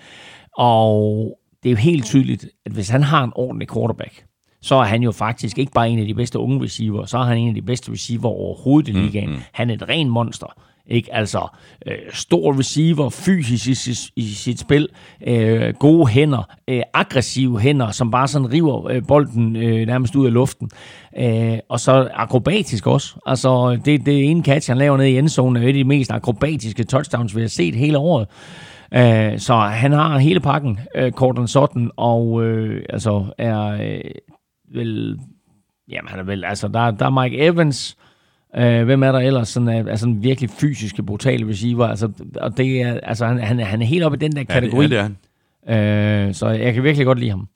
Og det er jo helt tydeligt, at hvis han har en ordentlig quarterback, så er han jo faktisk ikke bare en af de bedste unge receiver, så er han en af de bedste receiver overhovedet i ligaen. Mm-hmm. Han er et ren monster. Ikke? Altså, øh, stor receiver, fysisk i, sit- i sit spil, øh, gode hænder, øh, aggressive hænder, som bare sådan river øh, bolden øh, nærmest ud af luften. Øh, og så akrobatisk også. Altså, det, det ene catch, han laver ned i endzone, er et af de mest akrobatiske touchdowns, vi har set hele året. Øh, så han har hele pakken, øh, Cortland Sutton, og øh, altså er øh, vel... Jamen, han er vel... Altså, der, der er Mike Evans... Øh, hvem er der ellers? Sådan, er, er sådan virkelig fysiske, brutale receiver. Altså, og det er, altså, han, han, er- han er helt oppe i den der Ja, det, kategori. ja, det er han. Øh, så jeg kan virkelig godt lide ham.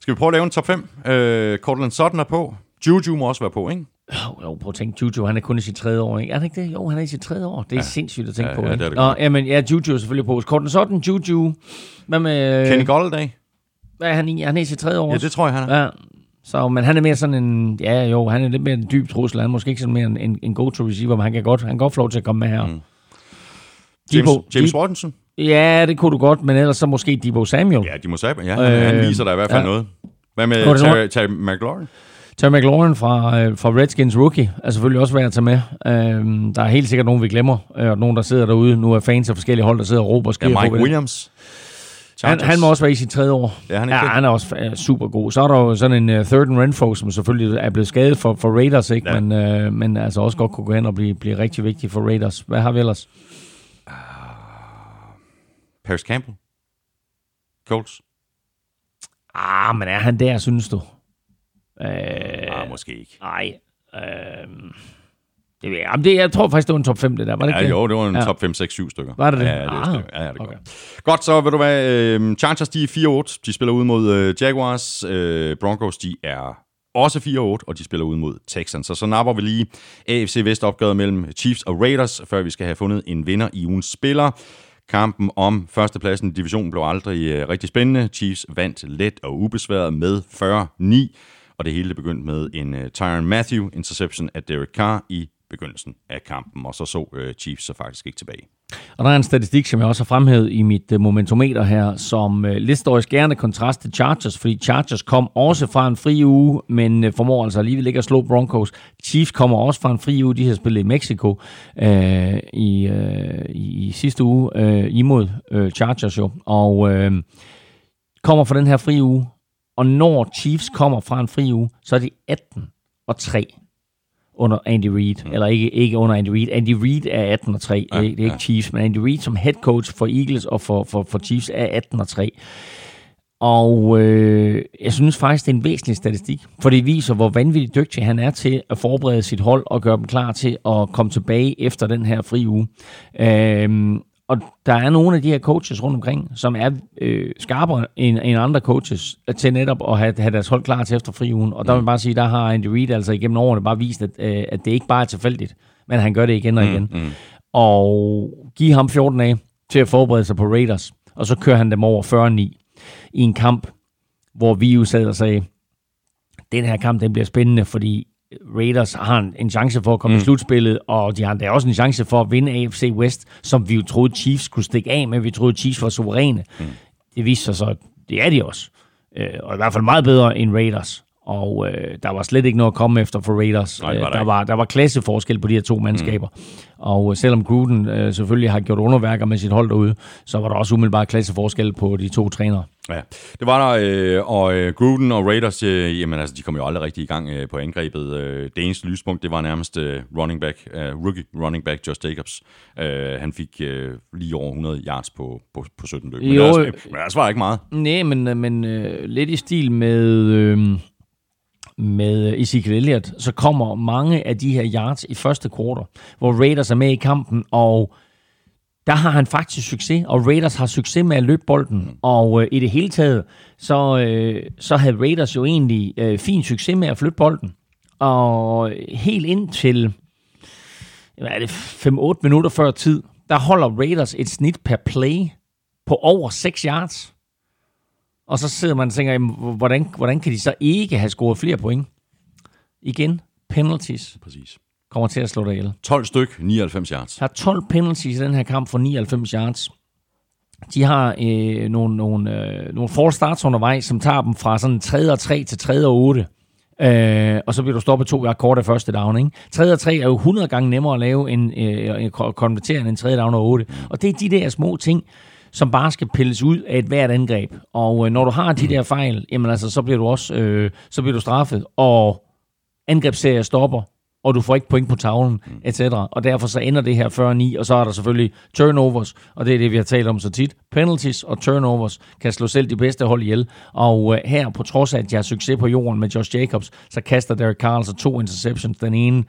Skal vi prøve at lave en top 5? Øh, Cortland Sutton er på. Juju må også være på, ikke? Jo, jo, prøv at tænke, Juju, han er kun i sit tredje år, ikke? Er han ikke det? Jo, han er i sit tredje år. Det er ja. sindssygt at tænke Ja, på, ja, ikke? det er det Nå, jamen, ja, Juju er selvfølgelig på. Cortland Sutton, Juju. Hvad med... Kenny Golladay? Hvad er han i? Er han i sit tredje år? Ja, det tror jeg, han er. Ja. Så, men han er mere sådan en, ja jo, han er lidt mere en dyb trussel. Han er måske ikke sådan mere en, en, en go-to receiver, men han kan godt, han kan godt få lov til at komme med her. Mm. James, Debo, James Debo- Watson? Ja, det kunne du godt, men ellers så måske Debo Samuel. Ja, de må sige, ja, han, han Øh, viser dig i hvert fald ja. noget. Hvad med er Terry, Terry McLaurin? Terry McLaurin fra, øh, fra Redskins rookie er selvfølgelig også værd at tage med. Øhm, der er helt sikkert nogen, vi glemmer, øh, og nogen, der sidder derude. Nu er fans af forskellige hold, der sidder og råber og Ja, skriger Mike på. Williams? Han, han må også være i sit tredje år. Ja, han er ja, han er også uh, super god. Så er der jo sådan en uh, third and Renfro, som selvfølgelig er blevet skadet for, for Raiders, ikke? Ja. Men, uh, men altså også godt kunne gå hen og blive, blive rigtig vigtig for Raiders. Hvad har vi ellers? Paris Campbell? Colts? Ah, men er han der, synes du? Øh, Ah, måske ikke. nej. Øh, det ved jeg. Jamen, det, jeg tror faktisk, det var en top 5, det der. Var det Ja, ikke jo, det var en Ja. top 5, 6, 7 stykker. Var det det? Ja, det er Ah, stykker. Ja, ja, det er okay. godt. Godt, så vil du hvad, øh, Chargers, de er 4-8. De spiller ud mod øh, Jaguars. Øh, Broncos, de er også 4-8, og de spiller ud mod Texans. Så så napper vi lige AFC Vest-opgøret mellem Chiefs og Raiders, før vi skal have fundet en vinder i ugens spiller. Kampen om førstepladsen i divisionen blev aldrig øh, rigtig spændende. Chiefs vandt let og ubesværet med 40-9, og det hele det begyndte med en øh, Tyron Matthew interception af Derek Carr i begyndelsen af kampen, og så så øh, Chiefs så faktisk ikke tilbage. Og der er en statistik, som jeg også har fremhævet i mit uh, momentometer her, som uh, lidt står i skærende kontrast til Chargers, fordi Chargers kom også fra en fri uge, men uh, formår altså alligevel ikke at slå Broncos. Chiefs kommer også fra en fri uge, de har spillet i Mexico uh, i, uh, i, i sidste uge uh, imod uh, Chargers jo, og uh, kommer fra den her fri uge, og når Chiefs kommer fra en fri uge, så er de 18 og 3 under Andy Reid, mm. eller ikke, ikke under Andy Reid. Andy Reid er 18 og 3, ja, det, er- ikke ja. Chiefs, men Andy Reid som head coach for Eagles og for, for, for Chiefs er 18 og 3. Og øh, jeg synes faktisk, det er en væsentlig statistik, for det viser, hvor vanvittigt dygtig han er til at forberede sit hold og gøre dem klar til at komme tilbage efter den her fri uge. Øhm, og der er nogle af de her coaches rundt omkring, som er øh, skarpere end, end andre coaches til netop at have, have deres hold klar til efter fri ugen. Og der vil jeg bare sige, der har Andy Reid altså igennem årene bare vist, at, øh, at det ikke bare er tilfældigt, men han gør det igen og igen. Mm, mm. Og give ham 14 dage til at forberede sig på Raiders, og så kører han dem over 40-9 i en kamp, hvor vi jo sad og sagde, den her kamp den bliver spændende, fordi Raiders har en, en chance for at komme mm. i slutspillet, og de har endda også en chance for at vinde AFC West, som vi jo troede Chiefs kunne stikke af med. Vi troede Chiefs var suveræne. Mm. Det viste sig så, at det er de også. Øh, og i hvert fald meget bedre end Raiders. Og øh, der var slet ikke noget at komme efter for Raiders. Nej, var Øh, der der, var, der var klasseforskel på de her to mandskaber. Mm. Og øh, selvom Gruden øh, selvfølgelig har gjort underværker med sit hold derude, så var der også umiddelbart klasseforskel på de to trænere. Ja, det var der, øh, og øh, Gruden og Raiders, øh, jamen altså, de kom jo aldrig rigtig i gang øh, på angrebet. Øh, det eneste lyspunkt, det var nærmest øh, running back, øh, rookie running back Josh Jacobs. Øh, han fik øh, lige over 100 yards på, på, på 17 løb. Men, Jo, det øh, men altså var ikke meget. Nej, men, men øh, lidt i stil med, øh, med Ezekiel Elliott, så kommer mange af de her yards i første kvartal, hvor Raiders er med i kampen, og der har han faktisk succes, og Raiders har succes med at løbe bolden. Og øh, i det hele taget, så, øh, så havde Raiders jo egentlig øh, fin succes med at flytte bolden. Og helt indtil hvad er det, 5-8 minutter før tid, der holder Raiders et snit per play på over 6 yards. Og så sidder man og tænker, jamen, hvordan, hvordan kan de så ikke have scoret flere point? Igen, penalties Præcis. kommer til at slå dig ihjel. 12 styk, 99 yards. Der er 12 penalties i den her kamp for 99 yards. De har øh, nogle, nogle, øh, nogle false starts undervejs, som tager dem fra sådan 3 og 3 til 3 og 8. Øh, og så bliver du stoppet to gange kort af første down. Ikke? 3 og 3 er jo 100 gange nemmere at lave end øh, en ko- konvertere end en 3 down og 8. Og det er de der små ting, som bare skal pilles ud af et hvert angreb. Og øh, når du har de der fejl, jamen altså, så bliver du også øh, så bliver du straffet, og angrebsserie stopper, og du får ikke point på tavlen, etc. Og derfor så ender det her 40-9, og så er der selvfølgelig turnovers, og det er det, vi har talt om så tit. Penalties og turnovers kan slå selv de bedste hold ihjel. Og øh, her, på trods af, at jeg har succes på jorden med Josh Jacobs, så kaster Derek Carl så to interceptions. Den ene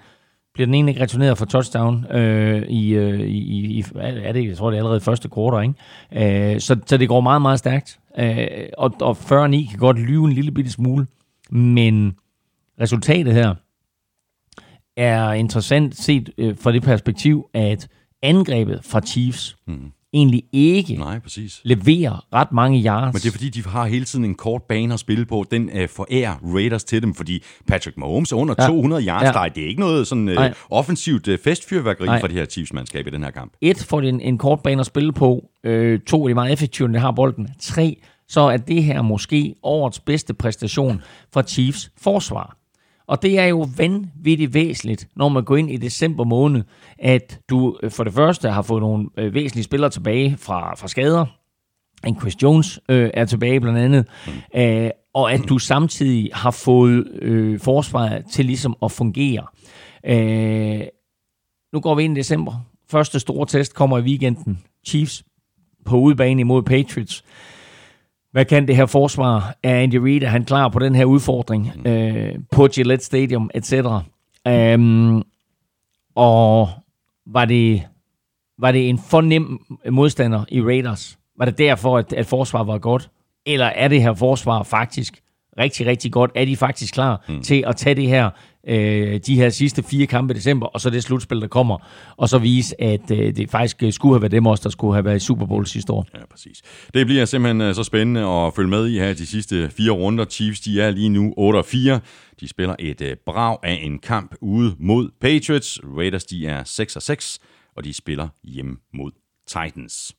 bliver den ene ikke returneret for touchdown øh, i, øh, i, i, er det, jeg tror det er allerede første quarter, ikke? Øh, så, så det går meget, meget stærkt. Øh, og, og 40-9 kan godt lyve en lille bitte smule, men resultatet her er interessant set øh, fra det perspektiv, at angrebet fra Chiefs mm egentlig ikke Nej, præcis. leverer ret mange yards. Men det er fordi, de har hele tiden en kort bane at spille på. Den øh, forærer Raiders til dem, fordi Patrick Mahomes er under Ja. ja. 200 yards. Ja. Ja. Det er ikke noget sådan øh, offensivt øh, festfyrværkeri Nej. for det her Chiefs-mandskab i den her kamp. Et, får de en, en kort bane at spille på. Øh, to, er de meget effektive, når de har bolden. Tre, så er det her måske årets bedste præstation fra Chiefs forsvar. Og det er jo vanvittigt væsentligt, når man går ind i december måned, at du øh, for det første har fået nogle øh, væsentlige spillere tilbage fra, fra skader. En Chris Jones øh, er tilbage blandt andet. Mm. Øh, og at du samtidig har fået øh, forsvaret til ligesom at fungere. Øh, nu går vi ind i december. Første store test kommer i weekenden. Chiefs på udebane imod Patriots. Hvad kan det her forsvar? Er Andy Reid, er han klar på den her udfordring øh, på Gillette Stadium, etc.? Um, og var det, var det en fornem modstander i Raiders? Var det derfor, at, at forsvaret var godt? Eller er det her forsvar faktisk rigtig, rigtig godt? Er de faktisk klar mm. til at tage det her, øh, de her sidste fire kampe i december, og så det slutspil, der kommer, og så vise, at øh, det faktisk øh, skulle have været dem også, der skulle have været i Super Bowl sidste år? Ja, præcis. Det bliver simpelthen øh, så spændende at følge med i her de sidste fire runder. Chiefs, de er lige nu 8 og 4. De spiller et øh, brag af en kamp ude mod Patriots. Raiders, de er 6 og 6, og de spiller hjemme mod Titans.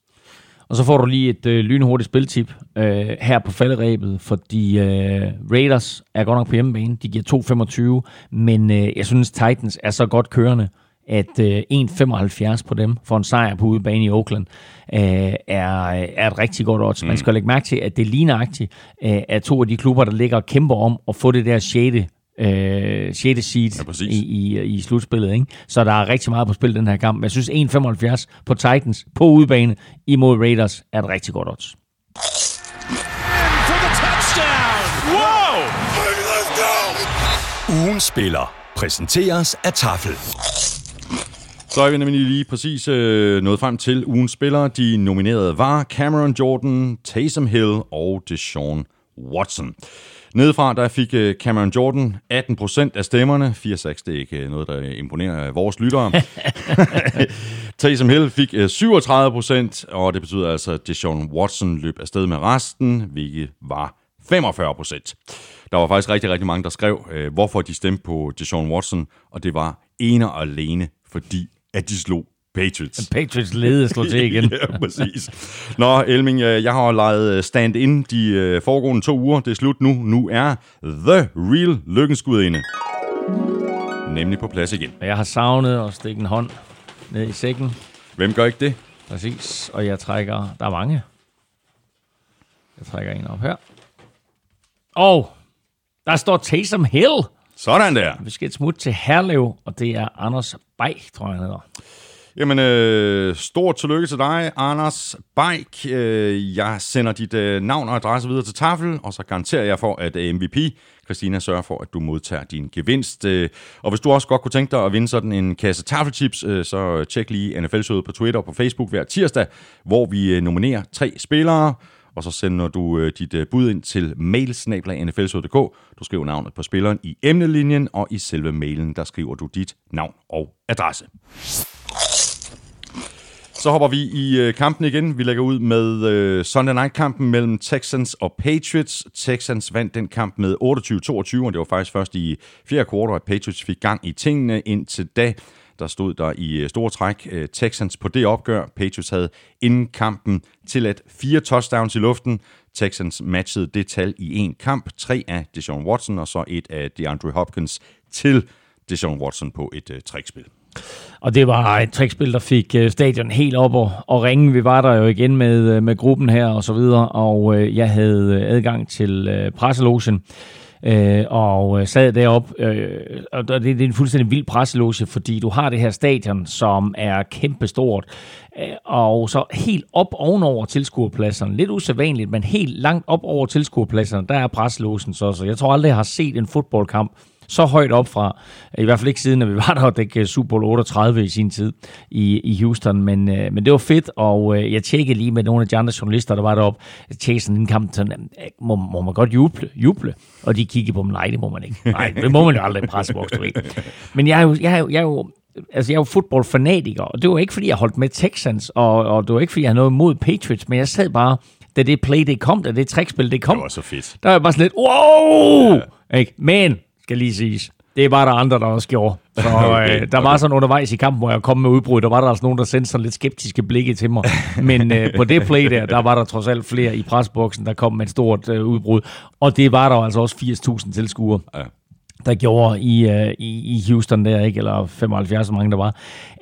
Og så får du lige et øh, lynhurtigt spiltip øh, her på falderæbet, fordi øh, Raiders er godt nok på hjemmebane. De giver 2,25, men øh, jeg synes Titans er så godt kørende, at øh, 1,75 på dem for en sejr på udebane i Oakland øh, er, er et rigtig godt odds. Man skal lægge mærke til, at det er ligneragtigt øh, af to af de klubber, der ligger og kæmper om at få det der 6. Øh, 6. seed Ja, præcis. i, i, i slutspillet. Ikke? Så der er rigtig meget på spil den her kamp. Men Jeg synes 1,75 på Titans på udebane imod Raiders er et rigtig godt odds. Ugen spiller præsenteres af Tafel. Så er vi nemlig lige præcis øh, nået frem til ugens spillere. De nominerede var Cameron Jordan, Taysom Hill og Deshaun Watson. Nedefra der fik øh, Cameron Jordan 18% af stemmerne. 4-6, det er ikke øh, noget, der imponerer vores lyttere. Taysom Hill fik øh, 37%, og det betyder altså, at Deshaun Watson løb afsted med resten, hvilket var 45 procent. Der var faktisk rigtig, rigtig mange, der skrev, øh, hvorfor de stemte på Deshaun Watson, og det var ene og alene, fordi at de slog Patriots. Patriots lede slog til igen. ja, præcis. Nå, Elming, øh, jeg har lejet stand-in de øh, foregående to uger. Det er slut nu. Nu er The Real Lykkensgudinde nemlig på plads igen. Og jeg har savnet at stikke en hånd ned i sækken. Hvem gør ikke det? Præcis. Og jeg trækker... Der er mange. Jeg trækker en op her. Og der står Taysom Hill. Sådan der. Vi skal et smut til Herlev, og det er Anders Bay, tror jeg, han hedder. Jamen, øh, stort tillykke til dig, Anders Beik. Øh, jeg sender dit øh, navn og adresse videre til Tafel, og så garanterer jeg for, at øh, MVP, Christina, sørger for, at du modtager din gevinst. Øh, og hvis du også godt kunne tænke dig at vinde sådan en kasse tafelchips, øh, så tjek lige NFL-showet på Twitter og på Facebook hver tirsdag, hvor vi øh, nominerer tre spillere, og så sender du øh, dit øh, bud ind til mailsnablag.nflshow.dk. Du skriver navnet på spilleren i emnelinjen, og i selve mailen, der skriver du dit navn og adresse. Så hopper vi i øh, kampen igen. Vi lægger ud med øh, Sunday Night-kampen mellem Texans og Patriots. Texans vandt den kamp med 28-22, og det var faktisk først i fjerde kvartal, at Patriots fik gang i tingene indtil da. Der stod der i øh, store træk øh, Texans på det opgør. Patriots havde inden kampen tilladt fire touchdowns i luften. Texans matchede det tal i en kamp. Tre af Deshaun Watson og så et af DeAndre Hopkins til Deshaun Watson på et øh, trækspil. Og det var et trickspil, der fik øh, stadion helt op og, og ringe. Vi var der jo igen med, øh, med gruppen her og så videre, og øh, jeg havde øh, adgang til øh, presselogen. Øh, og øh, sad derop øh, og det, det er en fuldstændig vild presseloge, fordi du har det her stadion, som er kæmpestort, øh, og så helt op ovenover tilskuerpladserne, lidt usædvanligt, men helt langt op over tilskuerpladserne, der er presselogen så, så jeg tror aldrig, jeg har set en fodboldkamp så højt op fra, i hvert fald ikke siden, at vi var der og dække Super Bowl 38 i sin tid i, i Houston, men, øh, men det var fedt, og øh, jeg tjekkede lige med nogle af de andre journalister, der var deroppe, jeg tjekkede sådan en kamp, sådan, øh, må, må man godt juble, juble? Og de kiggede på mig, nej, det må man ikke. Nej, det må man jo aldrig i presseboks, du ved. Men jeg er jo, jeg er jo, jeg er jo altså jeg er jo fodboldfanatiker, og det var ikke, fordi jeg holdt med Texans, og, og det var ikke, fordi jeg havde noget mod Patriots, men jeg sad bare, da det play, det kom, da det trækspil, det kom. Det var så fedt. Der var jeg bare sådan lidt, wow! Ja. Ikke? Men, skal lige siges, det var der andre, der også gjorde. Så Okay, øh, der var sådan undervejs i kampen, hvor jeg kom med udbrud, der var der altså nogen, der sendte sådan lidt skeptiske blikke til mig. Men øh, på det play der, der var der trods alt flere i presboksen, der kom med et stort øh, udbrud. Og det var der altså også 80.000 tilskuere. Ja. der gjorde i, øh, i, i Houston der, ikke? eller 75, så mange der var.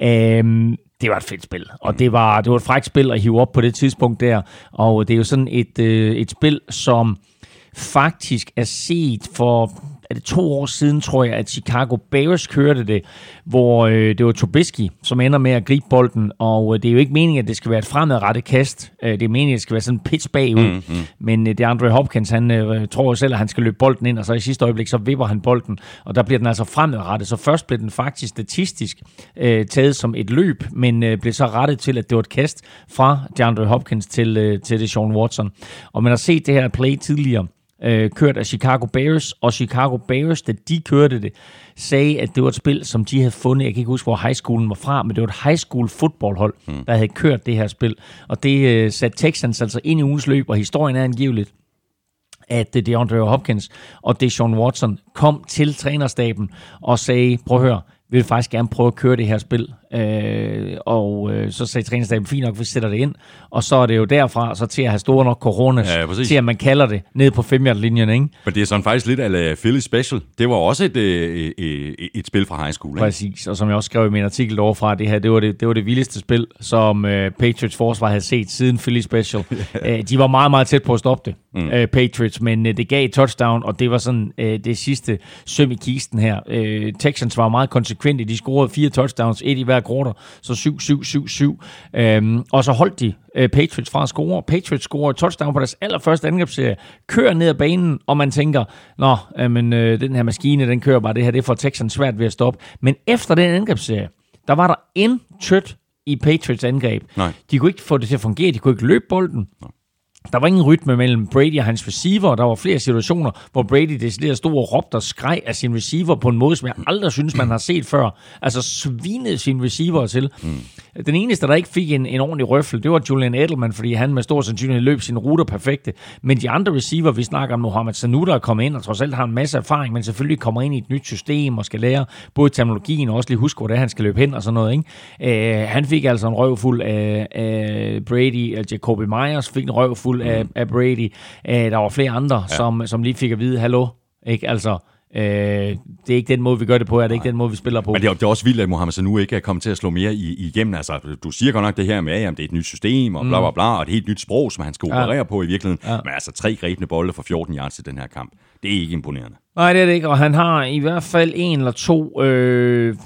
Øhm, det var et fedt spil, og det var, det var et frækt spil at hive op på det tidspunkt der, og det er jo sådan et, øh, et spil, som faktisk er set for er det to år siden, tror jeg, at Chicago Bears kørte det, hvor øh, det var Trubisky, som ender med at gribe bolden, og øh, det er jo ikke meningen, at det skal være et fremadrettet kast. Øh, det er meningen, at det skal være sådan en pitch bagud. Mm, mm. Men øh, det er Andre Hopkins, han øh, tror jo selv, at han skal løbe bolden ind, og så i sidste øjeblik, så vipper han bolden, og der bliver den altså fremadrettet. Så først blev den faktisk statistisk øh, taget som et løb, men øh, blev så rettet til, at det var et kast fra DeAndre Hopkins til, øh, til Deshaun Watson. Og man har set det her play tidligere, øh, kørt af Chicago Bears, og Chicago Bears, da de kørte det, sagde, at det var et spil, som de havde fundet. Jeg kan ikke huske, hvor high schoolen var fra, men det var et high school fodboldhold, mm. der havde kørt det her spil. Og det øh, satte Texans altså ind i ugens løb, og historien er angiveligt, at øh, DeAndre Hopkins og Deshaun Watson kom til trænerstaben og sagde, prøv at høre, vi vil faktisk gerne prøve at køre det her spil. Øh, og øh, så sagde trænerstaben, fint nok, vi sætter det ind. Og så er det jo derfra så til at have store nok coronas, Ja, til at man kalder det ned på 5 linjen ikke? Men det er sådan faktisk lidt af Philly Special. Det var også et, øh, øh, et spil fra high school. Ikke? Præcis, og som jeg også skrev i min artikel overfra, det her, det var det, det, var det vildeste spil, som øh, Patriots forsvar havde set siden Philly Special. øh, de var meget, meget tæt på at stoppe det, mm. øh, Patriots, men øh, det gav et touchdown, og det var sådan øh, det sidste søm i kisten her. Øh, Texans var meget konsekvente, de scorede fire touchdowns, et i hver quarter, så 7-7-7-7, øhm, og så holdt de øh, Patriots fra at score. Patriots scorer touchdown på deres allerførste angrebsserie, kører ned ad banen, og man tænker, nå, øh, men, øh, den her maskine, den kører bare det her, det får Texans svært ved at stoppe. Men efter den angrebsserie, der var der intet i Patriots angreb. Nej. De kunne ikke få det til at fungere, de kunne ikke løbe bolden der var ingen rytme mellem Brady og hans receiver, og der var flere situationer, hvor Brady decideret stod og råbte og skreg af sin receiver på en måde, som jeg aldrig synes, man har set før. Altså svinede sin receiver til. Mm. Den eneste, der ikke fik en, en ordentlig røffel, det var Julian Edelman, fordi han med stor sandsynlighed løb sine ruter perfekte. Men de andre receiver, vi snakker om Mohamed Sanu, der er kommet ind, og trods alt har en masse erfaring, men selvfølgelig kommer ind i et nyt system og skal lære både terminologien og også lige huske, hvor det er, han skal løbe hen og sådan noget. Ikke? Øh, han fik altså en røvfuld af, af Brady, og Jacoby Myers fik en røvfuld af, af Brady. Øh, der var flere andre, ja. som, som lige fik at vide, hallo, ikke? Altså, øh, det er ikke den måde, vi gør det på, er det ikke den måde, vi spiller på. Men det er, det er også vildt, at Mohamed Sanu ikke er kommet til at slå mere i, igennem. Altså, du siger godt nok det her med, at det er et nyt system, og bla bla bla, og et helt nyt sprog, som han skal operere ja. på i virkeligheden. Ja. Men altså, tre grebne bolde for 14 yards i den her kamp, det er ikke imponerende. Nej, det er det ikke, og han har i hvert fald en eller to øh,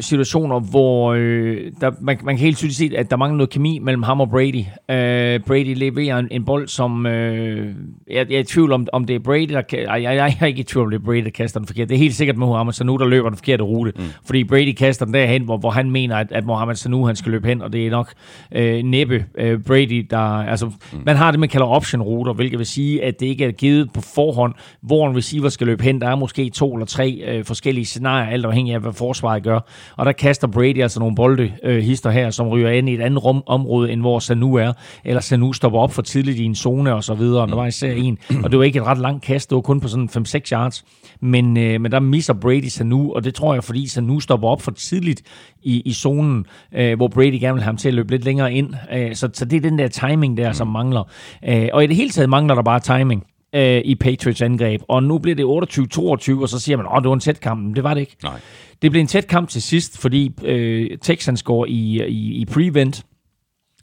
situationer, hvor øh, der, man, man kan helt tydeligt se, at der mangler noget kemi mellem ham og Brady. Øh, Brady leverer en, en bold, som... Øh, jeg, jeg er i tvivl om, om det er Brady, der... Jeg, jeg, jeg er ikke i tvivl om det er Brady, der kaster den forkert. Det er helt sikkert Mohamed Sanu, der løber den forkerte rute. Mm. Fordi Brady kaster den derhen, hvor, hvor han mener, at, at Mohamed Sanu han skal løbe hen, og det er nok øh, næppe øh, Brady, der... Altså, mm. man har det, man kalder option-ruter, hvilket vil sige, at det ikke er givet på forhånd, hvor en receiver skal løbe hen. Der er måske to eller tre øh, forskellige scenarier, alt afhængig af, hvad forsvaret gør. Og der kaster Brady altså nogle bolde øh, hister her, som ryger ind i et andet rum, område, end hvor Sanu er. Eller Sanu stopper op for tidligt i en zone og så videre. Og der var især en, og det var ikke et ret langt kast, det var kun på sådan 5-6 yards. Men, øh, men der misser Brady Sanu, og det tror jeg, fordi Sanu stopper op for tidligt i, i zonen, øh, hvor Brady gerne vil have ham til at løbe lidt længere ind. Øh, så, så det er den der timing der, som mangler. Øh, og i det hele taget mangler der bare timing øh, i Patriots angreb. Og nu bliver det 28-22, og så siger man, at det var en tæt kamp. Men det var det ikke. Nej. Det blev en tæt kamp til sidst, fordi øh, Texans går i, i, i prevent.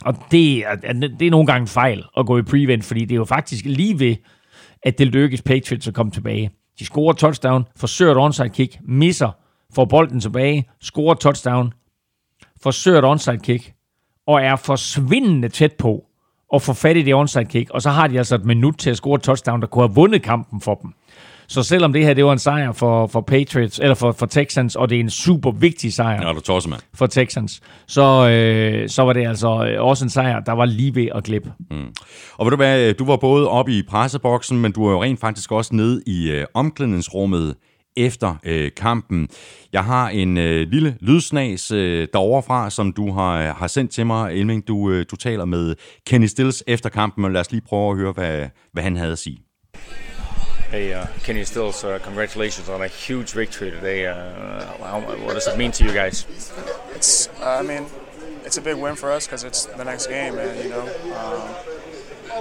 Og det er, det er nogle gange fejl at gå i prevent, fordi det er jo faktisk lige ved, at det lykkes Patriots at komme tilbage. De scorer touchdown, forsøger et onside kick, misser, får bolden tilbage, scorer touchdown, forsøger et onside kick, og er forsvindende tæt på at få fat i det onside kick, og så har de altså et minut til at score et touchdown, der kunne have vundet kampen for dem. Så selvom det her det var en sejr for, for Patriots, eller for, for Texans, og det er en super vigtig sejr Ja, du tosser, mand. for Texans, så, øh, så var det altså øh, også en sejr, der var lige ved at glippe. Og ved du hvad, du var både oppe i presseboksen, men du var jo rent faktisk også nede i øh, omklædningsrummet efter øh, kampen. Jeg har en øh, lille lydsnas øh, derovre fra, som du har, har sendt til mig, Elming. Du, øh, du taler med Kenny Stills efter kampen, men lad os lige prøve at høre, hvad, hvad han havde at sige. Hey, uh, Kenny Stills, uh, congratulations on a huge victory today. Uh, how, what does it mean to you guys? It's, uh, I mean, it's a big win for us because it's the next game, and you know, um,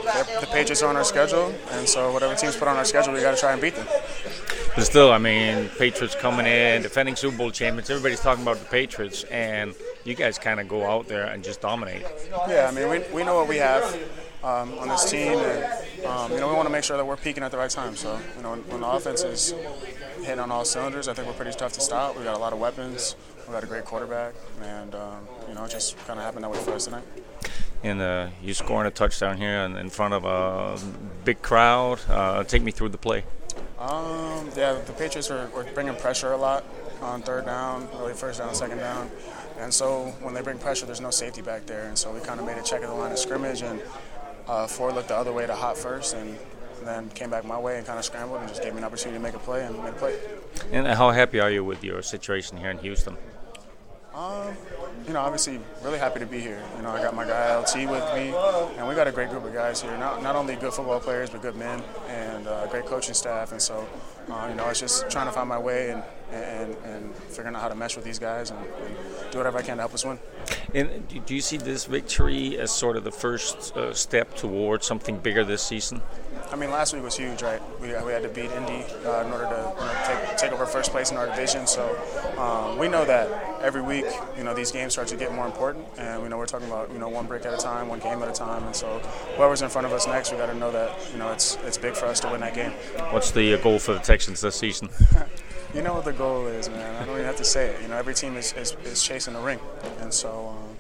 the, the Patriots are on our schedule, and so whatever teams put on our schedule, we got to try and beat them. But still, I mean, Patriots coming in, defending Super Bowl champions. Everybody's talking about the Patriots, and you guys kind of go out there and just dominate. Yeah, I mean, we, we know what we have um, on this team, and um, you know, we want to make sure that we're peaking at the right time. So, you know, when, when the offense is hitting on all cylinders, I think we're pretty tough to stop. We got a lot of weapons. We got a great quarterback, and um, you know, it just kind of happened that way for us tonight. And uh, you scoring a touchdown here in, in front of a big crowd. Uh, take me through the play. Um, yeah, the Patriots were, were bringing pressure a lot on third down, really first down, second down. And so when they bring pressure, there's no safety back there. And so we kind of made a check of the line of scrimmage, and uh, Ford looked the other way to hot first, and then came back my way and kind of scrambled and just gave me an opportunity to make a play and made a play. And how happy are you with your situation here in Houston? Um, you know, obviously, really happy to be here. You know, I got my guy LT with me, and we got a great group of guys here. Not, not only good football players, but good men and uh, great coaching staff. And so, uh, you know, it's just trying to find my way and, and, and figuring out how to mesh with these guys and, and do whatever I can to help us win. And do- you see this victory as sort of the first uh, step towards something bigger this season? I mean, last week was huge, right? We, we had to beat Indy uh, in order to you know, take, take over first place in our division. So um, we know that every week, you know, these games start to get more important, and we know we're talking about you know one break at a time, one game at a time, and so whoever's in front of us next, we got to know that you know it's it's big for us to win that game. What's the uh, goal for the Texans this season? You know what the goal is, man. I don't even have to say it. You know, every team is, is, is chasing the ring, and so um,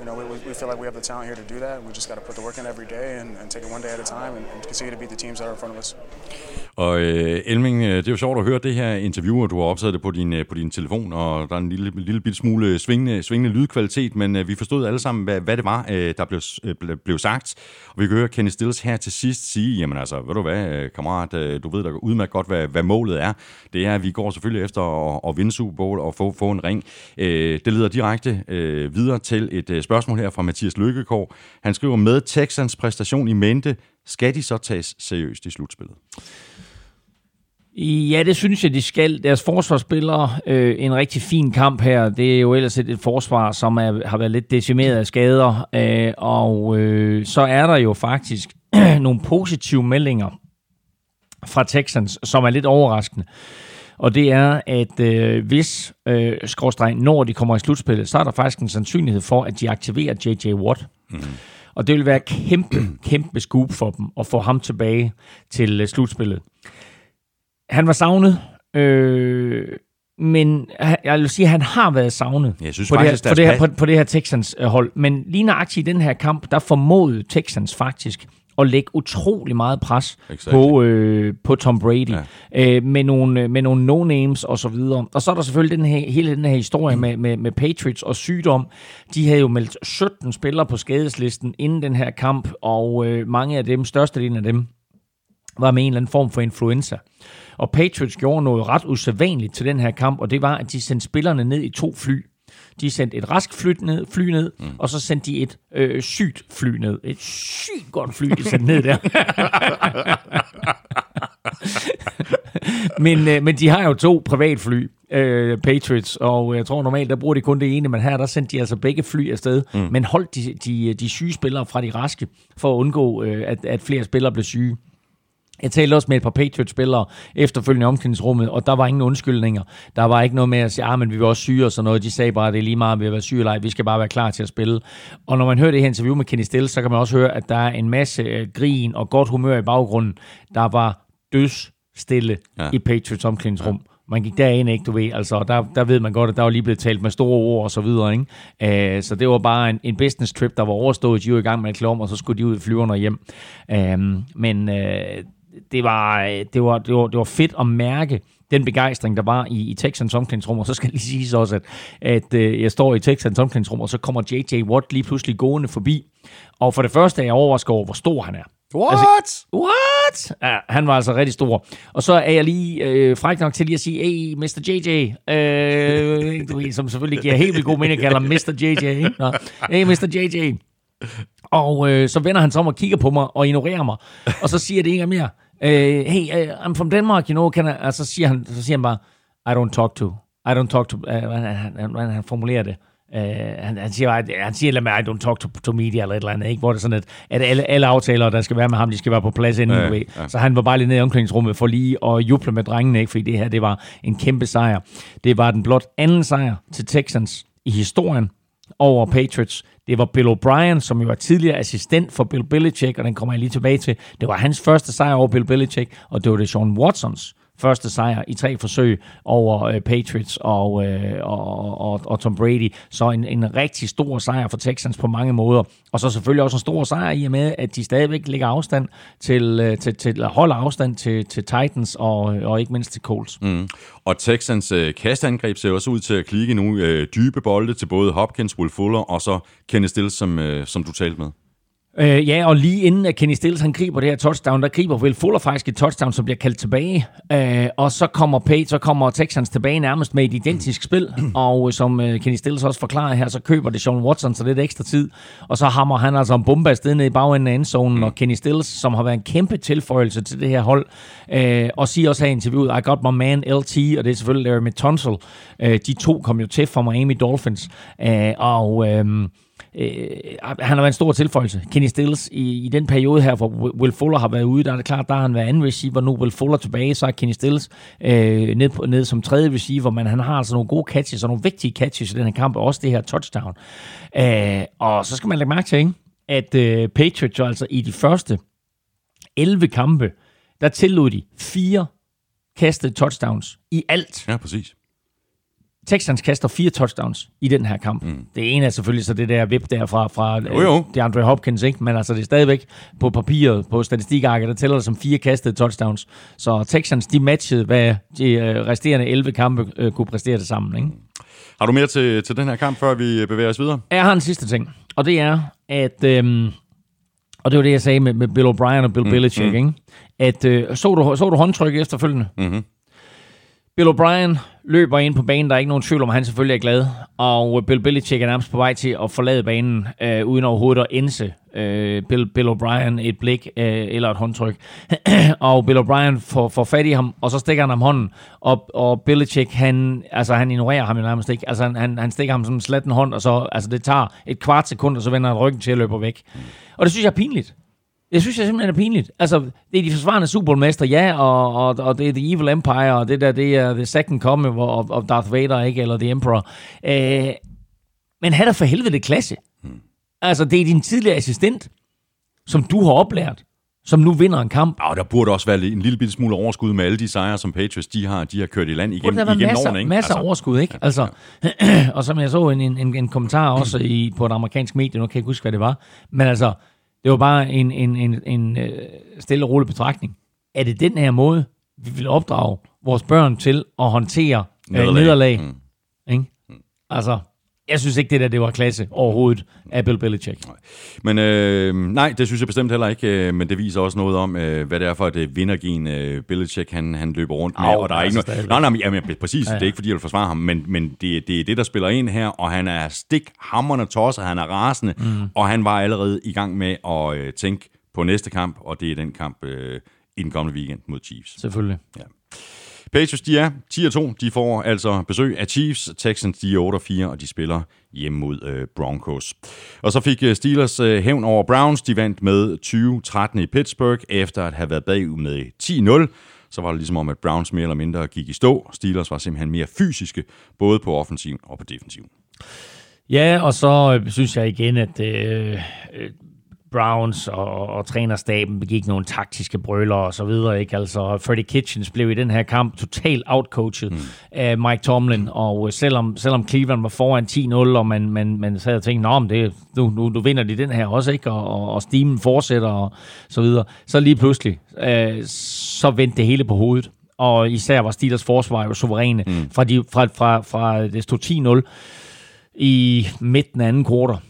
you know, we, we- we feel like we have the talent here to do that. We just got to put the work in every day and, and take it one day at a time and, and continue to beat the teams that are in front of us. Og øh, Elming, øh, det er jo sjovt at høre det her interview, og du har optaget det på din, øh, på din telefon, og der er en lille, lille bit smule øh, svingende, svingende lydkvalitet, men øh, vi forstod alle sammen, hvad, hvad det var, øh, der blev, øh, blev- sagt. Og vi kan høre Kenny Stills her til sidst sige, jamen altså, ved du hvad, kammerat, øh, du ved da udmærket godt, hvad, hvad målet er. Det er, at vi går selvfølgelig efter at, at vinde Super Bowl og få, få en ring. Øh, det leder direkte øh, videre til et øh, spørgsmål her fra Mathias Lykkegaard. Han skriver, med Texans præstation i mente, skal de så tages seriøst i slutspillet? Ja, det synes jeg, de skal. Deres forsvar spiller øh, en rigtig fin kamp her. Det er jo ellers et, et forsvar, som er, har været lidt decimeret af skader. Øh, og øh, så er der jo faktisk nogle positive meldinger fra Texans, som er lidt overraskende. Og det er, at øh, hvis øh, skråstreg, når de kommer i slutspillet, så er der faktisk en sandsynlighed for, at de aktiverer J.J. Watt. Mm. Og det vil være kæmpe, kæmpe scoop for dem at få ham tilbage til øh, slutspillet. Han var savnet, øh, men jeg vil sige, at han har været savnet Jeg synes på, det her, faktisk, på, det her, på, på det her Texans-hold. Men lige nøjagtigt i den her kamp, der formåede Texans faktisk at lægge utrolig meget pres Exactly. på, øh, på Tom Brady Ja. øh, med nogle, med nogle no-names og så videre. Og så er der selvfølgelig den her, hele den her historie med, med, med Patriots og sygdom. De havde jo meldt 17 spillere på skadeslisten inden den her kamp, og øh, mange af dem, størstedelen af dem, var med en eller anden form for influenza. Og Patriots gjorde noget ret usædvanligt til den her kamp, og det var, at de sendte spillerne ned i to fly. De sendte et rask fly ned, fly ned mm. og så sendte de et øh, sygt fly ned. Et sygt godt fly, de sendte ned der. men, øh, men de har jo to privatfly, øh, Patriots, og jeg tror normalt, der bruger de kun det ene, men her der sendte de altså begge fly afsted, mm. men holdt de, de, de syge spillere fra de raske, for at undgå, øh, at, at flere spillere blev syge. Jeg talte også med et par Patriots-spillere efterfølgende i omklædningsrummet, og der var ingen undskyldninger. Der var ikke noget med at sige, at men vi var også syge og sådan noget. De sagde bare, at det er lige meget, om vi har været syge eller ej. Vi skal bare være klar til at spille. Og når man hører det her interview med Kenny Stills, så kan man også høre, at der er en masse øh, grin og godt humør i baggrunden. Der var dødsstille Ja. ja. i Patriots omklædningsrum. Man gik derind, ikke, du ved, altså, der, der ved man godt, at der var lige blevet talt med store ord og så videre, ikke? Uh, så det var bare en, en business trip, der var overstået. De var i gang med at klæde om, og så skulle de ud i flyverne og hjem. Uh, men uh, det, var, det, var, det, var, det var fedt at mærke den begejstring, der var i, i Texans omklædningsrum, og så skal jeg lige sige også, at, at øh, jeg står i Texans omklædningsrum, og så kommer J.J. Watt lige pludselig gående forbi, og for det første er jeg overrasket over, hvor stor han er. What? Altså, what? Ja, han var altså rigtig stor. Og så er jeg lige øh, fræk nok til lige at sige, hey, Mr. JJ, øh, du ved, som selvfølgelig giver helt vildt god mening at kalde ham Mr. JJ. Nå. Hey, Mr. JJ. Og øh, så vender han sig om og kigger på mig og ignorerer mig. Og så siger det gang mere. Øh, hey, uh, I'm from Denmark, you know. Can I? Og så siger, han, så siger han bare, I don't talk to. I don't talk to. Uh, han, han, han, formulerer det. Uh, han, han siger, at- han siger lidt med, I don't talk to, to media eller et eller andet, ikke? hvor det er sådan, at, at alle, alle aftaler, der skal være med ham, de skal være på plads inden, Ja, ja. Så han var bare lige nede i omklædningsrummet for lige at juble med drengene, ikke? fordi det her, det var en kæmpe sejr. Det var den blot anden sejr til Texans i historien over Patriots. Det var Bill O'Brien, som jo var tidligere assistent for Bill Belichick, og den kommer jeg lige tilbage til. Det var hans første sejr over Bill Belichick, og det var det Sean Watsons første sejr i tre forsøg over øh, Patriots og, øh, og, og, og Tom Brady. Så en, en rigtig stor sejr for Texans på mange måder. Og så selvfølgelig også en stor sejr i og med, at de stadigvæk ligger afstand til, øh, til, til holder afstand til, til Titans og, øh, og ikke mindst til Colts. Mm. Og Texans øh, kastangreb ser også ud til at klikke nu. Øh, dybe bolde til både Hopkins, Will Fuller og så Kenny Stills, som, øh, som du talte med. Øh, ja, og lige inden at Kenny Stills han griber det her touchdown, der griber Will Fuller faktisk et touchdown, som bliver kaldt tilbage. Øh, og så kommer Page, så kommer Texans tilbage nærmest med et identisk spil. Og øh, som øh, Kenny Stills også forklarer her, så køber det Sean Watson så lidt ekstra tid. Og så hammer han altså en bombe afsted ned i bagenden af endzonen. Og Kenny Stills, som har været en kæmpe tilføjelse til det her hold, øh, og siger også her i interviewet, I got my man LT, og det er selvfølgelig Larry Tunsil. Øh, de to kom jo til for Miami Dolphins. Øh, og... Øh, Øh, han har været en stor tilføjelse. Kenny Stills i, i den periode her, hvor Will Fuller har været ude, der er det klart, der har han været anden receiver. Nu Will Fuller tilbage, så er Kenny Stills øh, ned, på, ned som tredje receiver, men han har altså nogle gode catches og nogle vigtige catches i den her kamp, og også det her touchdown. Øh, og så skal man lægge mærke til, ikke? at øh, Patriots jo altså i de første 11 kampe, der tillod de fire kastede touchdowns i alt. Ja, præcis. Texans kaster fire touchdowns i den her kamp. Mm. Det ene er selvfølgelig så det der vip der fra, fra Jo, jo. øh, det Andre Hopkins, ikke? men altså det er stadigvæk på papiret, på statistikarket, der tæller det som fire kastede touchdowns. Så Texans, de matchede, hvad de øh, resterende 11 kampe øh, kunne præstere det sammen. Ikke? Har du mere til, til den her kamp, før vi bevæger os videre? Jeg har en sidste ting, og det er, at... Øhm, og det var det, jeg sagde med, med Bill O'Brien og Bill mm, Belichick, mm. ikke? At, øh, så, du, så du håndtryk efterfølgende? Mhm. Bill O'Brien løber ind på banen, der er ikke nogen tvivl om, at han selvfølgelig er glad. Og Bill Belichick er nærmest på vej til at forlade banen, øh, uden overhovedet at indse øh, Bill, Bill O'Brien et blik øh, eller et håndtryk. og Bill O'Brien får, får fat i ham, og så stikker han ham hånden. Og, og Belichick, han, altså, han ignorerer ham jo nærmest ikke. Altså, han, han, han stikker ham som en slatten hånd, og så altså, det tager et kvart sekund, og så vender han ryggen til at løbe væk. Og det synes jeg er pinligt. Jeg synes jeg simpelthen er pinligt. Altså, det er de forsvarende Super Bowl-mester, ja, og, og, og det er The Evil Empire, og det der, det er The Second Coming of, of Darth Vader, ikke? Eller The Emperor. Øh, men han er for helvede det klasse. Altså, det er din tidligere assistent, som du har oplært, som nu vinder en kamp. Og der burde også være en lille bitte smule overskud med alle de sejre, som Patriots de har, de har kørt i land igennem, der igennem masser, årene. Ikke? masser af overskud, ikke? Altså, og som jeg så en, en, en kommentar også i, på et amerikansk medie, nu kan jeg ikke huske, hvad det var, men altså, det var bare en, en, en, en øh, stille og rolig betragtning. Er det den her måde, vi vil opdrage vores børn til at håndtere nederlag? Nederlag. nederlag? Mm. Ikke? Altså, jeg synes ikke, det der det var klasse overhovedet af Bill Belichick. Men øh, nej, det synes jeg bestemt heller ikke, øh, men det viser også noget om, øh, hvad det er for et øh, vindergen, øh, Belichick han, han løber rundt med, Au, og der er altså ikke noget... stadigvæk. Nej, nej, men, jamen, præcis, Ja, ja. det er ikke fordi, jeg vil forsvare ham, men, men det, det er det, der spiller ind her, og han er stik hammerne tosset, han er rasende, mm. og han var allerede i gang med at øh, tænke på næste kamp, og det er den kamp øh, i den kommende weekend mod Chiefs. Selvfølgelig. Patriots, de er 10-2. De får altså besøg af Chiefs. Texans, de er 8-4, og de spiller hjemme mod øh, Broncos. Og så fik øh, Steelers øh, hævn over Browns. De vandt med 20-13 i Pittsburgh, efter at have været bagud med 10-0. Så var det ligesom om, at Browns mere eller mindre gik i stå. Steelers var simpelthen mere fysiske, både på offensiv og på defensiv. Ja, og så øh, synes jeg igen, at øh, øh Browns og, og trænerstaben begik nogle taktiske brøler og så videre. Ikke? Altså, Freddie Kitchens blev i den her kamp totalt outcoachet mm. af Mike Tomlin, og øh, selvom, selvom Cleveland var foran 10-0, og man, man, man sad og tænkte, Nå, men det, nu, nu, nu vinder de den her også, ikke? Og, og, og stimen fortsætter og så videre. Så lige pludselig, øh, så vendte det hele på hovedet. Og især var Steelers forsvar jo suveræne. Mm. Fra, de, fra, fra, fra det stod 10-0 i midten af anden kvartal,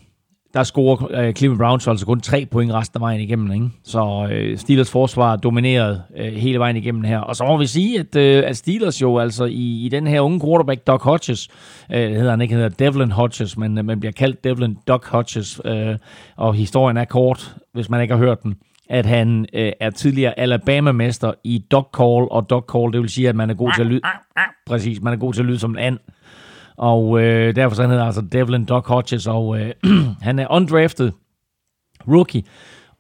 der scorer øh, Cleveland Browns altså kun tre point resten af vejen igennem. Ikke? Så øh, Steelers forsvar dominerede øh, hele vejen igennem her. Og så må vi sige, at, øh, at Steelers jo altså i, i den her unge quarterback, Doc Hodges, øh, hedder han ikke, hedder Devlin Hodges, men øh, man bliver kaldt Devlin Doc Hodges, øh, og historien er kort, hvis man ikke har hørt den at han øh, er tidligere Alabama-mester i dog call, og dog call, det vil sige, at man er god til at lyde, præcis, man er god til at lyde som en and. Og øh, derfor så han hedder altså Devlin Doc Hodges, og øh, han er undrafted rookie,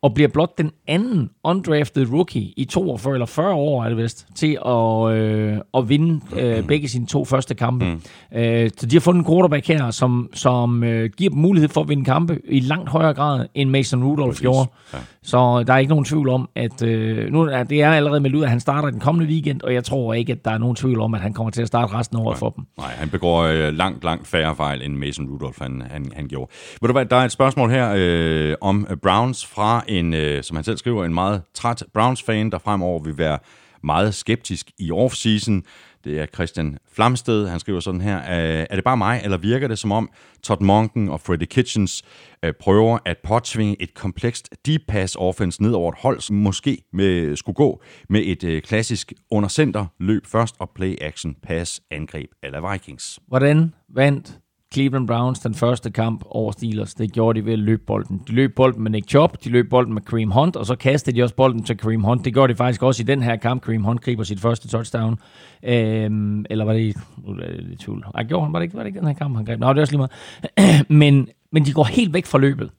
og bliver blot den anden undrafted rookie i 42 eller 40 år, er det vist, til at, øh, at vinde øh, begge sine to første kampe. Mm. Øh, så de har fundet en quarterback her, som, som øh, giver dem mulighed for at vinde kampe i langt højere grad, end Mason Rudolph Præcis. gjorde. Ja. Så der er ikke nogen tvivl om, at øh, nu er det er allerede meldt ud, at han starter den kommende weekend, og jeg tror ikke, at der er nogen tvivl om, at han kommer til at starte resten af året for dem. Nej, han begår øh, langt, langt færre fejl, end Mason Rudolph han, han, han gjorde. Ved du hvad, der er et spørgsmål her øh, om Browns fra en, øh, som han selv skriver, en meget træt Browns-fan, der fremover vil være meget skeptisk i offseason. Det er Christian Flamsted, han skriver sådan her, er det bare mig, eller virker det som om Todd Monken og Freddie Kitchens øh, prøver at påtvinge et komplekst deep pass offense ned over et hold, som måske med, skulle gå med et øh, klassisk under center løb først og play action pass angreb eller Vikings? Hvordan vandt Cleveland Browns den første kamp over Steelers? Det gjorde de ved at løbe bolden. De løb bolden med Nick Chubb, de løb bolden med Kareem Hunt, og så kastede de også bolden til Kareem Hunt. Det gjorde de faktisk også i den her kamp. Kareem Hunt griber sit første touchdown. Øhm, eller var det. Nu er det lidt tvivl. Ej, gjorde han? Var det, ikke, var det ikke den her kamp, han greb? Nå, det er også lige meget. men, men de går helt væk fra løbet.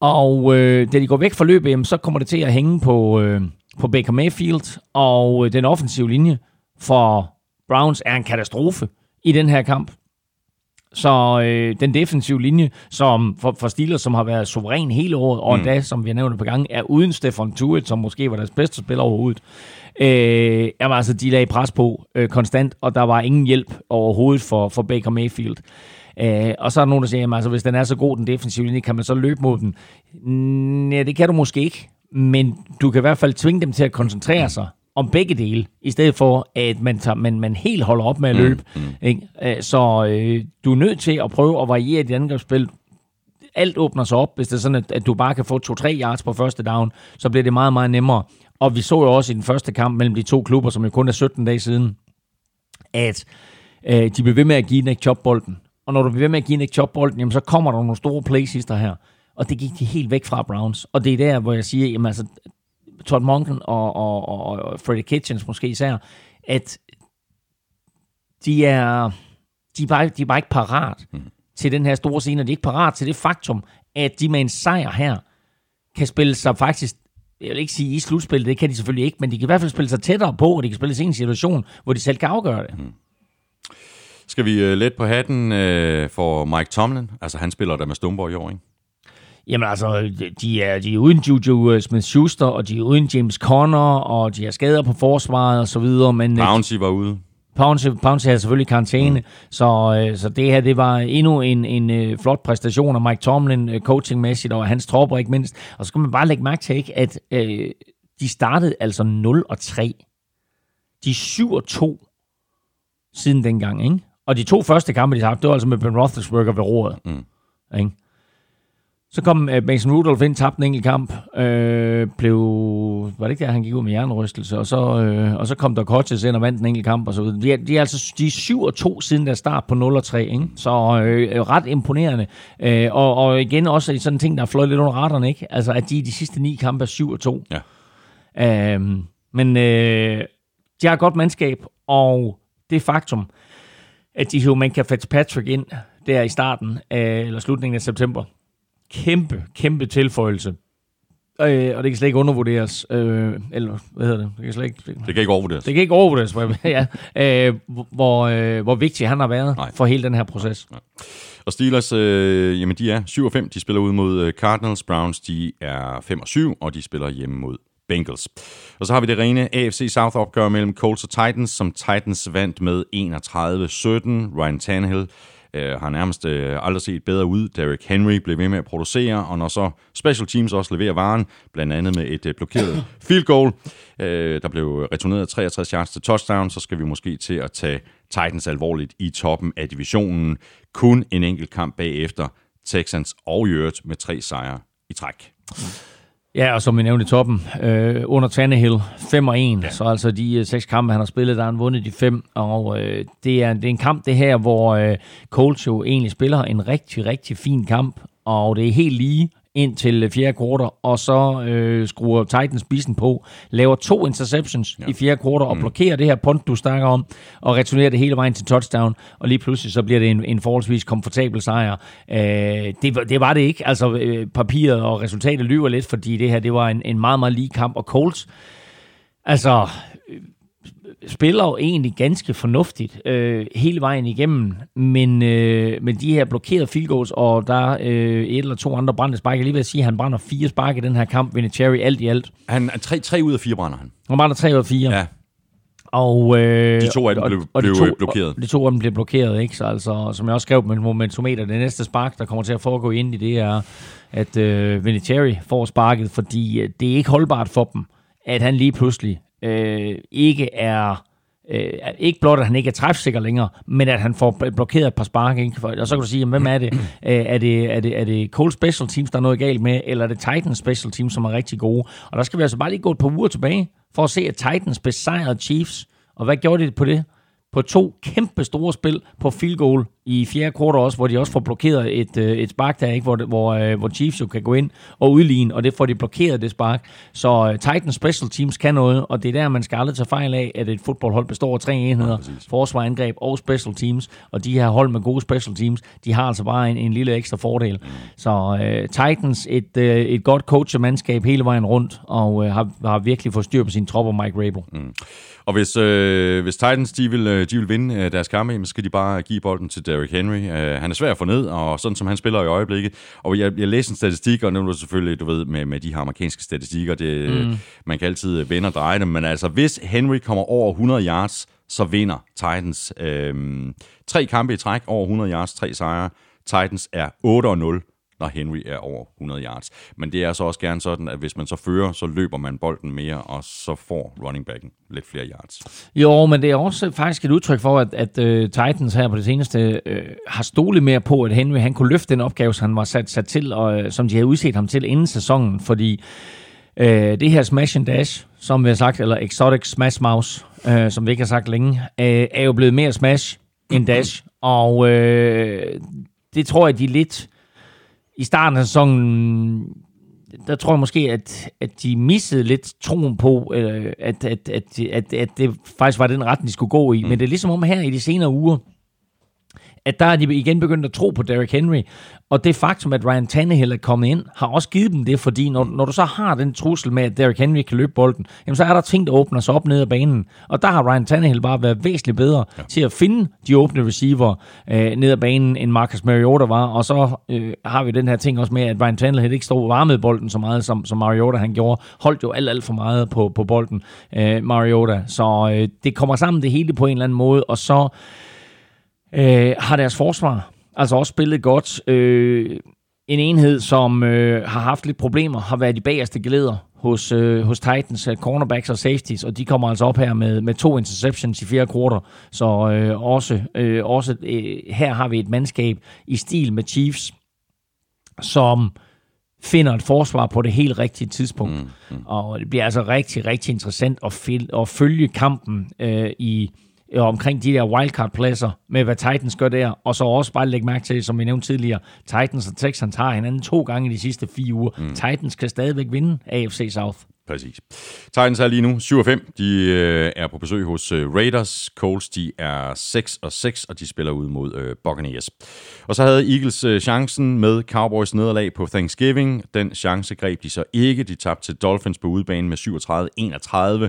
Og øh, da de går væk fra løbet, jamen, så kommer det til at hænge på, øh, på Baker Mayfield, og øh, den offensive linje for Browns er en katastrofe i den her kamp. Så øh, den defensive linje, som for, for Steelers, som har været suveræn hele året, og endda, som vi har nævnt et par gange, er uden Stefan Tuitt, som måske var deres bedste spiller overhovedet. Øh, jamen altså, de lagde pres på øh, konstant, og der var ingen hjælp overhovedet for, for Baker Mayfield. Øh, og så er der nogen, der siger, jamen altså, hvis den er så god, den defensive linje, kan man så løbe mod den? Nej, det kan du måske ikke, men du kan i hvert fald tvinge dem til at koncentrere sig om begge dele, i stedet for, at man, tager, man, man helt holder op med at løbe. Mm, mm. Ikke? Så øh, du er nødt til at prøve at variere dit angrebsspil. Alt åbner sig op, hvis det er sådan, at, at du bare kan få 2-3 yards på første down, så bliver det meget, meget nemmere. Og vi så jo også i den første kamp mellem de to klubber, som jo kun er 17 dage siden, at øh, de blev ved med at give Nick Chubb bolden. Og når du bliver ved med at give Nick Chubb bolden, jamen, så kommer der nogle store plays her. Og det gik de helt væk fra Browns. Og det er der, hvor jeg siger, jamen altså, Todd Monken og, og, og, og Freddie Kitchens måske især, at de er, de er, bare, de er bare ikke parat mm. til den her store scene, og de er ikke parat til det faktum, at de med en sejr her kan spille sig faktisk, jeg vil ikke sige i slutspillet, det kan de selvfølgelig ikke, men de kan i hvert fald spille sig tættere på, og de kan spille sig i en situation, hvor de selv kan afgøre det. Mm. Skal vi øh, let på hatten øh, for Mike Tomlin? Altså, han spiller der med Stumborg i år, ikke? Jamen altså, de er, de er uden Juju Smith-Schuster, og de er uden James Conner, og de har skader på forsvaret og så videre, men... øh, Bouncy var ude. Pounce, Pounce havde selvfølgelig karantæne, mm. så, øh, så det her det var endnu en, en øh, flot præstation af Mike Tomlin øh, coachingmæssigt, og hans tropper ikke mindst. Og så skal man bare lægge mærke til, ikke, at øh, de startede altså 0 og 3. De er 7 og 2 siden dengang, ikke? Og de to første kampe, de har haft, det var altså med Ben Roethlisberger ved roret. Mm. Ikke? Så kom øh, Mason Rudolph ind, tabte en enkelt kamp, øh, blev, var det ikke der, han gik ud med hjernerystelse, og så, øh, og så kom der Coaches ind og vandt en enkelt kamp og så videre. De er, de er altså de er 7 og 2 siden der start på 0 og 3, ikke? så øh, ret imponerende. Øh, og, og igen også sådan en ting, der er fløjet lidt under raderne, ikke? Altså at de i de sidste ni kampe er 7 og 2. Ja. Øh, men øh, de har et godt mandskab, og det faktum, at de hiver Minka Fitzpatrick ind der i starten af, eller slutningen af september, kæmpe, kæmpe tilføjelse. Øh, og det kan slet ikke undervurderes. Øh, eller, hvad hedder det? Det kan slet ikke... Det kan ikke overvurderes. Det kan ikke overvurderes, hvor- ja, øh, hvor, øh, hvor vigtig han har været Nej. Nej. for hele den her proces. Og Steelers, øh, jamen de er 7 og 5. De spiller ud mod øh, Cardinals. Browns, de er 5 og 7, og de spiller hjemme mod Bengals. Og så har vi det rene AFC South opgør mellem Colts og Titans, som Titans vandt med 31-17. Ryan Tannehill øh, har nærmest øh, aldrig set bedre ud. Derrick Henry blev ved med at producere, og når så special teams også leverer varen, blandt andet med et øh, blokeret field goal, øh, der blev returneret 63 yards til touchdown, så skal vi måske til at tage Titans alvorligt i toppen af divisionen. Kun en enkelt kamp bagefter Texans og øvrigt med tre sejre i træk. Ja, og som vi nævnte i toppen, øh, under Tannehill, 5 og 1. Ja. Så altså de øh, seks kampe, han har spillet, der har han vundet de fem. Og øh, det, er, det er en kamp, det her, hvor øh, Colts jo egentlig spiller en rigtig, rigtig fin kamp. Og det er helt lige ind til fjerde kvartal, og så øh, skruer Titans bissen på, laver to interceptions ja. i fjerde kvartal, og blokerer det her punt, du snakker om, og returnerer det hele vejen til touchdown, og lige pludselig så bliver det en, en forholdsvis komfortabel sejr. Øh, det, var- det var det ikke. Altså øh, papiret og resultatet lyver lidt, fordi det her, det var en, en meget, meget lige kamp, og Colts, altså øh, spiller jo egentlig ganske fornuftigt øh, hele vejen igennem, men, øh, men de her blokerede field goals, og der er øh, et eller to andre brændte spark. Jeg lige ved at sige, at han brænder fire spark i den her kamp, Vinatieri alt i alt. Han er tre, tre ud af fire brænder han. Han brænder tre ud af fire. Ja, Og, øh, De to af dem og- blev- og de blev, to, blokeret. Og de to af dem blev blokeret, ikke? Så altså, som jeg også skrev med momentometer, det næste spark, der kommer til at foregå ind i det, er, at øh, Vinatieri får sparket, fordi øh, det er ikke holdbart for dem, at han lige pludselig øh, ikke er... Øh, ikke blot, at han ikke er træfsikker længere, men at han får bl- blokeret et par spark. Ikke? Og så kan du sige, hvem er det? Øh, er det, er det? er det Cole Special Teams, der er noget galt med, eller er det Titans Special Teams, som er rigtig gode? Og der skal vi altså bare lige gå et par uger tilbage, for at se, at Titans besejrede Chiefs. Og hvad gjorde de på det? På to kæmpe store spil på field goal i fjerde kvartal også, hvor de også får blokeret et, øh, et spark der, ikke? Hvor, hvor, øh, hvor Chiefs jo kan gå ind og udligne, og det får de blokeret, det spark. Så øh, Titans Special Teams kan noget, og det er der, man skal aldrig tage fejl af, at et fodboldhold består af tre enheder, forsvar, angreb og special teams, og de her hold med gode special teams, de har altså bare en, en lille ekstra fordel. Så øh, Titans, et, øh, et godt coach-mandskab hele vejen rundt, og øh, har, har virkelig fået styr på sine tropper, Mike Rabel. Mm. Og hvis, øh, hvis Titans de vil, øh, de vil vinde øh, deres kampe, så skal de bare give bolden til Derrick Henry. Uh, han er svær at få ned, og sådan som han spiller i øjeblikket. Og jeg, jeg læste en statistik, og nu er du selvfølgelig, du ved, med, med de her amerikanske statistikker, det, mm. man kan altid vende og dreje dem, men altså, hvis Henry kommer over 100 yards, så vinder Titans. Uh, tre kampe i træk, over 100 yards, tre sejre. Titans er 8-0 når Henry er over 100 yards. Men det er så også gerne sådan, at hvis man så fører, så løber man bolden mere, og så får running backen lidt flere yards. Jo, men det er også faktisk et udtryk for, at, at uh, Titans her på det seneste uh, har stolet mere på, at Henry han kunne løfte den opgave, som han var sat, sat til, og uh, som de havde udset ham til inden sæsonen, fordi uh, det her smash and dash, som vi har sagt, eller exotic smash mouse, uh, som vi ikke har sagt længe, uh, er jo blevet mere smash end dash, og uh, det tror jeg, de lidt i starten af sæsonen, der tror jeg måske, at, at de missede lidt troen på, øh, at, at, at, at, at det faktisk var den retning, de skulle gå i. Mm. Men det er ligesom om her i de senere uger, at der er de igen begyndt at tro på Derrick Henry. Og det faktum, at Ryan Tannehill er kommet ind, har også givet dem det, fordi når, når du så har den trussel med, at Derrick Henry kan løbe bolden, jamen så er der ting, der åbner sig op ned ad banen. Og der har Ryan Tannehill bare været væsentligt bedre ja. til at finde de åbne receiver øh, ned ad banen, end Marcus Mariota var. Og så øh, har vi den her ting også med, at Ryan Tannehill ikke stod varmet bolden så meget, som, som Mariota han gjorde. Holdt jo alt, alt for meget på, på bolden, øh, Mariota. Så øh, det kommer sammen det hele på en eller anden måde, og så øh, har deres forsvar altså også spillet godt. Øh, en enhed, som øh, har haft lidt problemer, har været de bagerste glæder hos, øh, hos Titans, uh, cornerbacks og safeties, og de kommer altså op her med, med to interceptions i fjerde kvartal. Så øh, også, øh, også øh, her har vi et mandskab i stil med Chiefs, som finder et forsvar på det helt rigtige tidspunkt. Mm, mm. Og det bliver altså rigtig, rigtig interessant at, at følge kampen øh, i øh, omkring de der wildcard-pladser, med hvad Titans gør der, og så også bare lægge mærke til, som vi nævnte tidligere, Titans og Texans har hinanden to gange i de sidste fire uger. Mm. Titans kan stadigvæk vinde AFC South. Præcis. Titans er lige nu 7 og 5. De øh, er på besøg hos øh, Raiders. Colts de er 6 og 6, og de spiller ud mod øh, Buccaneers. Og så havde Eagles øh, chancen med Cowboys nederlag på Thanksgiving. Den chance greb de så ikke. De tabte til Dolphins på udebane med 37-31.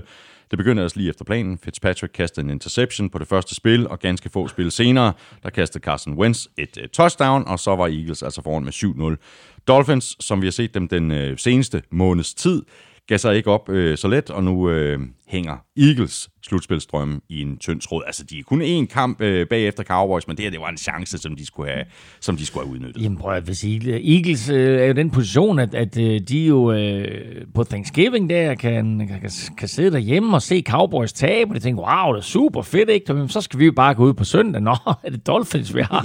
Det begyndte altså lige efter planen. Fitzpatrick kastede en interception på det første spil, og ganske få spil senere, der kastede Carson Wentz et øh, touchdown, og så var Eagles altså foran med 7-0. Dolphins, som vi har set dem den øh, seneste måneds tid, gav sig ikke op øh, så let, og nu øh, hænger Eagles slutspilstrømme i en tynd tråd. Altså, de er kun én kamp øh, bagefter Cowboys, men det her, det var en chance, som de skulle have, som de skulle have udnyttet. Jamen prøv at sige, Eagles øh, er jo den position, at, at øh, de jo øh, på Thanksgiving der kan, kan, kan sidde derhjemme og se Cowboys tabe, og de tænker, wow, det er super fedt, ikke? Men så skal vi jo bare gå ud på søndag. Nå, er det Dolphins, vi har?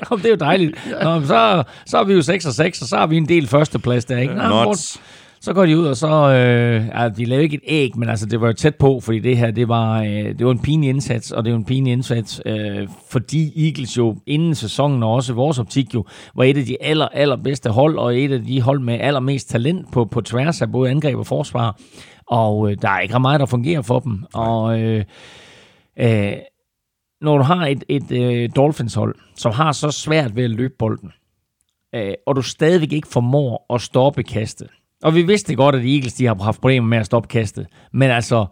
Nå, det er jo dejligt. Nå, så, så er vi jo 6 og 6, og så har vi en del førsteplads der, ikke? Nå, så går de ud, og så... Øh, altså, de lavede ikke et æg, men altså, det var jo tæt på, fordi det her, det var, øh, det var en pinlig indsats, og det var en pinlig indsats, øh, fordi Eagles jo inden sæsonen, og også vores optik jo, var et af de aller, aller bedste hold, og et af de hold med allermest talent på, på tværs af både angreb og forsvar. Og øh, der er ikke meget, der fungerer for dem. Og øh, øh, når du har et, et øh, Dolphins-hold, som har så svært ved at løbe bolden, øh, og du stadigvæk ikke formår at stoppe kastet, og vi vidste godt, at Eagles de har haft problemer med at stoppe kastet. Men altså,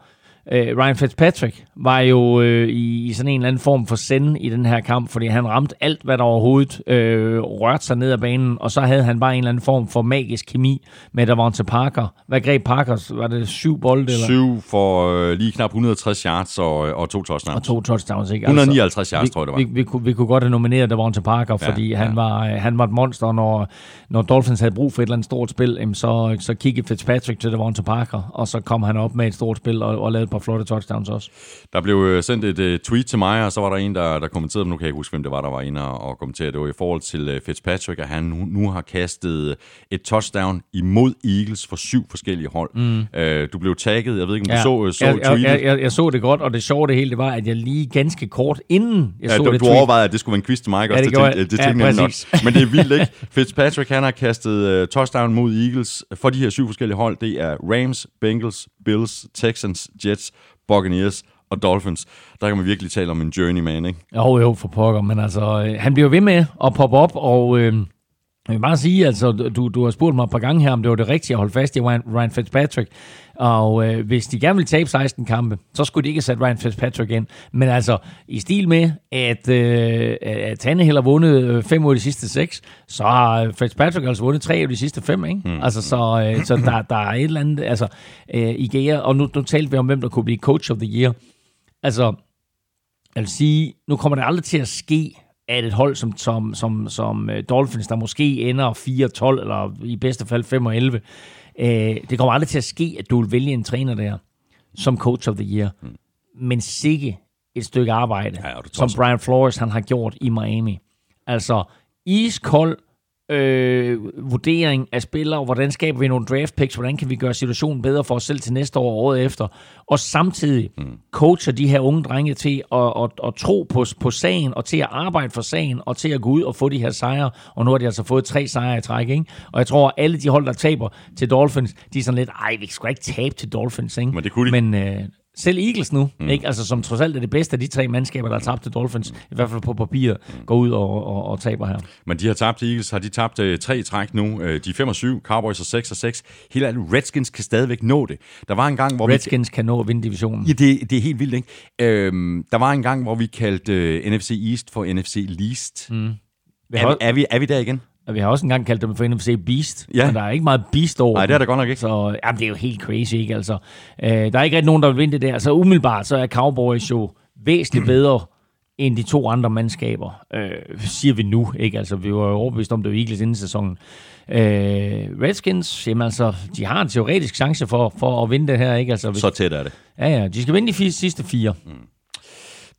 øh, Ryan Fitzpatrick var jo øh, i, i sådan en eller anden form for send i den her kamp, fordi han ramte alt, hvad der overhovedet øh, rørte sig ned ad banen, og så havde han bare en eller anden form for magisk kemi med Davante Parker. Hvad greb Parker? Var det syv bolde? Eller? Syv for øh, lige knap 160 yards og, og to touchdowns. Og to touchdowns, ikke? 159 altså, yards, vi, tror jeg, det var. Vi, vi, vi, kunne, vi kunne godt have nomineret Davante Parker, ja, fordi ja. Han, var, øh, han var et monster, når, når Dolphins havde brug for et eller andet stort spil, så, så kiggede Fitzpatrick til Davante Parker, og så kom han op med et stort spil og, og lavede par flotte touchdowns også. Der blev øh, sendt et uh, tweet til mig, og så var der en, der, der kommenterede, nu kan jeg ikke huske, hvem det var, der var inde og, og kommenterede, det var i forhold til uh, Fitzpatrick, at han nu, nu har kastet et touchdown imod Eagles for syv forskellige hold. Mm. Uh, du blev tagget, jeg ved ikke, om du ja. så, så jeg, tweetet. Jeg, jeg, jeg så det godt, og det sjove det hele, det var, at jeg lige ganske kort inden jeg ja, så du, det du tweet, overvejede, at det skulle være en quiz til mig, også. Ja, det, det, gjorde, det, det, ja, tænkte jeg nok. Men det er vildt, ikke? Fitzpatrick, han har kastet uh, touchdown mod Eagles for de her syv forskellige hold. Det er Rams, Bengals, Bills, Texans, Jets, Buccaneers og Dolphins. Der kan man virkelig tale om en journeyman, ikke? Jo, jo, for pokker, men altså, øh, han bliver ved med at poppe op, og øh, Jeg vil bare sige, altså, du, du har spurgt mig et par gange her, om det var det rigtige at holde fast i Ryan, Ryan Fitzpatrick. Og øh, hvis de gerne vil tabe 16 kampe, så skulle de ikke sat Ryan Fitzpatrick ind. Men altså, i stil med, at, øh, at Tannehill har vundet øh, fem ud af de sidste seks, så har Fitzpatrick altså vundet tre af de sidste fem, ikke? Mm. Altså, så, øh, så der, der er et eller andet, altså, øh, i gære, og nu, nu talte vi om, hvem der kunne blive coach of the year. Altså, jeg vil sige, nu kommer det aldrig til at ske, at et hold som, som, som, som uh, Dolphins, der måske ender 4-12, eller i bedste fald 5-11, uh, det kommer aldrig til at ske, at du vil vælge en træner der, som coach of the year. Mm. Men sikke et stykke arbejde, Ja, som. Brian Flores han har gjort i Miami. Altså, iskold øh, vurdering af spillere, hvordan skaber vi nogle draft picks, hvordan kan vi gøre situationen bedre for os selv til næste år og året efter, og samtidig mm. coacher de her unge drenge til at, at, at tro på, på sagen, og til at arbejde for sagen, og til at gå ud og få de her sejre, og nu har de altså fået tre sejre i træk, ikke? og jeg tror, at alle de hold, der taber til Dolphins, de er sådan lidt, ej, vi skal ikke tabe til Dolphins, ikke? Men det kunne de. Men øh, selv Eagles nu, mm. ikke? Altså, som trods alt er det bedste af de tre mandskaber, der har tabt til Dolphins, i hvert fald på papir, går ud og, og, og taber her. Men de har tabt til Eagles, har de tabt øh, tre træk nu. Øh, de er 5 og 7, Cowboys er 6 og 6. Helt ærligt, Redskins kan stadigvæk nå det. Der var en gang, hvor Redskins kan nå at vinde divisionen. vi... Ja, det, det er helt vildt, ikke? Øhm, der var en gang, hvor vi kaldte øh, NFC East for NFC Least. Mm. Vi Er, vi- er, vi, er vi der igen? Og vi har også engang kaldt dem for NFC Beast, Ja. men der er ikke meget Beast over Nej, det er der godt nok ikke. Så jamen, det er jo helt crazy, ikke? Altså, øh, der er ikke rigtig nogen, der vil vinde det der. Så umiddelbart, så er Cowboys jo væsentligt bedre end de to andre mandskaber, øh, siger vi nu, ikke? Altså, vi var jo overbevist om, det var Eagles inden sæsonen. Øh, Redskins, jamen altså, de har en teoretisk chance for, for at vinde det her, ikke? Altså, hvis, Så tæt er det. ja, ja, de skal vinde de fire, sidste fire.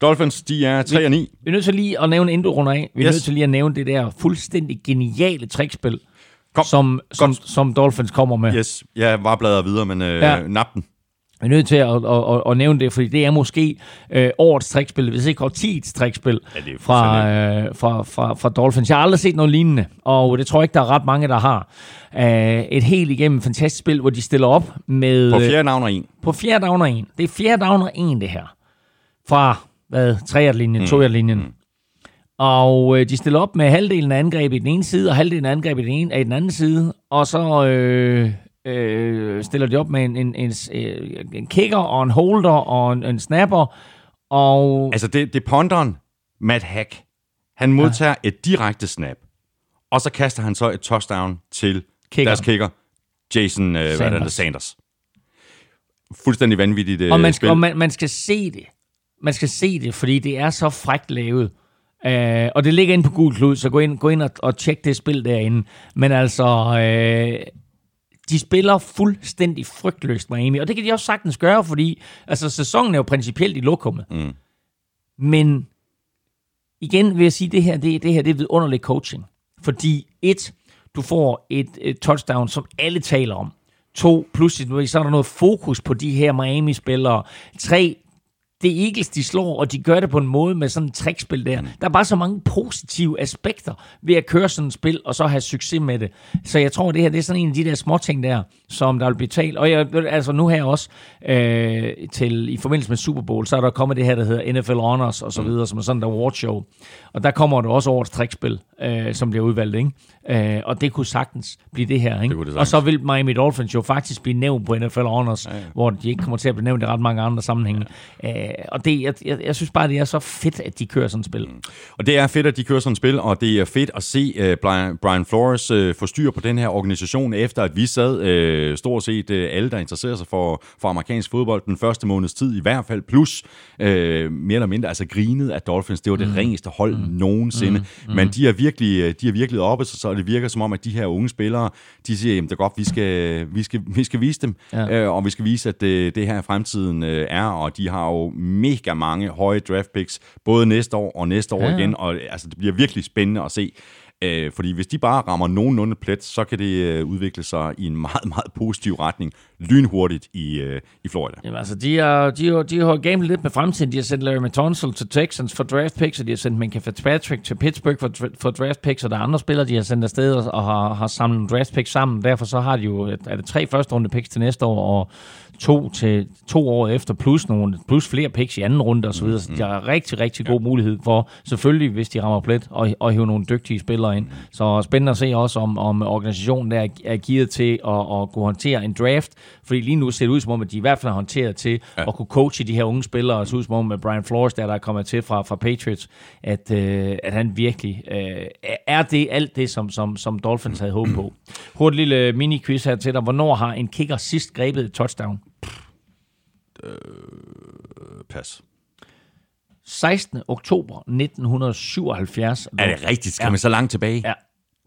Dolphins, de er 3 og 9. Vi er nødt til lige at nævne, inden du runder af, vi er Yes. nødt til lige at nævne det der fuldstændig geniale trickspil, Kom. som, som, som Dolphins kommer med. Yes, jeg var bladret videre, men øh, Ja. ja. nap den. Jeg er nødt til at, at, at, at nævne det, fordi det er måske øh, årets trickspil, hvis ikke årtiets trickspil Ja, fra, øh, fra, fra, fra Dolphins. Jeg har aldrig set noget lignende, og det tror jeg ikke, der er ret mange, der har. Øh, et helt igennem fantastisk spil, hvor de stiller op med... På øh, fjerde navn og en. på fjerde down og en. Det er fjerde down og en, det her. Fra, hvad, træerlinjen, mm. toerlinjen. Mm. Og øh, de stiller op med halvdelen af angrebet i den ene side, og halvdelen af angrebet i den, ene, af den anden side. Og så øh, øh, stiller de op med en, en, en, øh, en kicker og en holder og en, en snapper. Og Altså, det, det er ponderen, Matt Hack. Han modtager ja. et direkte snap, og så kaster han så et touchdown til kicker. deres kicker, Jason øh, Sanders. Hvad er det, Sanders. Fuldstændig vanvittigt øh, og man skal, spil. og man, man skal se det. Man skal se det, fordi det er så frækt lavet. Uh, og det ligger inde på Google Klud, så gå ind, gå ind og, og tjek det spil derinde. Men altså, uh, de spiller fuldstændig frygtløst Miami, og det kan de også sagtens gøre, fordi altså, sæsonen er jo principielt i lokummet. Mm. Men igen vil jeg sige, det her, det, det her det er vidunderlig coaching. Fordi et, du får et, et touchdown, som alle taler om. To, pludselig så er der noget fokus på de her Miami-spillere. Tre, det er Eagles, de slår, og de gør det på en måde med sådan et trickspil der. Der er bare så mange positive aspekter ved at køre sådan et spil, og så have succes med det. Så jeg tror, det her det er sådan en af de der små ting der, som der vil blive talt. Og jeg, altså nu her også, øh, til, i forbindelse med Super Bowl, så er der kommet det her, der hedder NFL Honors og så videre, som er sådan der award show. Og der kommer der også årets trickspil, øh, som bliver udvalgt, ikke? Øh, og det kunne sagtens blive det her, ikke? Det det og så vil Miami Dolphins jo faktisk blive nævnt på NFL Honors, ja, ja. hvor de ikke kommer til at blive nævnt i ret mange andre sammenhænge. Ja. Øh, og det, jeg, jeg, jeg synes bare, det er så fedt, at de kører sådan et spil. Og det er fedt, at de kører sådan et spil, og det er fedt at se uh, Brian, Brian Flores uh, få styr på den her organisation, efter at vi sad uh, stort set uh, alle, der interesserer sig for, for amerikansk fodbold, den første måneds tid i hvert fald, plus uh, mere eller mindre altså grinet af Dolphins. Det var det mm. ringeste hold mm. Nogensinde. Mm. Men de er virkelig, øh, de er virkelig oppe, så, så det virker som om, at de her unge spillere, de siger, jamen det er godt, vi skal, vi skal, vi skal vise dem, Ja. uh, og vi skal vise, at det, det her fremtiden uh, er, og de har jo mega mange høje draft picks, både næste år og næste år Ja, igen, og altså, det bliver virkelig spændende at se. Øh, fordi hvis de bare rammer nogenlunde plet, så kan det øh, udvikle sig i en meget, meget positiv retning lynhurtigt i, øh, i Florida. Jamen altså, de har, de har, de har gamblet lidt med fremtiden. De har sendt Larry Matonzel til Texans for draft picks, og de har sendt Minka Fitzpatrick til Pittsburgh for, for draft picks, og der er andre spillere, de har sendt afsted og, har, har samlet draft picks sammen. Derfor så har de jo, et- er det tre første runde picks til næste år, og to til to år efter, plus, nogle, plus flere picks i anden runde osv. Så, videre. så de har rigtig, rigtig god mulighed for, selvfølgelig hvis de rammer plet, og, og hive nogle dygtige spillere forvejen. Så spændende at se også, om, om organisationen der er, er gearet til at, at kunne håndtere en draft, fordi lige nu ser det ud som om, at de i hvert fald har håndteret til ja. at kunne coache de her unge spillere, og ser ud som om, at Brian Flores, der, der er kommet til fra, fra Patriots, at, øh, at han virkelig øh, er det alt det, som, som, som Dolphins havde håbet på. Hurtigt lille mini-quiz her til dig. Hvornår har en kicker sidst grebet et touchdown? Pas. 16. oktober 1977. Er det rigtigt? Skal Ja. man så langt tilbage? Ja.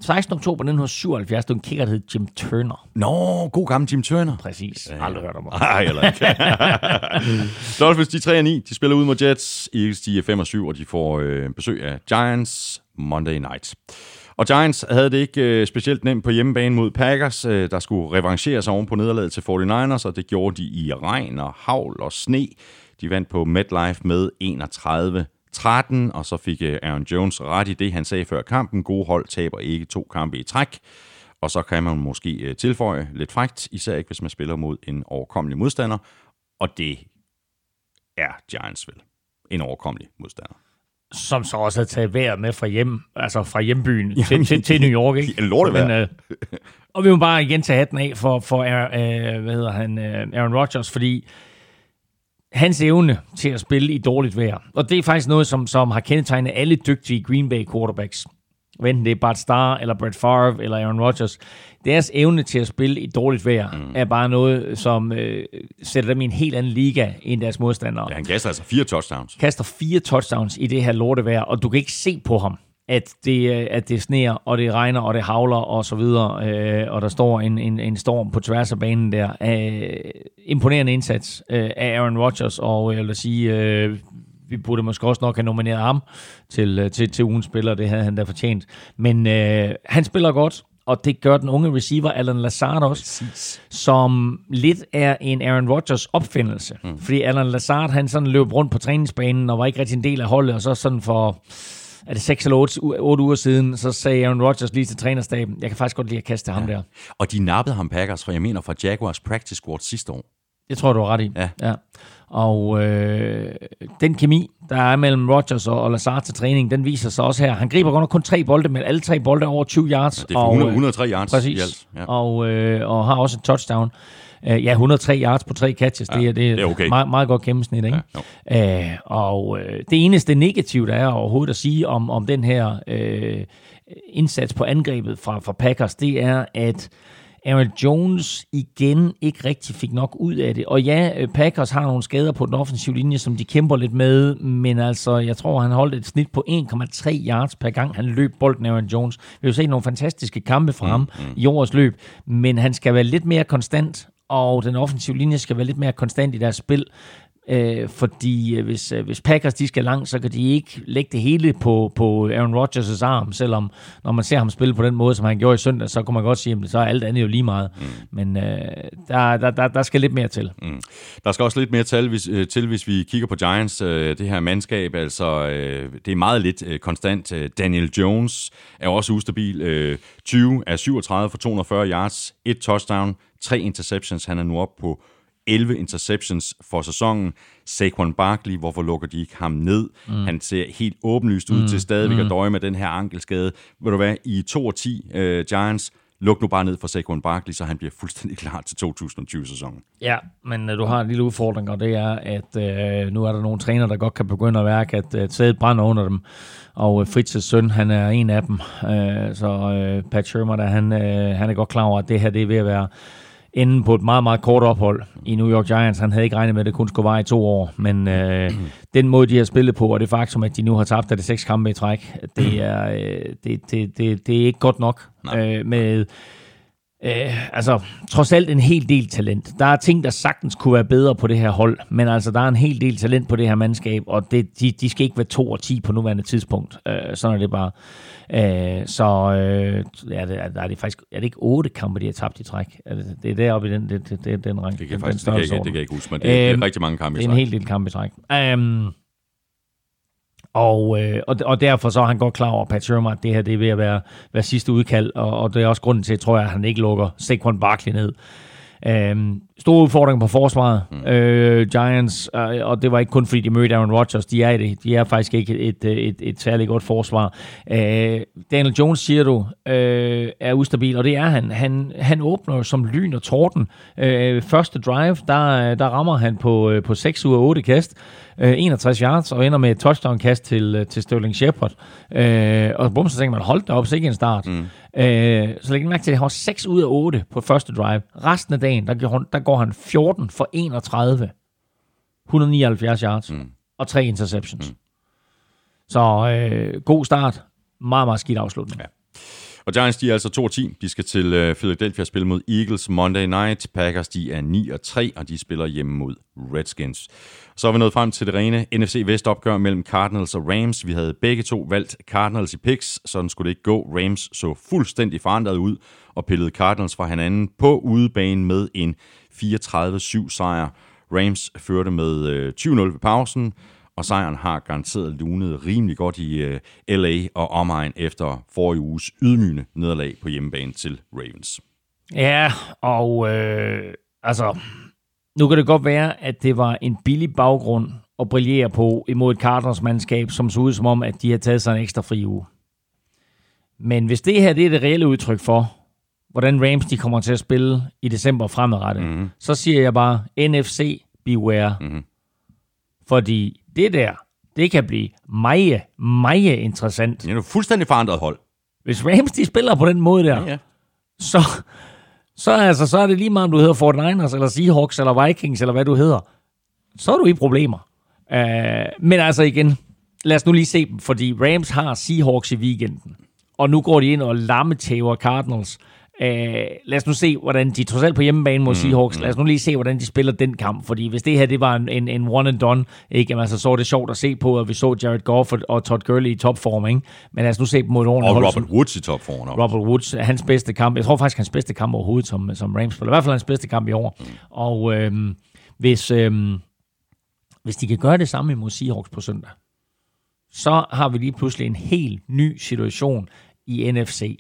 16. oktober 1977, det var en kicker, der hed Jim Turner. Nå, god gammel Jim Turner. Præcis. Ja. Aldrig hørt om ham. Nej, eller ikke. Dolphins, de er 3 og 9. De spiller ud mod Jets. Eagles, de er 5 og 7, og de får øh, besøg af Giants Monday night. Og Giants havde det ikke øh, specielt nemt på hjemmebane mod Packers, øh, der skulle revanchere sig oven på nederlaget til 49ers, og det gjorde de i regn og havl og sne. De vandt på MetLife med 31-13, og så fik øh, Aaron Jones ret i det, han sagde før kampen. Gode hold taber ikke to kampe i træk. Og så kan man måske øh, tilføje lidt frægt, især ikke hvis man spiller mod en overkommelig modstander. Og det er Giants vel. En overkommelig modstander. Som så også havde taget vejret med fra hjem, altså fra hjembyen til, til, til New York, ikke? En lortevejr. Men, øh, og vi må bare igen tage hatten af for, for Aaron, øh, hvad hedder han, øh, Aaron Rodgers, fordi hans evne til at spille i dårligt vejr, og det er faktisk noget, som, som har kendetegnet alle dygtige Green Bay quarterbacks, enten det er Bart Starr, eller Brett Favre, eller Aaron Rodgers, deres evne til at spille i dårligt vejr, mm. er bare noget, som øh, sætter dem i en helt anden liga end deres modstandere Ja, han kaster altså fire touchdowns. kaster fire touchdowns i det her lortevejr, og du kan ikke se på ham, at det, øh, at det sneer, og det regner, og det havler, og så videre, øh, og der står en, en, en storm på tværs af banen der. Øh, imponerende indsats øh, af Aaron Rodgers, og jeg vil sige, øh, vi burde måske også nok have nomineret ham til, øh, til, til ugens spiller, det havde han da fortjent. Men øh, han spiller godt, og det gør den unge receiver Alan Lazard også, Præcis. som lidt er en Aaron Rodgers opfindelse. Mm. Fordi Alan Lazard, han sådan løb rundt på træningsbanen og var ikke rigtig en del af holdet, og så sådan for er det 6 eller 8, 8 uger siden, så sagde Aaron Rodgers lige til trænerstaben, jeg kan faktisk godt lide at kaste ham der. Og de nappede ham Packers, for jeg mener fra Jaguars practice squad sidste år. Det tror jeg, du har ret i. Ja. ja. Og øh, den kemi, der er mellem Rodgers og, Lazard til træning, den viser sig også her. Han griber godt nok kun tre bolde, men alle tre bolde er over 20 yards. Det er og, 100, øh, 103 yards i Præcis. alt. Ja. Og, øh, og har også en touchdown. Uh, ja, 103 yards på tre catches, ja, det, er, det, er det er okay. meget, meget godt gennemsnit. Ikke? Ja, uh, og uh, det eneste negative, der er overhovedet at sige om, om den her uh, indsats på angrebet fra, fra Packers, det er, at Aaron Jones igen ikke rigtig fik nok ud af det. Og ja, øh, Packers har nogle skader på den offensive linje, som de kæmper lidt med, men altså, jeg tror, han holdt et snit på 1,3 yards per gang, han løb bolden Aaron Jones. Vi har jo set nogle fantastiske kampe fra ham i årets løb, men han skal være lidt mere konstant, og den offensive linje skal være lidt mere konstant i deres spil. Øh, fordi øh, hvis, øh, hvis Packers de skal langt, så kan de ikke lægge det hele på, på Aaron Rodgers' arm, selvom når man ser ham spille på den måde, som han gjorde i søndag, så kunne man godt sige, at så er alt andet jo lige meget. Mm. Men øh, der, der, der, der skal lidt mere til. Mm. Der skal også lidt mere tal, hvis, øh, til, hvis vi kigger på Giants, øh, det her mandskab. Altså, øh, det er meget lidt øh, konstant. Daniel Jones er også ustabil. Øh, 20 af 37 for 240 yards, et touchdown, tre interceptions. Han er nu op på 11 interceptions for sæsonen. Saquon Barkley, hvorfor lukker de ikke ham ned? Mm. Han ser helt åbenlyst ud mm. til stadigvæk at døje med den her ankelskade. Ved du hvad, i 2 og 10 uh, Giants, luk nu bare ned for Saquon Barkley, så han bliver fuldstændig klar til 2020-sæsonen. Ja, men øh, du har en lille udfordring, og det er, at øh, nu er der nogle træner, der godt kan begynde at værke, at øh, sædet brænder under dem. Og øh, Fritz's søn, han er en af dem. Øh, så øh, Pat Shermer, der, han, øh, han er godt klar over, at det her det er ved at være enden på et meget, meget kort ophold i New York Giants. Han havde ikke regnet med, at det kun skulle vare i to år, men øh, den måde, de har spillet på, og det faktum, at de nu har tabt af det seks kampe i træk, det er, øh, det, det, det, det er ikke godt nok øh, med... Øh, altså, trods alt en hel del talent. Der er ting, der sagtens kunne være bedre på det her hold, men altså, der er en hel del talent på det her mandskab, og det, de, de skal ikke være 2 og 10 på nuværende tidspunkt. Øh, sådan er det bare. Øh, så øh, ja, det, er, er det faktisk er det ikke otte kampe, de har tabt i træk. Er det, det er deroppe i den, det, det, det, den rang. Det kan, jeg den det, kan jeg, ikke- det kan jeg ikke huske, men det, det er Øhm, rigtig mange kampe i Det er en træk. hel del kampe i træk. Um, og, øh, og, og derfor så er han godt klar over, Pat Shermer, at det her det er ved at være, være sidste udkald, og, og det er også grunden til, tror jeg, at han ikke lukker Saquon Barkley ned. Øhm, store udfordringer på forsvaret, mm. øh, Giants, øh, og det var ikke kun fordi de mødte Aaron Rodgers, de er det. De er faktisk ikke et, et, et, et særligt godt forsvar. Øh, Daniel Jones, siger du, øh, er ustabil, og det er han. Han, han åbner som lyn og torden. Øh, første drive, der, der rammer han på, øh, på 6 ud af 8 kast. 61 yards og ender med et touchdown-kast til, til Sterling Shepard. Øh, og bum, så tænker man, hold da op, så ikke en start. Mm. Øh, så læg mærke til, at han har 6 ud af 8 på første drive. Resten af dagen, der går, der går han 14 for 31. 179 yards mm. og tre interceptions. Mm. Så øh, god start. Meget, meget skidt afslutning. Ja. Og Giants, de er altså 2-10. De skal til uh, Philadelphia spille mod Eagles Monday Night. Packers, de er 9-3, og de spiller hjemme mod Redskins. Så er vi nået frem til det rene NFC Vest-opgør mellem Cardinals og Rams. Vi havde begge to valgt Cardinals i picks, sådan skulle det ikke gå. Rams så fuldstændig forandret ud og pillede Cardinals fra hinanden på udebane med en 34-7 sejr. Rams førte med øh, 20-0 ved pausen, og sejren har garanteret lunet rimelig godt i øh, LA og omegn efter forrige uges ydmygende nederlag på hjemmebane til Ravens. Ja, og øh, altså, nu kan det godt være, at det var en billig baggrund at brillere på imod et Cardinals-mandskab, som så ud som om, at de har taget sig en ekstra fri uge. Men hvis det her det er det reelle udtryk for, hvordan Rams de kommer til at spille i december fremadrettet, mm-hmm. så siger jeg bare, NFC beware. Mm-hmm. Fordi det der, det kan blive meget, meget interessant. Det er jo fuldstændig forandret hold. Hvis Rams de spiller på den måde der, ja, ja. så, så, altså, så er det lige meget, om du hedder Fort Niners, eller Seahawks, eller Vikings, eller hvad du hedder. Så er du i problemer. Uh, men altså igen, lad os nu lige se dem, fordi Rams har Seahawks i weekenden. Og nu går de ind og lammetæver Cardinals. Uh, lad os nu se, hvordan de trods alt på hjemmebane mod mm, Seahawks, mm. lad os nu lige se, hvordan de spiller den kamp, fordi hvis det her det var en, en, en one and done, ikke, jamen, altså, så var det sjovt at se på, at vi så Jared Goff og, og Todd Gurley i topform, ikke? men lad os nu se dem mod et ordentligt Og Robert som, Woods i topform. Robert Woods, hans bedste kamp, jeg tror faktisk hans bedste kamp overhovedet som, som Rams spiller, i hvert fald hans bedste kamp i år. Mm. Og øhm, hvis, øhm, hvis de kan gøre det samme mod Seahawks på søndag, så har vi lige pludselig en helt ny situation i NFC.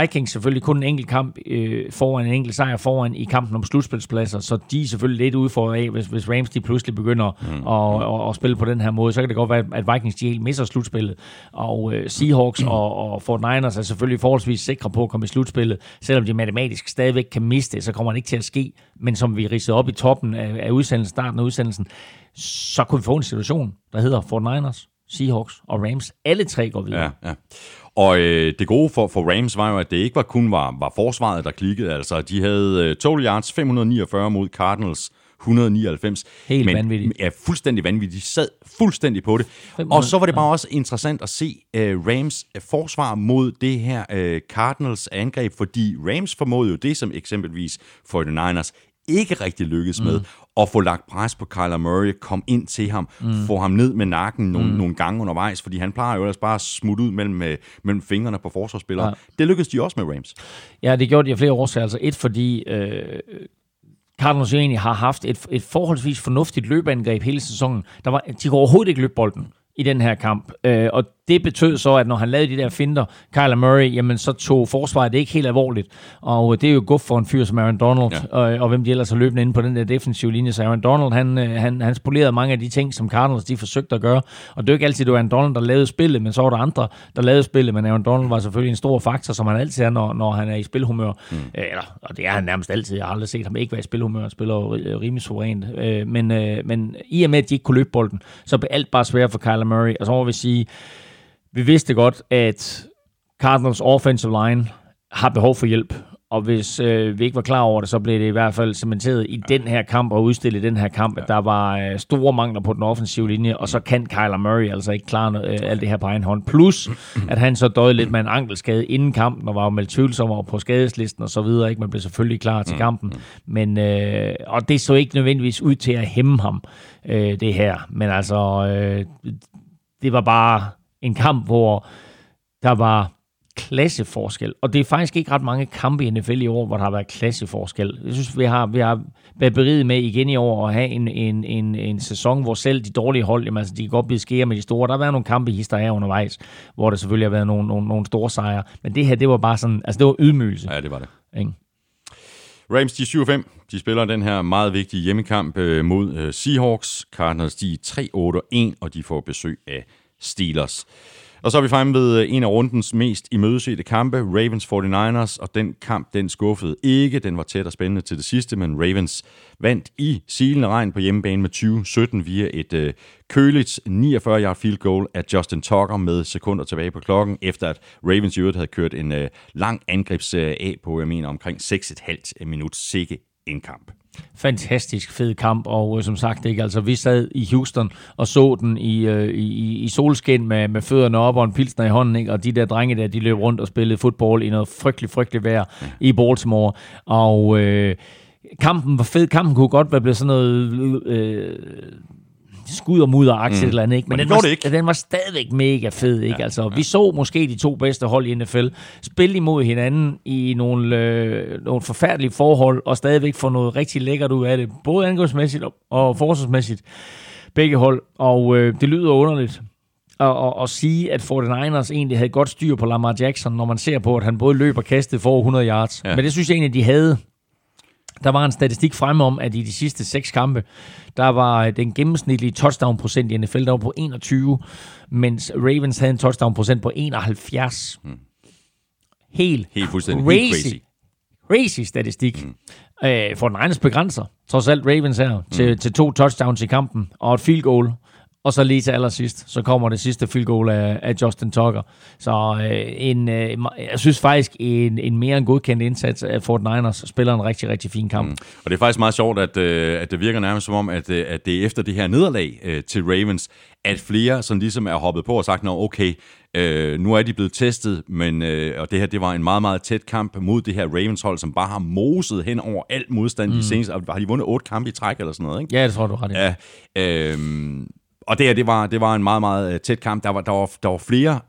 Vikings selvfølgelig kun en enkelt kamp øh, foran, en enkelt sejr foran i kampen om slutspilspladser, så de er selvfølgelig lidt udfordret af, hvis, hvis Rams de pludselig begynder mm. at, at, at, spille på den her måde, så kan det godt være, at Vikings de helt misser slutspillet, og øh, Seahawks mm. og, og Fort Niners er selvfølgelig forholdsvis sikre på at komme i slutspillet, selvom de matematisk stadigvæk kan miste det, så kommer det ikke til at ske, men som vi ridsede op i toppen af, af udsendelsen, starten af udsendelsen, så kunne vi få en situation, der hedder Fort Niners, Seahawks og Rams. Alle tre går videre. Ja, ja. Og øh, det gode for, for Rams var jo, at det ikke var kun var, var forsvaret, der klikkede. Altså, de havde øh, total yards 549 mod Cardinals 199. Helt men, vanvittigt. Ja, fuldstændig vanvittigt. De sad fuldstændig på det. 500, og så var det bare ja. også interessant at se uh, Rams forsvar mod det her uh, Cardinals angreb, fordi Rams formåede jo det, som eksempelvis 49ers ikke rigtig lykkedes mm. med at få lagt pres på Kyler Murray, kom ind til ham, mm. få ham ned med nakken nogle, mm. nogle gange undervejs, fordi han plejer jo ellers bare at smutte ud mellem, øh, mellem fingrene på forsvarsspillere. Ja. Det lykkedes de også med Rams. Ja, det gjorde de af flere årsager. Altså et, fordi øh, Cardinals egentlig har haft et, et forholdsvis fornuftigt løbeangreb hele sæsonen. Der var, de kunne overhovedet ikke løbe bolden i den her kamp. Øh, og det betød så, at når han lavede de der finder, Kyler Murray, jamen så tog forsvaret det ikke helt alvorligt. Og det er jo godt for en fyr som Aaron Donald, ja. og, og hvem de ellers har løbende inde på den der defensive linje. Så Aaron Donald, han, øh, han, han spolerede mange af de ting, som Cardinals de forsøgte at gøre. Og det er ikke altid, det var Aaron Donald, der lavede spillet, men så var der andre, der lavede spillet. Men Aaron Donald var selvfølgelig en stor faktor, som han altid er, når, når han er i spilhumør. Mm. Øh, eller, og det er han nærmest altid. Jeg har aldrig set ham ikke være i spilhumør. Han spiller jo rimelig suverænt. Øh, men, men i og med, at de ikke kunne løbe bolden, så blev alt bare svært for Kyler Murray. Og så må vi sige, vi vidste godt, at Cardinals offensive line har behov for hjælp. Og hvis øh, vi ikke var klar over det, så blev det i hvert fald cementeret i ja. den her kamp og udstillet i den her kamp, at der var øh, store mangler på den offensive linje, og så kan Kyler Murray altså ikke klare øh, alt det her på egen hånd. Plus, at han så døde lidt med en ankelskade inden kampen, og var jo meldt tvivlsom over på skadeslisten og så videre. Ikke? Man blev selvfølgelig klar til mm, kampen. Mm. Men, øh, og det så ikke nødvendigvis ud til at hæmme ham, øh, det her. Men altså, øh, det var bare en kamp, hvor der var klasseforskel. Og det er faktisk ikke ret mange kampe i NFL i år, hvor der har været klasseforskel. Jeg synes, vi har, vi har været beriget med igen i år at have en, en, en, en sæson, hvor selv de dårlige hold, jamen, altså, de kan godt blive skære med de store. Der har været nogle kampe hister her undervejs, hvor der selvfølgelig har været nogle, nogle, nogle store sejre. Men det her, det var bare sådan, altså det var ydmygelse. Ja, det var det. Ikke? Rams de er 7-5. De spiller den her meget vigtige hjemmekamp øh, mod øh, Seahawks. Cardinals de er 3-8-1, og de får besøg af Steelers. Og så er vi fremme ved øh, en af rundens mest imødesete kampe, Ravens 49ers, og den kamp, den skuffede ikke. Den var tæt og spændende til det sidste, men Ravens vandt i silende regn på hjemmebane med 20-17 via et øh, køligt 49-yard field goal af Justin Tucker med sekunder tilbage på klokken, efter at Ravens i øvrigt havde kørt en øh, lang angrebsserie af på, jeg mener, omkring 6,5 øh, minut sikke en kamp. fantastisk fed kamp, og øh, som sagt, ikke, altså, vi sad i Houston og så den i, øh, i, i solskin med, med fødderne op og en pilsner i hånden, ikke? og de der drenge der, de løb rundt og spillede fodbold i noget frygtelig, frygtelig vejr i Baltimore, og øh, kampen var fed, kampen kunne godt være blevet sådan noget... Øh, skud og mudder aktie mm. eller andet, ikke? Men den, det gjorde var, det ikke. den var stadigvæk mega fed, ikke? Ja, altså, vi så måske de to bedste hold i NFL spille imod hinanden i nogle, øh, nogle forfærdelige forhold, og stadigvæk få noget rigtig lækkert ud af det, både angrebsmæssigt og, og forsvarsmæssigt, begge hold, og øh, det lyder underligt at, at, at sige, at 49ers egentlig havde godt styr på Lamar Jackson, når man ser på, at han både løb og kastede for over 100 yards. Ja. Ja. Men det synes jeg egentlig, de havde. Der var en statistik frem om, at i de sidste seks kampe, der var den gennemsnitlige touchdown-procent i NFL, der var på 21, mens Ravens havde en touchdown-procent på 71. Helt, Helt fuldstændig crazy, helt crazy. crazy statistik. Mm. Øh, for den egens begrænser, trods alt Ravens her, til, til to touchdowns i kampen, og et field goal. Og så lige til allersidst, så kommer det sidste field goal af, af Justin Tucker. Så øh, en, øh, jeg synes faktisk, en, en mere end godkendt indsats af Fort Niners spiller en rigtig, rigtig fin kamp. Mm. Og det er faktisk meget sjovt, at, øh, at det virker nærmest som om, at, øh, at det er efter det her nederlag øh, til Ravens, at flere sådan ligesom er hoppet på og sagt, Nå, okay, øh, nu er de blevet testet, men, øh, og det her det var en meget, meget tæt kamp mod det her Ravens-hold, som bare har moset hen over alt modstand mm. de seneste. Har de vundet otte kampe i træk eller sådan noget, ikke? Ja, det tror du ret. Ja, øhm, og det her, det var, det var en meget, meget øh, tæt kamp. Der var, der var, der var flere,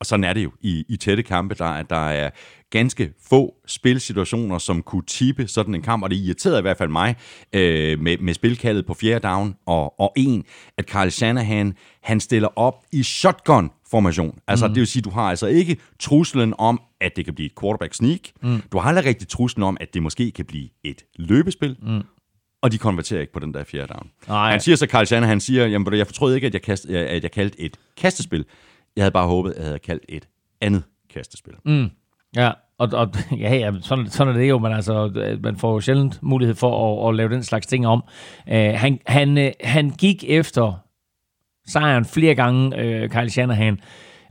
og sådan er det jo i, i tætte kampe, der, er- der er ganske få spilsituationer, som kunne tippe sådan en kamp, og det irriterede i hvert fald mig øh, med, med spilkaldet på fjerde down og, og en, at Carl Shanahan, han stiller op i shotgun-formation. Altså, mm. det vil sige, du har altså ikke truslen om, at det kan blive et quarterback sneak. Mm. Du har heller rigtig truslen om, at det måske kan blive et løbespil. Mm og de konverterer ikke på den der fjerde down. Nej. Han siger så, Carl Shannon, han siger, jamen, jeg fortrød ikke, at jeg, kast, at jeg kaldte et kastespil. Jeg havde bare håbet, at jeg havde kaldt et andet kastespil. Mm. Ja, og, og ja, ja sådan, sådan er det jo, men altså, øh, man får jo sjældent mulighed for at, at lave den slags ting om. Uh, han, han, uh, han gik efter sejren flere gange, uh, Kyle Shanahan,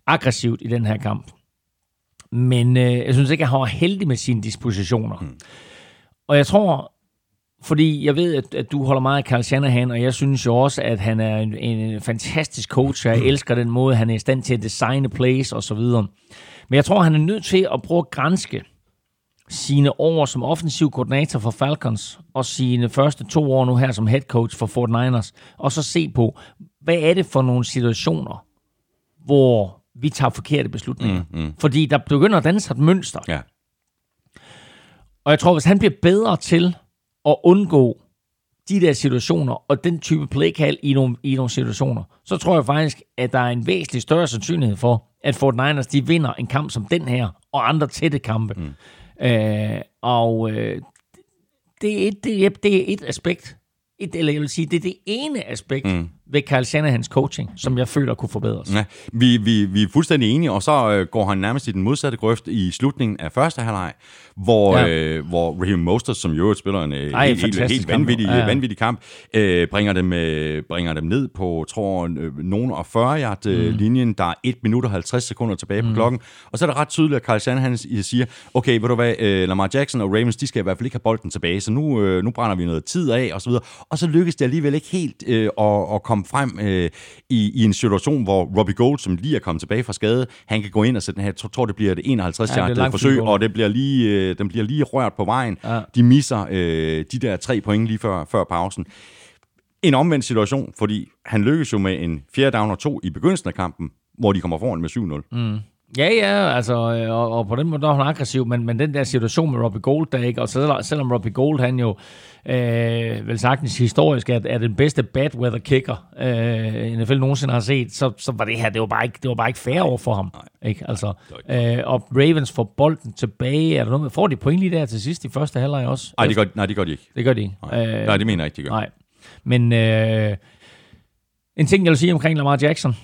aggressivt i den her kamp. Men uh, jeg synes ikke, at han var heldig med sine dispositioner. Mm. Og jeg tror, fordi jeg ved, at, at du holder meget af Carl Shanahan, og jeg synes jo også, at han er en, en fantastisk coach, og jeg elsker den måde, han er i stand til at designe plays og så videre. Men jeg tror, han er nødt til at prøve at grænske sine år som offensiv koordinator for Falcons, og sine første to år nu her som head coach for Fort Niners, og så se på, hvad er det for nogle situationer, hvor vi tager forkerte beslutninger. Mm, mm. Fordi der begynder at danne sig et mønster. Ja. Og jeg tror, hvis han bliver bedre til at undgå de der situationer og den type playkald i nogle, i nogle situationer, så tror jeg faktisk, at der er en væsentlig større sandsynlighed for, at Fort Niners de vinder en kamp som den her, og andre tætte kampe. Mm. Øh, og øh, det, er et, det, er, det er et aspekt, et, eller jeg vil sige, det er det ene aspekt mm. Ved Carl Shanahans coaching, som jeg føler kunne forbedres. Ja, vi, vi, vi er fuldstændig enige, og så øh, går han nærmest i den modsatte grøft i slutningen af første halvleg, hvor, ja. Øh, hvor Raheem Mostert, som jo spiller en øh, Ej, helt, helt, helt kamp. vanvittig, Ja, ja. vanvittig kamp, øh, bringer, dem, øh, bringer dem ned på, tror øh, nogen og 40 yard øh, linjen. Der er 1 minut og 50 sekunder tilbage på klokken. Og så er det ret tydeligt, at Carl Shanahan siger, okay, ved du hvad, øh, Lamar Jackson og Ravens, de skal i hvert fald ikke have bolden tilbage, så nu, øh, nu brænder vi noget tid af, og så videre. Og så lykkes det alligevel ikke helt øh, at, at komme frem øh, i, i en situation, hvor Robbie Gold, som lige er kommet tilbage fra skade, han kan gå ind og sætte den her, jeg tror, det bliver det 51 Ja, det forsøg, og det bliver lige, øh, den bliver lige rørt på vejen. Ja. De misser øh, de der tre point lige før, før pausen. En omvendt situation, fordi han lykkes jo med en fjerde down og to i begyndelsen af kampen, hvor de kommer foran med 7-0. Mm. Ja, ja, altså, øh, og, og på den måde der er han aggressiv, men, men den der situation med Robbie Gold, der ikke, og selv, selvom Robbie Gold, han jo øh, vel sagtens historisk er, er den bedste bad weather kicker, øh, NFL nogensinde har set, så, så var det her, det var bare ikke, det var bare ikke fair over for ham. Nej. Ikke? Altså, øh, og Ravens får bolden tilbage, er der noget med, får de point lige der til sidst i første halvleg også? Nej, det gør, nej, det gør de ikke. det gør de ikke. Nej, øh, nej det mener jeg ikke, de gør. Nej. Men øh, en ting, jeg vil sige omkring Lamar Jackson,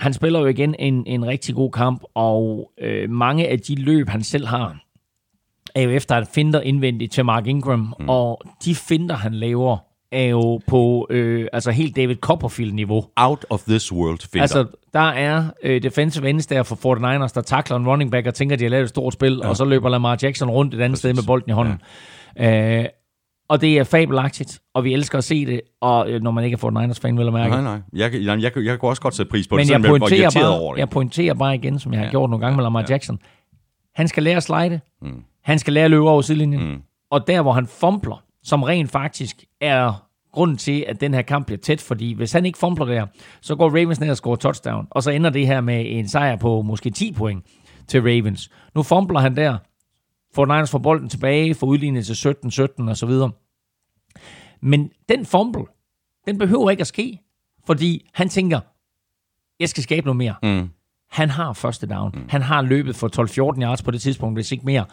han spiller jo igen en, en rigtig god kamp, og øh, mange af de løb, han selv har, er jo efter at finder indvendigt til Mark Ingram, mm. og de finder, han laver, er jo på øh, altså helt David Copperfield-niveau. Out of this world finder. Altså, der er øh, defensive ends der for 49ers, der takler en running back og tænker, at de har lavet et stort spil, ja. og så løber Lamar Jackson rundt et andet Præcis. sted med bolden i hånden. Ja. Øh, og det er fabelagtigt, og vi elsker at se det, og øh, når man ikke er 49ers-fan, vil jeg mærke. Nej, nej. Jeg, jeg, jeg, jeg, jeg kan også godt sætte pris på Men det, jeg pointerer, bare, over det. jeg pointerer bare igen, som jeg har Ja. gjort nogle gange med Lamar Ja. Jackson. Han skal lære at slide. Mm. Han skal lære at løbe over sidelinjen. Mm. Og der, hvor han fumbler, som rent faktisk er grunden til, at den her kamp bliver tæt, fordi hvis han ikke fumbler der, så går Ravens ned og scorer touchdown, og så ender det her med en sejr på måske 10 point til Ravens. Nu fumbler han der, får Niners får bolden tilbage, får udlignet til 17-17 og så videre. Men den fumble, den behøver ikke at ske, fordi han tænker, jeg skal skabe noget mere. Mm. Han har første down. Mm. Han har løbet for 12-14 yards på det tidspunkt, hvis ikke mere.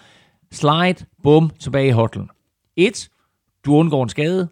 Slide, bum, tilbage i hotlen. Et, du undgår en skade.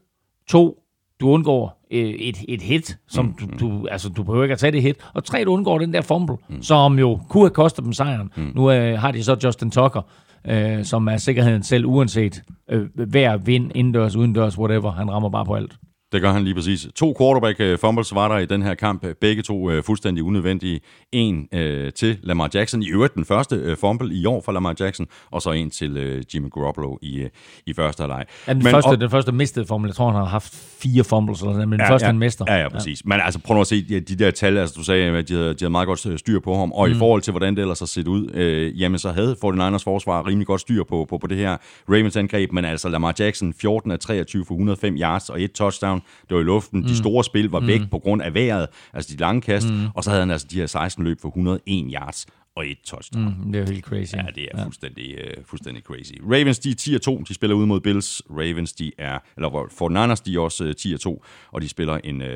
To, du undgår øh, et, et hit, som du, du, altså, du behøver ikke at tage det hit. Og tre, du undgår den der fumble, mm. som jo kunne have kostet dem sejren. Mm. Nu øh, har de så Justin Tucker, øh, som er sikkerheden selv, uanset øh, hver vind, indendørs, udendørs, whatever. Han rammer bare på alt. Det gør han lige præcis. To quarterback øh, fumbles var der i den her kamp. Begge to øh, fuldstændig unødvendige. En øh, til Lamar Jackson. I øvrigt den første øh, fumble i år for Lamar Jackson. Og så en til øh, Jimmy Garoppolo i, øh, i første halvleg. Ja, den, Men- første, og- den første mistede formel. Jeg tror, han har haft fire fumbles, eller sådan, men den første, han mister. Ja, ja, præcis. Ja. Men altså, prøv nu at se ja, de der tal, altså du sagde, at de havde, de havde meget godt styr på ham, og mm. i forhold til, hvordan det ellers har set ud, øh, jamen så havde 49ers forsvar rimelig godt styr på, på, på det her Ravens angreb, men altså Lamar Jackson 14 af 23 for 105 yards og et touchdown, det var i luften, mm. de store spil var væk på grund af vejret, altså de lange kast, mm. og så havde han altså de her 16 løb for 101 yards og et touchdown. Mm. Mm, det er helt crazy. Ja, det er fuldstændig, uh, fuldstændig crazy. Ravens, de er 10-2, de spiller ud mod Bills. Ravens, de er, eller 49ers, de er også uh, 10-2, og de spiller en, uh,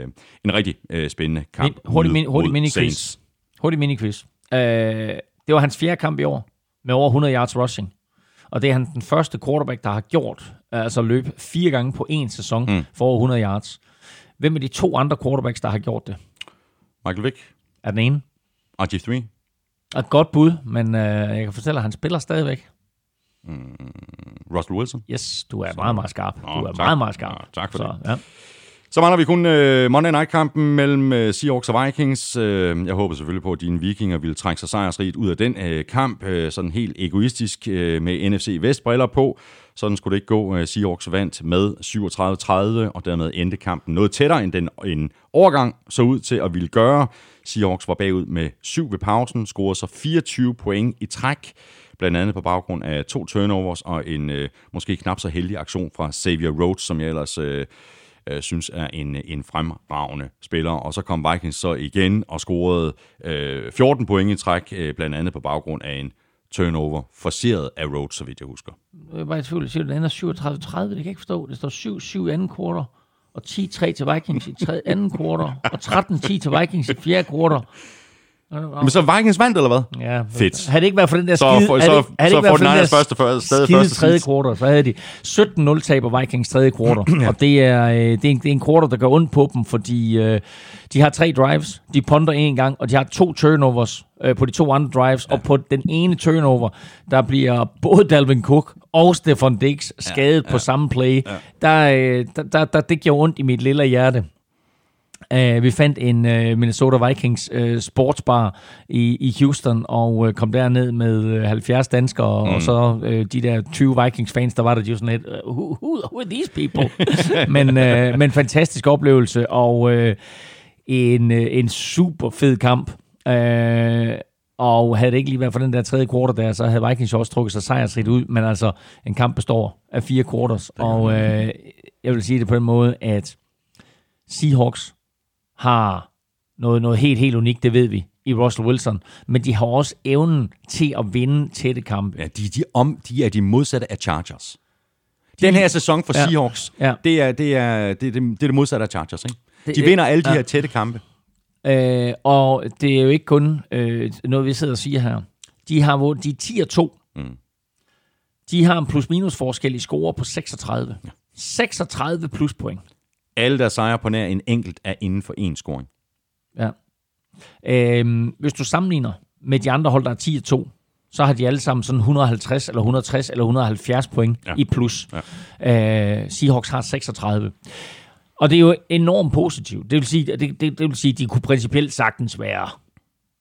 en rigtig uh, spændende kamp Min, hurtig, min, hurtig mini-quiz. Saints. Hurtig mini-quiz. Øh, det var hans fjerde kamp i år, med over 100 yards rushing. Og det er han den første quarterback, der har gjort, altså løb fire gange på en sæson mm. for over 100 yards. Hvem er de to andre quarterbacks, der har gjort det? Michael Vick, Er den ene? RG3, Et godt bud, men øh, jeg kan fortælle, at han spiller stadigvæk. Russell Wilson. Yes, du er meget, meget skarp. Nå, Du er tak. meget, meget skarp. Nå, tak for så, det. Ja. Så mangler vi kun uh, Monday Night-kampen mellem uh, Seahawks og Vikings. Uh, jeg håber selvfølgelig på, at dine vikinger vil trække sig sejrsrigt ud af den uh, kamp, uh, sådan helt egoistisk uh, med NFC Vest-briller på. Sådan skulle det ikke gå. Øh, Seahawks vandt med 37-30, og dermed endte kampen noget tættere, end den en overgang så ud til at ville gøre. Seahawks var bagud med 7 ved pausen, scorede så 24 point i træk blandt andet på baggrund af to turnovers og en øh, måske knap så heldig aktion fra Xavier Rhodes, som jeg ellers øh, øh, synes er en, øh, en fremragende spiller. Og så kom Vikings så igen og scorede øh, 14 point i træk, øh, blandt andet på baggrund af en turnover, forceret af Rhodes, så vidt jeg husker. Jeg er bare i tvivl, siger det ender 37-30, det kan jeg ikke forstå. Det står 7-7 i anden kvartal, og 10-3 til Vikings i tredje, anden kvartal, og 13-10 til Vikings i fjerde kvartal. Men så Vikings vandt, eller hvad? Ja, Fedt. Havde det ikke været for den der Så skide... for- så- det ikke- havde så for Niners der første- første- stadig skide første tredje kvartal, så havde de 17-0 taber Vikings tredje kvartal. Og det er, øh, det, er en, det er en kvartal, der gør ondt på dem, fordi øh, de har tre drives, de punter en gang, og de har to turnovers øh, på de to andre drives, ja. og på den ene turnover, der bliver både Dalvin Cook og Stefan Diggs skadet ja. på samme play. Ja. Der, øh, der, der, der, det gjorde ondt i mit lille hjerte. Uh, vi fandt en uh, Minnesota Vikings uh, sportsbar i, i Houston og uh, kom derned med uh, 70 danskere mm. og så uh, de der 20 Vikings fans, der var der de var sådan lidt, uh, who, who, who are these people? men, uh, men fantastisk oplevelse og uh, en, uh, en super fed kamp. Uh, og havde det ikke lige været for den der tredje kvartal der, så havde Vikings også trukket sig sejrsrigt ud, men altså en kamp består af fire quarters, og uh, jeg vil sige det på den måde, at Seahawks har noget, noget helt, helt unikt, det ved vi, i Russell Wilson, men de har også evnen til at vinde tætte kampe. Ja, de, de, om, de er de modsatte af Chargers. Den her sæson for Ja. Seahawks, Ja. det, er, det, er, det, er, det er det modsatte af Chargers. Ikke? De Det- vinder alle de ja. her tætte kampe. Øh, og det er jo ikke kun øh, noget, vi sidder og siger her. De har vundet, de er 10 og 2. Mm. De har en plus-minus forskel i score på 36. 36 pluspoint. Alle der sejre på nær en enkelt er inden for én scoring. Ja. Øhm, hvis du sammenligner med de andre hold, der er 10 og 2, så har de alle sammen sådan 150 eller 160 eller 170 point Ja. i plus. Ja. Øh, Seahawks har 36. Og det er jo enormt positivt. Det vil sige, det, det, det vil sige de kunne principielt sagtens være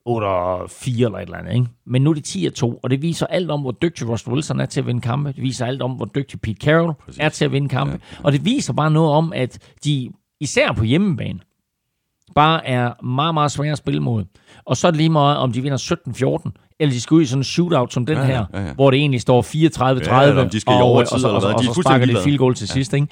8 og 4 eller et eller andet. Ikke? Men nu er det 10 og 2, og det viser alt om, hvor dygtig Russell Wilson er til at vinde kampe. Det viser alt om, hvor dygtig Pete Carroll Præcis. er til at vinde kampe. Ja. Og det viser bare noget om, at de, især på hjemmebane, bare er meget, meget svære at spille mod. Og så er det lige meget, om de vinder 17-14, eller de skal ud i sådan en shootout som den Ja, ja, ja, her, ja, ja. hvor det egentlig står 34-30, Ja, om de skal og, og, og, De er og så sparker de field goal til ja. sidst. Ikke?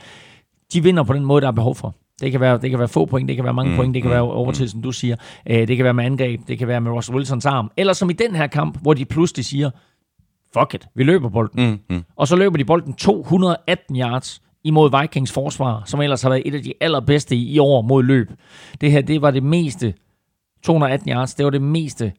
De vinder på den måde, der er behov for. Det kan være, det kan være få point, det kan være mange mm, point, det kan mm, være overtid, som du siger. Øh, det kan være med angreb, det kan være med Russell Wilsons arm. Eller som i den her kamp, hvor de pludselig siger, fuck it, vi løber bolden. Mm, mm. Og så løber de bolden 218 yards imod Vikings forsvar, som ellers har været et af de allerbedste i år mod løb. Det her, det var det meste, 218 yards, det var det meste,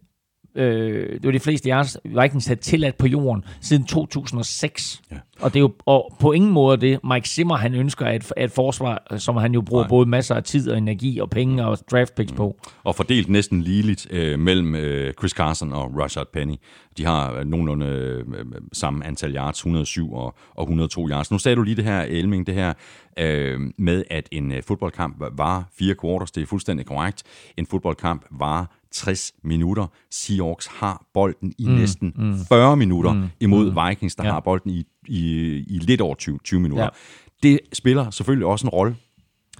øh, det var de fleste yards, Vikings havde tilladt på jorden siden 2006. Ja. Og det er jo og på ingen måde det, Mike Zimmer han ønsker at et, et forsvar, som han jo bruger Nej. både masser af tid og energi og penge og draft picks på. Og fordelt næsten ligeligt øh, mellem øh, Chris Carson og Rashad Penny. De har øh, nogenlunde øh, samme antal yards, 107 og, og 102 yards. Nu sagde du lige det her, Elming, det her øh, med, at en øh, fodboldkamp var fire quarters. Det er fuldstændig korrekt. En fodboldkamp var 60 minutter. Seahawks har bolden i mm, næsten mm, 40 minutter mm, imod mm, Vikings, der ja. Har bolden i, i, i lidt over 20, 20 minutter. Ja. Det spiller selvfølgelig også en rolle.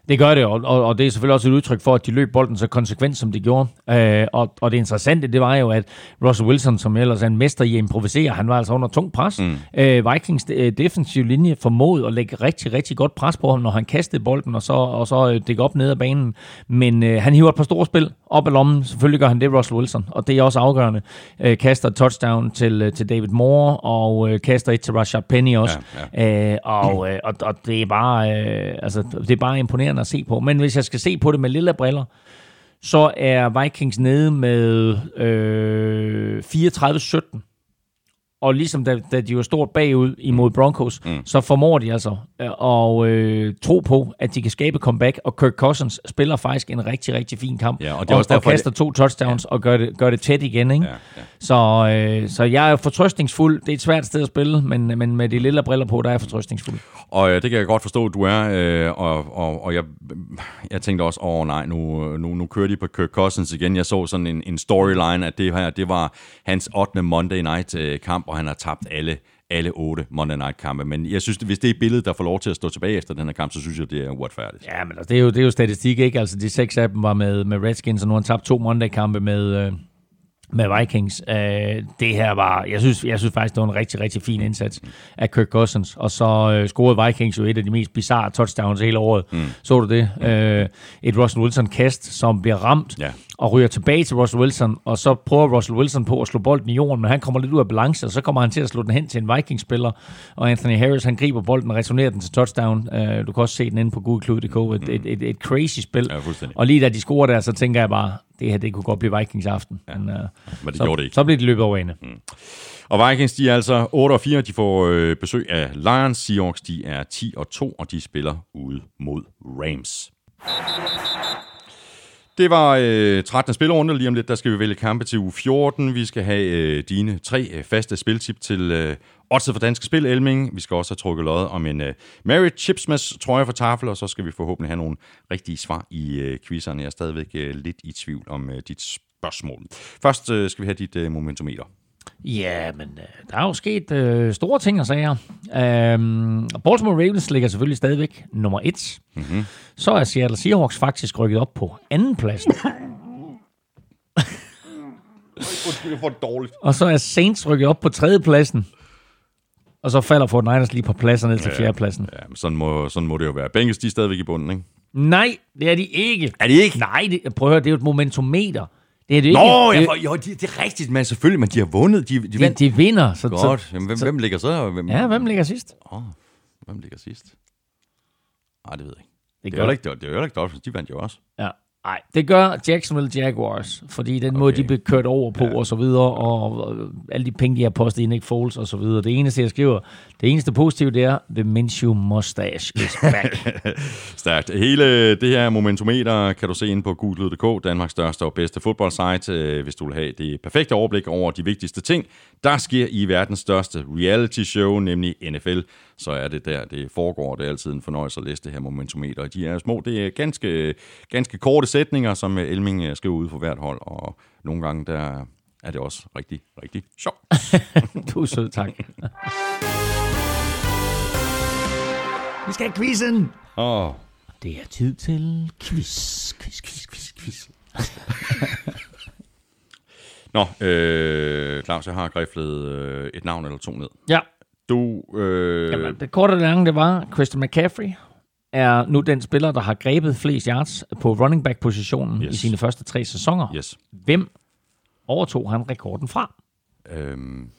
Det gør det, og, og, og det er selvfølgelig også et udtryk for, at de løb bolden så konsekvent, som de gjorde. Øh, og, og det interessante, det var jo, at Russell Wilson, som ellers er en mester i at improvisere, han var altså under tung pres. Mm. Øh, Vikings øh, defensive linje formåede at lægge rigtig, rigtig godt pres på ham, når han kastede bolden, og så, og så øh, dække op ned ad banen. Men øh, han hiver et par store spil op ad lommen. Selvfølgelig gør han det, Russell Wilson, og det er også afgørende. Øh, kaster touchdown til, øh, til David Moore, og øh, kaster et til Rashad Penny også. Ja, Øh, og, øh, og, og det er bare øh, altså, det er bare imponerende at se på. Men hvis jeg skal se på det med lille briller, så er Vikings nede med øh, 34-17. Og ligesom da, da de var stort bagud imod Broncos, mm. så formår de altså øh, at øh, tro på, at de kan skabe comeback, og Kirk Cousins spiller faktisk en rigtig, rigtig fin kamp. Ja, og det er også og, derfor, og kaster to touchdowns ja. og gør det, gør det tæt igen. Ikke? Ja, ja. Så, øh, så jeg er fortrøstningsfuld. Det er et svært sted at spille, men, men med de lille briller på, der er jeg fortrøstningsfuld. Og øh, det kan jeg godt forstå, du er, øh, og, og, og jeg, jeg tænkte også, åh oh, nej, nu, nu, nu kører de på Kirk Cousins igen. Jeg så sådan en, en storyline, at det her, det var hans 8. Monday Night øh, kamp, og han har tabt alle, alle otte Monday Night kampe. Men jeg synes, hvis det er billedet, der får lov til at stå tilbage efter den her kamp, så synes jeg, det er uretfærdigt. Ja, men altså, det, er jo, det er jo statistik, ikke? Altså, de seks af dem var med, med Redskins, og nu har han tabt to Monday-kampe med, øh, med Vikings. Øh, det her var, jeg synes, jeg synes faktisk, det var en rigtig, rigtig fin indsats af Kirk Cousins. Og så øh, scorede Vikings jo et af de mest bizarre touchdowns hele året. Mm. Så du det? Øh, et Russell Wilson-kast, som bliver ramt Ja. og ryger tilbage til Russell Wilson, og så prøver Russell Wilson på at slå bolden i jorden, men han kommer lidt ud af balance, og så kommer han til at slå den hen til en Vikings-spiller, og Anthony Harris, han griber bolden og returnerer den til touchdown. Uh, du kan også se den inde på googleklud.dk. Et, et, et, et crazy spil. Ja, og lige da de scorer der, så tænker jeg bare, det her, det kunne godt blive Vikings aften. Ja. Men, uh, Men det så, gjorde det ikke. Så blev de løbet over ende. Mm. Og Vikings, de er altså 8 og 4. De får øh, besøg af Lions. Seahawks, de er 10 og 2, og de spiller ude mod Rams. Det var øh, 13. spilrunde. Lige om lidt, der skal vi vælge kampe til uge 14. Vi skal have øh, dine tre øh, faste spiltip til øh, Oddset for Danske Spil, Elming. Vi skal også have trukket lod om en øh, Mary Chipsmas trøje for tafel, og så skal vi forhåbentlig have nogle rigtige svar i øh, quizerne. Jeg er stadigvæk øh, lidt i tvivl om øh, dit spørgsmål. Først øh, skal vi have dit øh, momentometer. Ja, men øh, der er jo sket øh, store ting og sager. Øhm, Baltimore Ravens ligger selvfølgelig stadigvæk nummer et. Mm-hmm. Så er Seattle Seahawks faktisk rykket op på anden pladsen. Det var dårligt. Og så er Saints rykket op på tredje pladsen. Og så falder Fort Niners lige på pladser ned til fjerde pladsen. Ja, men sådan må, sådan må det jo være. Bengals, de er stadigvæk i bunden, ikke? Nej, det er de ikke. Er de ikke? Nej, det, prøv at høre, det er jo et momentometer. Det er det ikke. Nå, det, jeg, jo, det, det er rigtigt, men selvfølgelig, men de har vundet. De, de, de, de vinder. Så, Godt. Så, Jamen, hvem, hvem ligger så? Hvem, ja, hvem ligger sidst? Åh, hvem ligger sidst? Nej, det ved jeg ikke. Det Det er ikke, det er jo ikke Dolphins, de vandt jo også. ja. Nej, det gør Jacksonville Jaguars, fordi den måde, Okay. de blev kørt over på, ja. og så videre, og, alle de penge, de har postet i Nick Foles, og så videre. Det eneste, jeg skriver, det eneste positive, det er, the Minshew mustache is back. Stærkt. Hele det her momentometer kan du se inde på google.dk, Danmarks største og bedste fodboldsite, øh, hvis du vil have det perfekte overblik over de vigtigste ting, der sker i verdens største reality show, nemlig NFL. Så er det der, det foregår. Det er altid en fornøjelse at læse det her momentometer. Og De er små, det er ganske, ganske korte sætninger, som Elming øh, skriver ud for hvert hold, og nogle gange der er det også rigtig, rigtig sjovt. du er sød, tak. Vi skal have quizzen. Åh, Det er tid til quiz, quiz, quiz, quiz, quiz. Nå, øh, Claus, jeg har griflet øh, et navn eller to ned. Ja, Du, øh, Jamen, det korte og lange, det var, Christian McCaffrey er nu den spiller, der har grebet flest yards på running back-positionen yes. I sine første tre sæsoner. yes. Hvem overtog han rekorden fra? Øhm,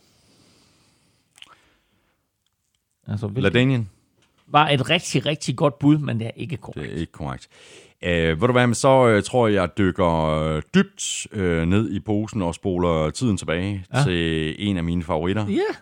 Altså, Ladanian, var et rigtig, rigtig godt bud, men det er ikke korrekt. det er ikke korrekt. Øh, ved du hvad, så øh, tror jeg, jeg dykker øh, dybt øh, ned i posen og spoler tiden tilbage ja. til en af mine favoritter. Ja,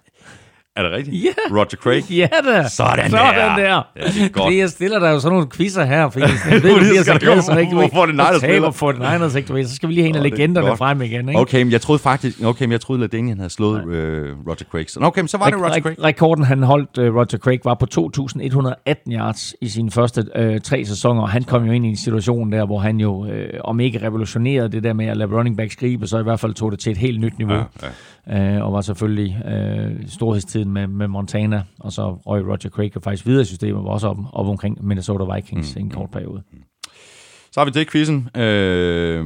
Er det rigtigt? Ja. Roger Craig. ja da. Sådan Sådan der. der. Ja, det er godt. Fordi jeg stiller dig jo sådan nogle quizzer her, fordi jeg ved, bliver skal så der glad, komme- så ikke hvorfor er det Niners spiller? for det Niners, ikke du ved. Så skal vi lige have en af Nå, det er legenderne godt. frem igen, ikke? Okay, men jeg troede faktisk, okay, men jeg troede, Ladanian havde slået øh, Roger Craig. Så, okay, men så var det Roger Craig. rek- rekorden, han holdt, uh, Roger Craig, var på 2.118 yards i sine første uh, tre sæsoner, og han kom jo ind i en situation der, hvor han jo, uh, om ikke revolutionerede det der med at lade running back skrive, så i hvert fald tog det til et helt nyt niveau, Ja, ja, uh, og var selvfølgelig uh, storhedstiden med, med Montana, og så røg Roger Craig jo faktisk videre i systemet, var også op, op omkring Minnesota Vikings mm. i en kort periode. Så har vi det quizzen øh,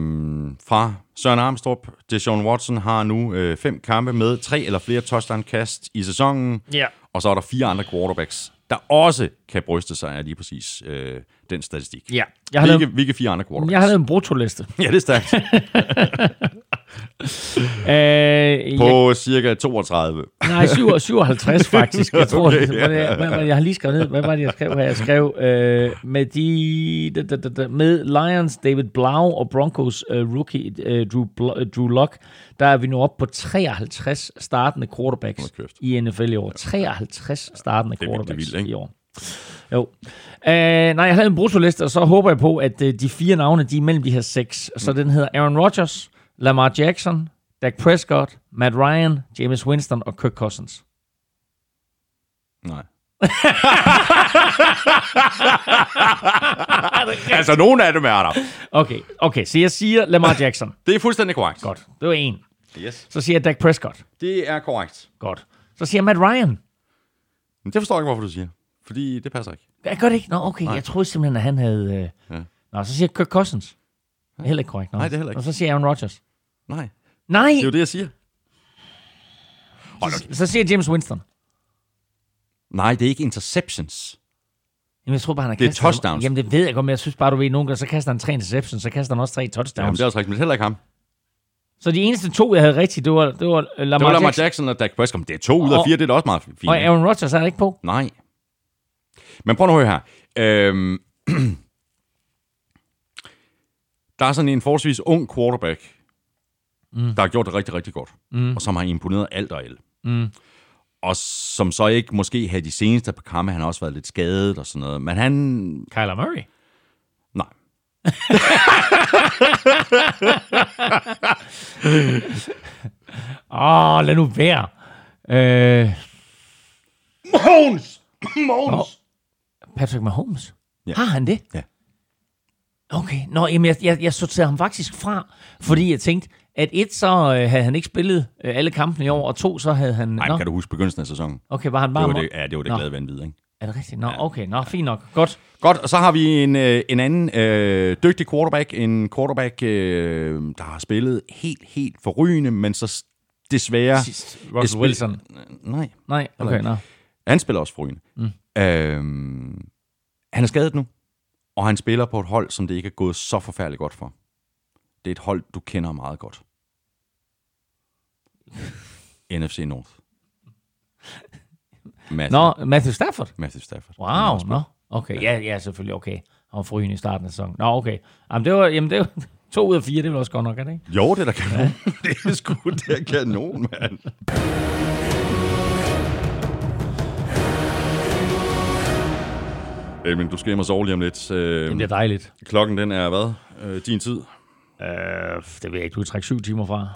fra Søren Armstrong. Deshaun Watson har nu øh, fem kampe med tre eller flere touchdown-kast i sæsonen. Ja. Og så er der fire andre quarterbacks, der også kan bryste sig af lige præcis øh, den statistik. Ja, jeg har, Hvilke, lavet, hvilke fire andre quarterbacks? jeg har lavet en brutoliste. Ja, det er stærkt. Uh, På cirka 32. Nej, 57, 57 faktisk. Jeg tror, Okay, ja. ja. hvad, hvad, jeg har lige skrevet ned. Hvad var det, jeg skrev her? Jeg skrev øh, med, de, da, da, da, da, med Lions, David Blau og Broncos øh, rookie øh, Drew, Bl- øh, Drew Lock, der er vi nu oppe på 53 startende quarterbacks i NFL i år. 53 startende vildt, quarterbacks det vildt, i år. Jo. Uh, nej, jeg havde en brutoliste, og så håber jeg på, at uh, de fire navne, de er mellem de her seks. Så den hedder Aaron Rodgers, Lamar Jackson, Dak Prescott, Matt Ryan, James Winston og Kirk Cousins. Nej. altså, nogle af dem er der. Okay, okay, så jeg siger Lamar Jackson. Det er fuldstændig korrekt. Godt, det var en. Yes. Så siger jeg Dak Prescott. Det er korrekt. Godt. Så siger jeg Matt Ryan. Men det forstår jeg ikke, hvorfor du siger. Fordi det passer ikke. Jeg gør det ikke. Nå, okay, jeg troede simpelthen, at han havde... Øh... Ja. Nå, så siger jeg Kirk Cousins. Det er heller ikke korrekt. Nå. Nej, det er heller ikke. Og så siger jeg Aaron Rodgers. Nej, Nej, det er jo det, jeg siger. Hold så, så siger James Winston. Nej, det er ikke interceptions. Jamen, jeg tror bare, han har Det er kastet touchdowns. Jamen, det ved jeg godt, men jeg synes bare, du ved, nogle gange, så kaster han tre interceptions, så kaster han også tre Jamen, touchdowns. det er også rigtigt, men er heller ikke ham. Så de eneste to, jeg havde rigtigt, det var, det var Lamar, Det var Lamar Jackson. Jackson og Dak Prescott. Men det er to ud af Og- fire, det er da også meget fint. Og? Aaron Rodgers er der ikke på. Nej. Men prøv nu at høre her. Øhm, der er sådan en forholdsvis ung quarterback, mm. der har gjort det rigtig, rigtig godt. Mm. Og som har imponeret alt og alt. Mm. Og som så ikke måske havde de seneste par kampe, han har også været lidt skadet og sådan noget. Men han... Kyler Murray. Nej. Åh, oh, lad nu være. Øh, Mahomes! Mahomes! Patrick Mahomes? Ja. Har han det? Ja. Okay. Nå, jamen, jeg, jeg, jeg sorterede ham faktisk fra, fordi jeg tænkte, at et, så øh, havde han ikke spillet øh, alle kampene i år, og to, så havde han... Nej, kan du huske begyndelsen af sæsonen? okay, var han Det bare... var det, ja, det var det Nå. glade vanvid, ikke? Er det rigtigt? Nå, okay. Nå, fint nok. Godt. Godt, og så har vi en, øh, en anden øh, dygtig quarterback. En quarterback, øh, der har spillet helt, helt forrygende, men så desværre... Sidst. Russell Wilson. Nej, Nej, okay, nå. han spiller også forrygende. Mm. Øhm, han er skadet nu, og han spiller på et hold, som det ikke er gået så forfærdeligt godt for. Det er et hold, du kender meget godt. NFC North. Matthew, Nå, Matthew Stafford. Matthew Stafford. Wow, nå. Okay, ja, ja, selvfølgelig, okay. Han var forrygende i starten af sæsonen. Nå, okay. Jamen, det var, jamen, det var to ud af fire, det vel også godt nok, er det ikke? Jo, det er da kanon. det er sgu det er kanon, mand. Men du skal hjem og sove lige om lidt. Øh, Det bliver dejligt. klokken den er hvad? Øh, din tid? Øh, det vil jeg ikke, du kan trække syv timer fra.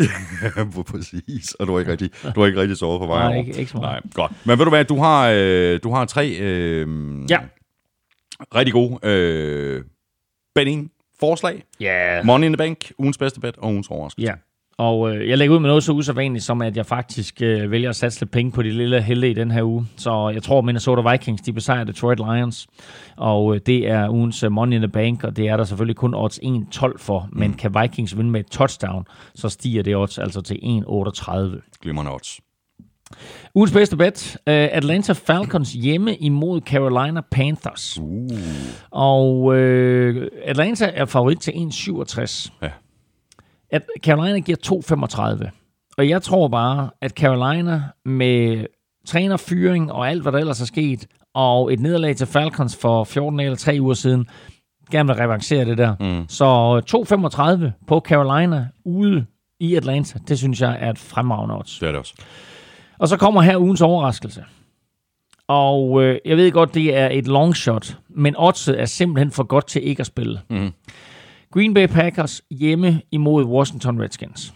Præcis. Og du har ikke rigtig, du har ikke rigtig sovet på vej Nej, ikke- ikke så meget. Nej, godt. Men ved du hvad, du har, øh, du har tre øh, ja. rigtig gode øh, betting forslag. Ja. Money in the Bank, ugens bedste bet og ugens overraskelse. Ja. Og øh, jeg lægger ud med noget så usædvanligt, som at jeg faktisk øh, vælger at satse lidt penge på de lille helte i den her uge. Så jeg tror, Minnesota Vikings, de besejrer Detroit Lions. Og øh, det er ugens øh, Money in the Bank, og det er der selvfølgelig kun odds 1,12 for. Men Mm. kan Vikings vinde med et touchdown, så stiger det odds altså til 1,38. Glimrende odds. Ugens bedste bet. Uh, Atlanta Falcons hjemme imod Carolina Panthers. Uh. Og uh, Atlanta er favorit til 1,67. Ja. At Carolina giver 2,35. Og jeg tror bare, at Carolina med trænerfyring og alt, hvad der ellers er sket, og et nederlag til Falcons for 14 eller 3 uger siden, gerne vil revancere det der. Mm. Så 2,35 på Carolina ude i Atlanta, det synes jeg er et fremragende odds. Det er det også. Og så kommer her ugens overraskelse. Og øh, jeg ved godt, det er et long shot, men oddset er simpelthen for godt til ikke at spille. Mm. Green Bay Packers hjemme imod Washington Redskins.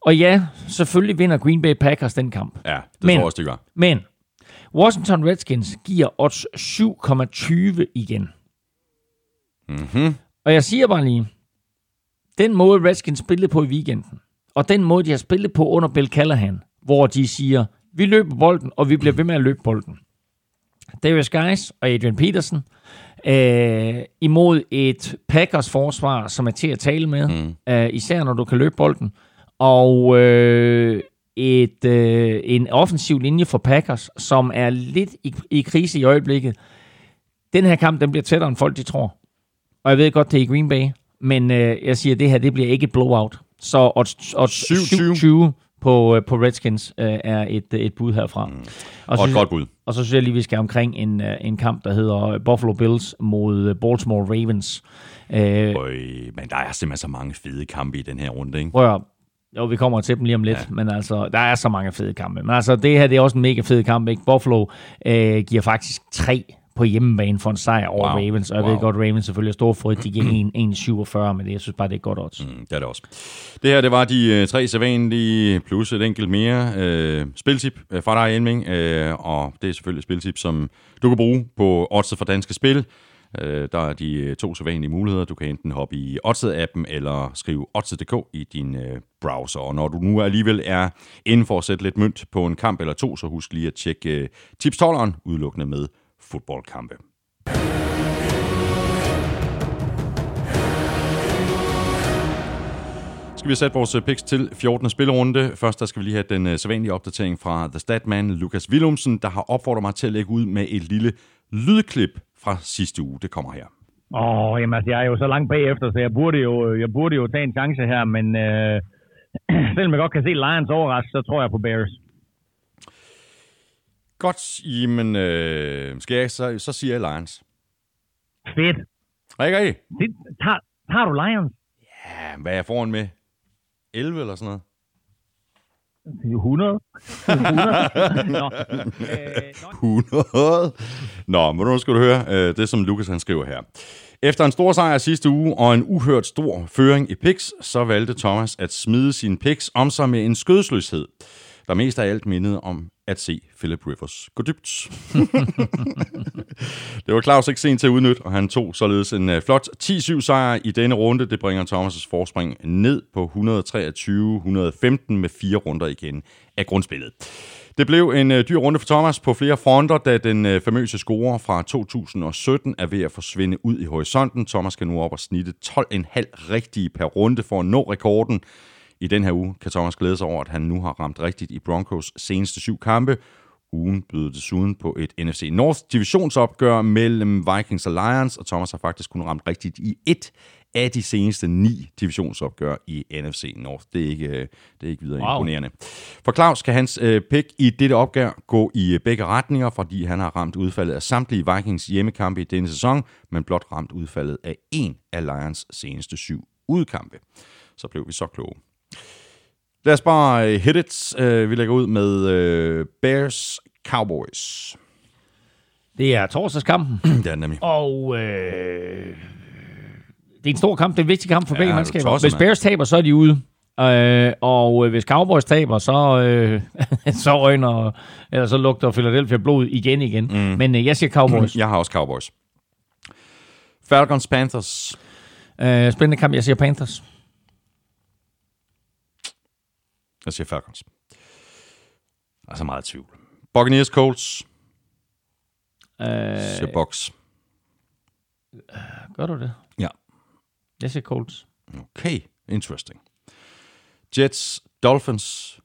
Og ja, selvfølgelig vinder Green Bay Packers den kamp. Ja, det Men- tror jeg også, det gør. Men Washington Redskins giver odds 7,20 igen. Mm-hmm. Og jeg siger bare lige, den måde Redskins spillede på i weekenden, og den måde, de har spillet på under Bill Callahan, hvor de siger, vi løber bolden, og vi bliver ved med at løbe bolden. Darius Guys og Adrian Peterson øh, imod et Packers forsvar, som er til at tale med, mm. øh, især når du kan løbe bolden, og øh, et, øh, en offensiv linje for Packers, som er lidt i, i krise i øjeblikket. Den her kamp, den bliver tættere end folk, de tror. Og jeg ved godt, det er i Green Bay, men øh, jeg siger, at det her, det bliver ikke et blowout. Så odds, odds 7-20. 7-20 på, øh, på Redskins øh, er et, øh, et bud herfra. Mm. Og et synes, godt bud. og så synes jeg lige, vi skal omkring en, øh, en kamp, der hedder Buffalo Bills mod Baltimore Ravens. Øh, Øj, men der er simpelthen så mange fede kampe i den her runde, ikke? prøv at, jo, vi kommer til dem lige om lidt, ja. men altså, der er så mange fede kampe. Men altså, det her, det er også en mega fed kamp, ikke? Buffalo øh, giver faktisk tre på hjemmebane for en sejr over Wow. Ravens, og jeg Wow. ved godt, Ravens selvfølgelig er stor for, de giver 1,47, men det, jeg synes bare, det er godt odds. Mm, det er det også. Det her, det var de øh, tre sædvanlige, plus et enkelt mere øh, spiltip øh, fra dig, Elming. Øh, og det er selvfølgelig et spiltip, som du kan bruge på Oddset for Danske Spil. Øh, der er de øh, to sædvanlige muligheder. Du kan enten hoppe i Oddset-appen eller skrive Oddset.dk i din øh, browser. Og når du nu alligevel er inden for at sætte lidt mønt på en kamp eller to, så husk lige at tjekke øh, tipstolleren udelukkende med fodboldkampe. skal vi sætte vores øh, picks til 14. spillerunde. Først der skal vi lige have den øh, sædvanlige opdatering fra The Statman, Lukas Willumsen, der har opfordret mig til at lægge ud med et lille lydklip fra sidste uge. Det kommer her. Åh, jamen altså, jeg er jo så langt bagefter, så jeg burde jo, øh, jeg burde jo tage en chance her, men øh, selvom jeg godt kan se Lions overraske, så tror jeg på Bears. Godt, jamen, øh, skal jeg, så, så siger jeg Lions. Fedt. Ikke rigtigt? Det, tager, tager du Lions? Ja, hvad er jeg foran med? 11 eller sådan noget? 100? 100? Nå, øh, 100. Nå, men nu skal du høre øh, det, som Lukas han skriver her. Efter en stor sejr sidste uge og en uhørt stor føring i picks, så valgte Thomas at smide sine picks om sig med en skødesløshed, der mest af alt mindede om at se Philip Rivers gå dybt. det var Claus ikke sent til at udnytte, og han tog således en øh, flot 10-7 sejr i denne runde. Det bringer Thomas' forspring ned på 123-115 med fire runder igen af grundspillet. Det blev en øh, dyr runde for Thomas på flere fronter, da den øh, famøse score fra 2017 er ved at forsvinde ud i horisonten. Thomas skal nu op og snitte 12,5 rigtige per runde for at nå rekorden. I den her uge kan Thomas glæde sig over, at han nu har ramt rigtigt i Broncos seneste syv kampe. Ugen byder desuden på et NFC North divisionsopgør mellem Vikings og Lions, og Thomas har faktisk kun ramt rigtigt i et af de seneste ni divisionsopgør i NFC North. Det er ikke, øh, det er ikke videre wow. Imponerende. For Claus kan hans øh, pick i dette opgør gå i øh, begge retninger, fordi han har ramt udfaldet af samtlige Vikings hjemmekampe i denne sæson, men blot ramt udfaldet af en af Lions seneste syv udkampe. Så blev vi så kloge. Lad os bare øh, hit it. Øh, Vi lægger ud med øh, Bears Cowboys. Det er torsdagskampen, Det er nemlig. og øh, det er en stor kamp. Det er en vigtig kamp for Ja, begge er mandskaber. tosset, Hvis? Bears taber, så er de ude. Øh, og øh, hvis Cowboys taber, så, øh, så øjner, eller så lugter Philadelphia blod igen igen. Mm. Men øh, jeg siger Cowboys. Jeg har også Cowboys. Falcons Panthers. øh, spændende kamp. Jeg siger Panthers. Jeg siger Falcons. Altså meget tvivl. Buccaneers Colts. Øh, siger Bucks. gør du det? Ja. Jeg siger Colts. Okay, interesting. Jets Dolphins.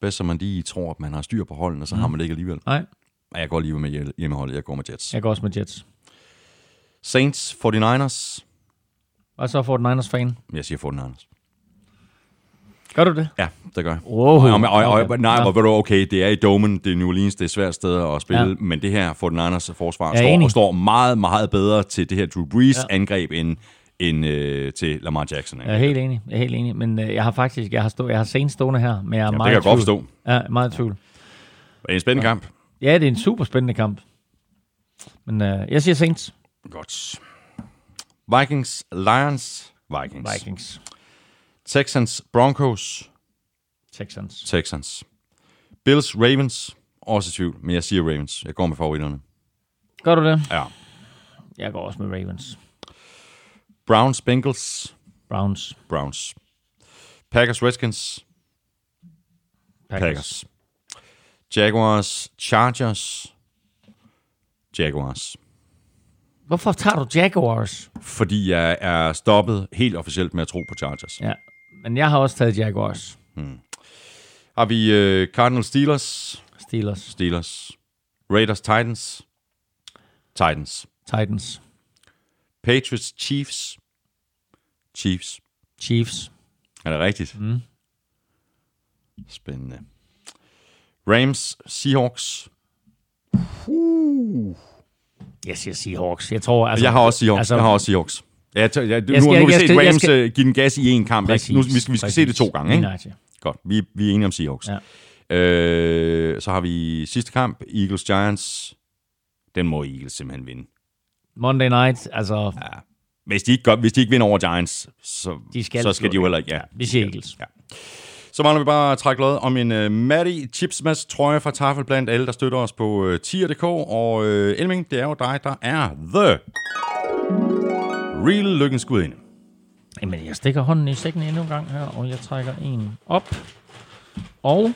Bedst som man lige tror, at man har styr på holdene, så mm. har man det ikke alligevel. Nej, Men Jeg går lige med hjemmeholdet. Jeg går med Jets. jeg går også med Jets. Saints 49ers. Og så får den Niners fan. Jeg siger 49ers. Gør du det? Ja, det gør jeg. Wow. Og, og, og, og, Okay. nej, hvor ved du, okay, det er i Domen, det er New Orleans, det er et svært sted at spille, Ja. ja. men det her 49ers forsvar Jeg er står, enig. og står meget, meget bedre til det her Drew Brees Ja. ja. angreb end, end øh, til Lamar Jackson. Jeg er helt enig. Jeg er helt enig. Men øh, jeg har faktisk, jeg har, stå, jeg har Saints stående her, men jeg er det meget kan jeg godt forstå. Ja, meget i tvivl. Det er en spændende kamp. Ja, det er en super spændende kamp. Men øh, jeg siger Saints. Godt. Vikings, Lions, Vikings. Vikings. Texans, Broncos, Texans. Texans. Bills, Ravens, også i tvivl, men jeg siger Ravens. Jeg går med favoritterne. Gør du det? Ja. Jeg går også med Ravens. Browns, Bengals, Browns. Browns. Packers, Redskins, Packers. Packers. Jaguars, Chargers, Jaguars. Hvorfor tager du Jaguars? Fordi jeg er stoppet helt officielt med at tro på Chargers. Ja, men jeg har også taget Jaguars. Har vi uh, Cardinals, Steelers, Steelers. Steelers. Raiders, Titans, Titans. Titans. Patriots, Chiefs, Chiefs. Chiefs. Er det rigtigt? Mm. Spændende. Rams, Seahawks. Jeg siger Seahawks. Jeg tror, altså... Jeg har også Seahawks. Altså, jeg har også Seahawks. Jeg, jeg, nu, Jeg skal- nu har vi set skal- Rams skal- øh, give den gas i en kamp. Ikke? Nu, vi skal, vi skal se det to gange. Ikke? Godt, vi, vi er enige om Seahawks. Ja. Øh, så har vi sidste kamp, Eagles-Giants. Den må Eagles simpelthen vinde. Monday night, altså... Ja. Hvis de, ikke gør, hvis de ikke vinder over Giants, så, De skal så skal de jo heller ikke. Ja, Vi siger Eagles. Ja. Så mangler vi bare at trække lod om en uh, Matty Chipsmas trøje fra Tafel blandt alle, der støtter os på uh, tier.dk. Og uh, Elming, det er jo dig, der er the real lykken skud ind. Jamen, jeg stikker hånden i sækken endnu en gang her, og jeg trækker en op. Og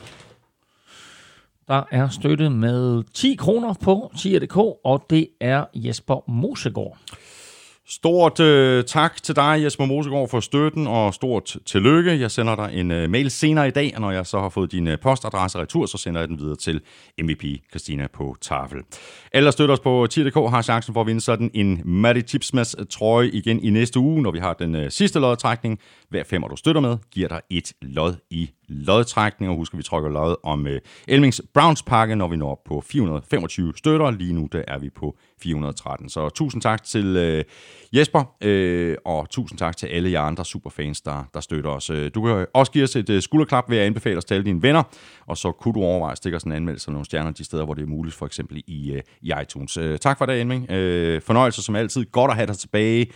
der er støtte med 10 kroner på tier.dk, og det er Jesper Mosegård. Stort øh, tak til dig, Jesper Mosegaard, for støtten, og stort tillykke. Jeg sender dig en øh, mail senere i dag, og når jeg så har fået din øh, postadresse retur, så sender jeg den videre til MVP Christina på tafel. Eller støtter os på tier.dk, har chancen for at vinde sådan en Matty Chipsmas trøje igen i næste uge, når vi har den øh, sidste lodtrækning. Hver femmer, du støtter med, giver dig et lod i lodtrækning, og husk, at vi trykker lod om øh, Elmings Browns pakke, når vi når op på 425 støtter. Lige nu der er vi på 413. Så tusind tak til øh, Jesper, øh, og tusind tak til alle jer andre superfans, der, der støtter os. Øh, du kan også give os et øh, skulderklap ved at anbefale os til alle dine venner, og så kunne du overveje at stikke os en anmeldelse af nogle stjerner de steder, hvor det er muligt, for eksempel i, øh, i iTunes. Øh, Tak for det, Elming. Øh, Fornøjelse som altid. Godt at have dig tilbage.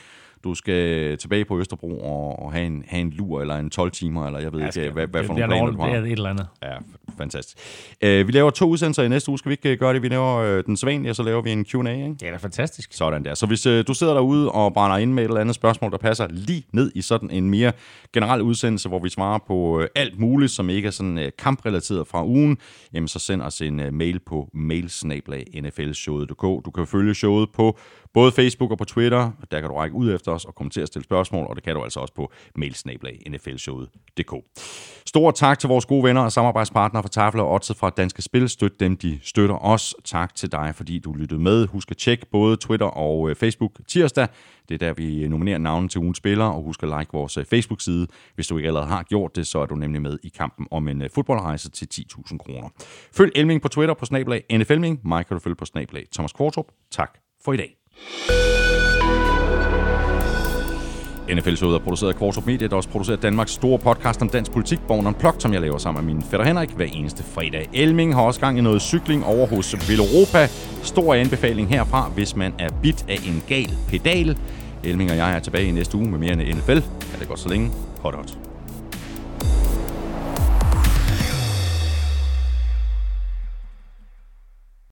Du skal tilbage på Østerbro og, og have, en, have en lur eller en 12 timer, eller jeg ved ikke, hvad, hvad for nogle er planer du har. Det er et eller andet. Ja, fantastisk. Uh, vi laver to udsendelser i næste uge. Skal vi ikke uh, gøre det? Vi laver uh, den sædvanlige, og så laver vi en Q&A, ikke? Det er da fantastisk. Sådan der. Så hvis uh, du sidder derude og brænder ind med et eller andet spørgsmål, der passer lige ned i sådan en mere generel udsendelse, hvor vi svarer på uh, alt muligt, som ikke er sådan uh, kamprelateret fra ugen, jamen så send os en uh, mail på mailsnablag.nflshowet.dk. Du kan følge showet på både Facebook og på Twitter. Der kan du række ud efter os og kommentere og stille spørgsmål, og det kan du altså også på mailsnablag.nflshowet.dk. Stor tak til vores gode venner og samarbejdspartnere fra Tafler og Otze fra Danske Spil. Støt dem, de støtter os. Tak til dig, fordi du lyttede med. Husk at tjekke både Twitter og øh, Facebook tirsdag. Det er der, vi nominerer navnen til ugens spillere, og husk at like vores øh, Facebook-side. Hvis du ikke allerede har gjort det, så er du nemlig med i kampen om en øh, fodboldrejse til 10.000 kroner. Følg Elming på Twitter på snablag NFLming. Mig kan du følge på snablag Thomas Kvartrup. Tak for i dag. NFL Showet er produceret af Kvartrup Media, der også producerer Danmarks store podcast om dansk politik, Born Unplugged, som jeg laver sammen med min fætter Henrik hver eneste fredag. Elming har også gang i noget cykling over hos Villeuropa. Stor anbefaling herfra, hvis man er bit af en gal pedal. Elming og jeg er tilbage i næste uge med mere end NFL. Er det godt så længe? Hot hot.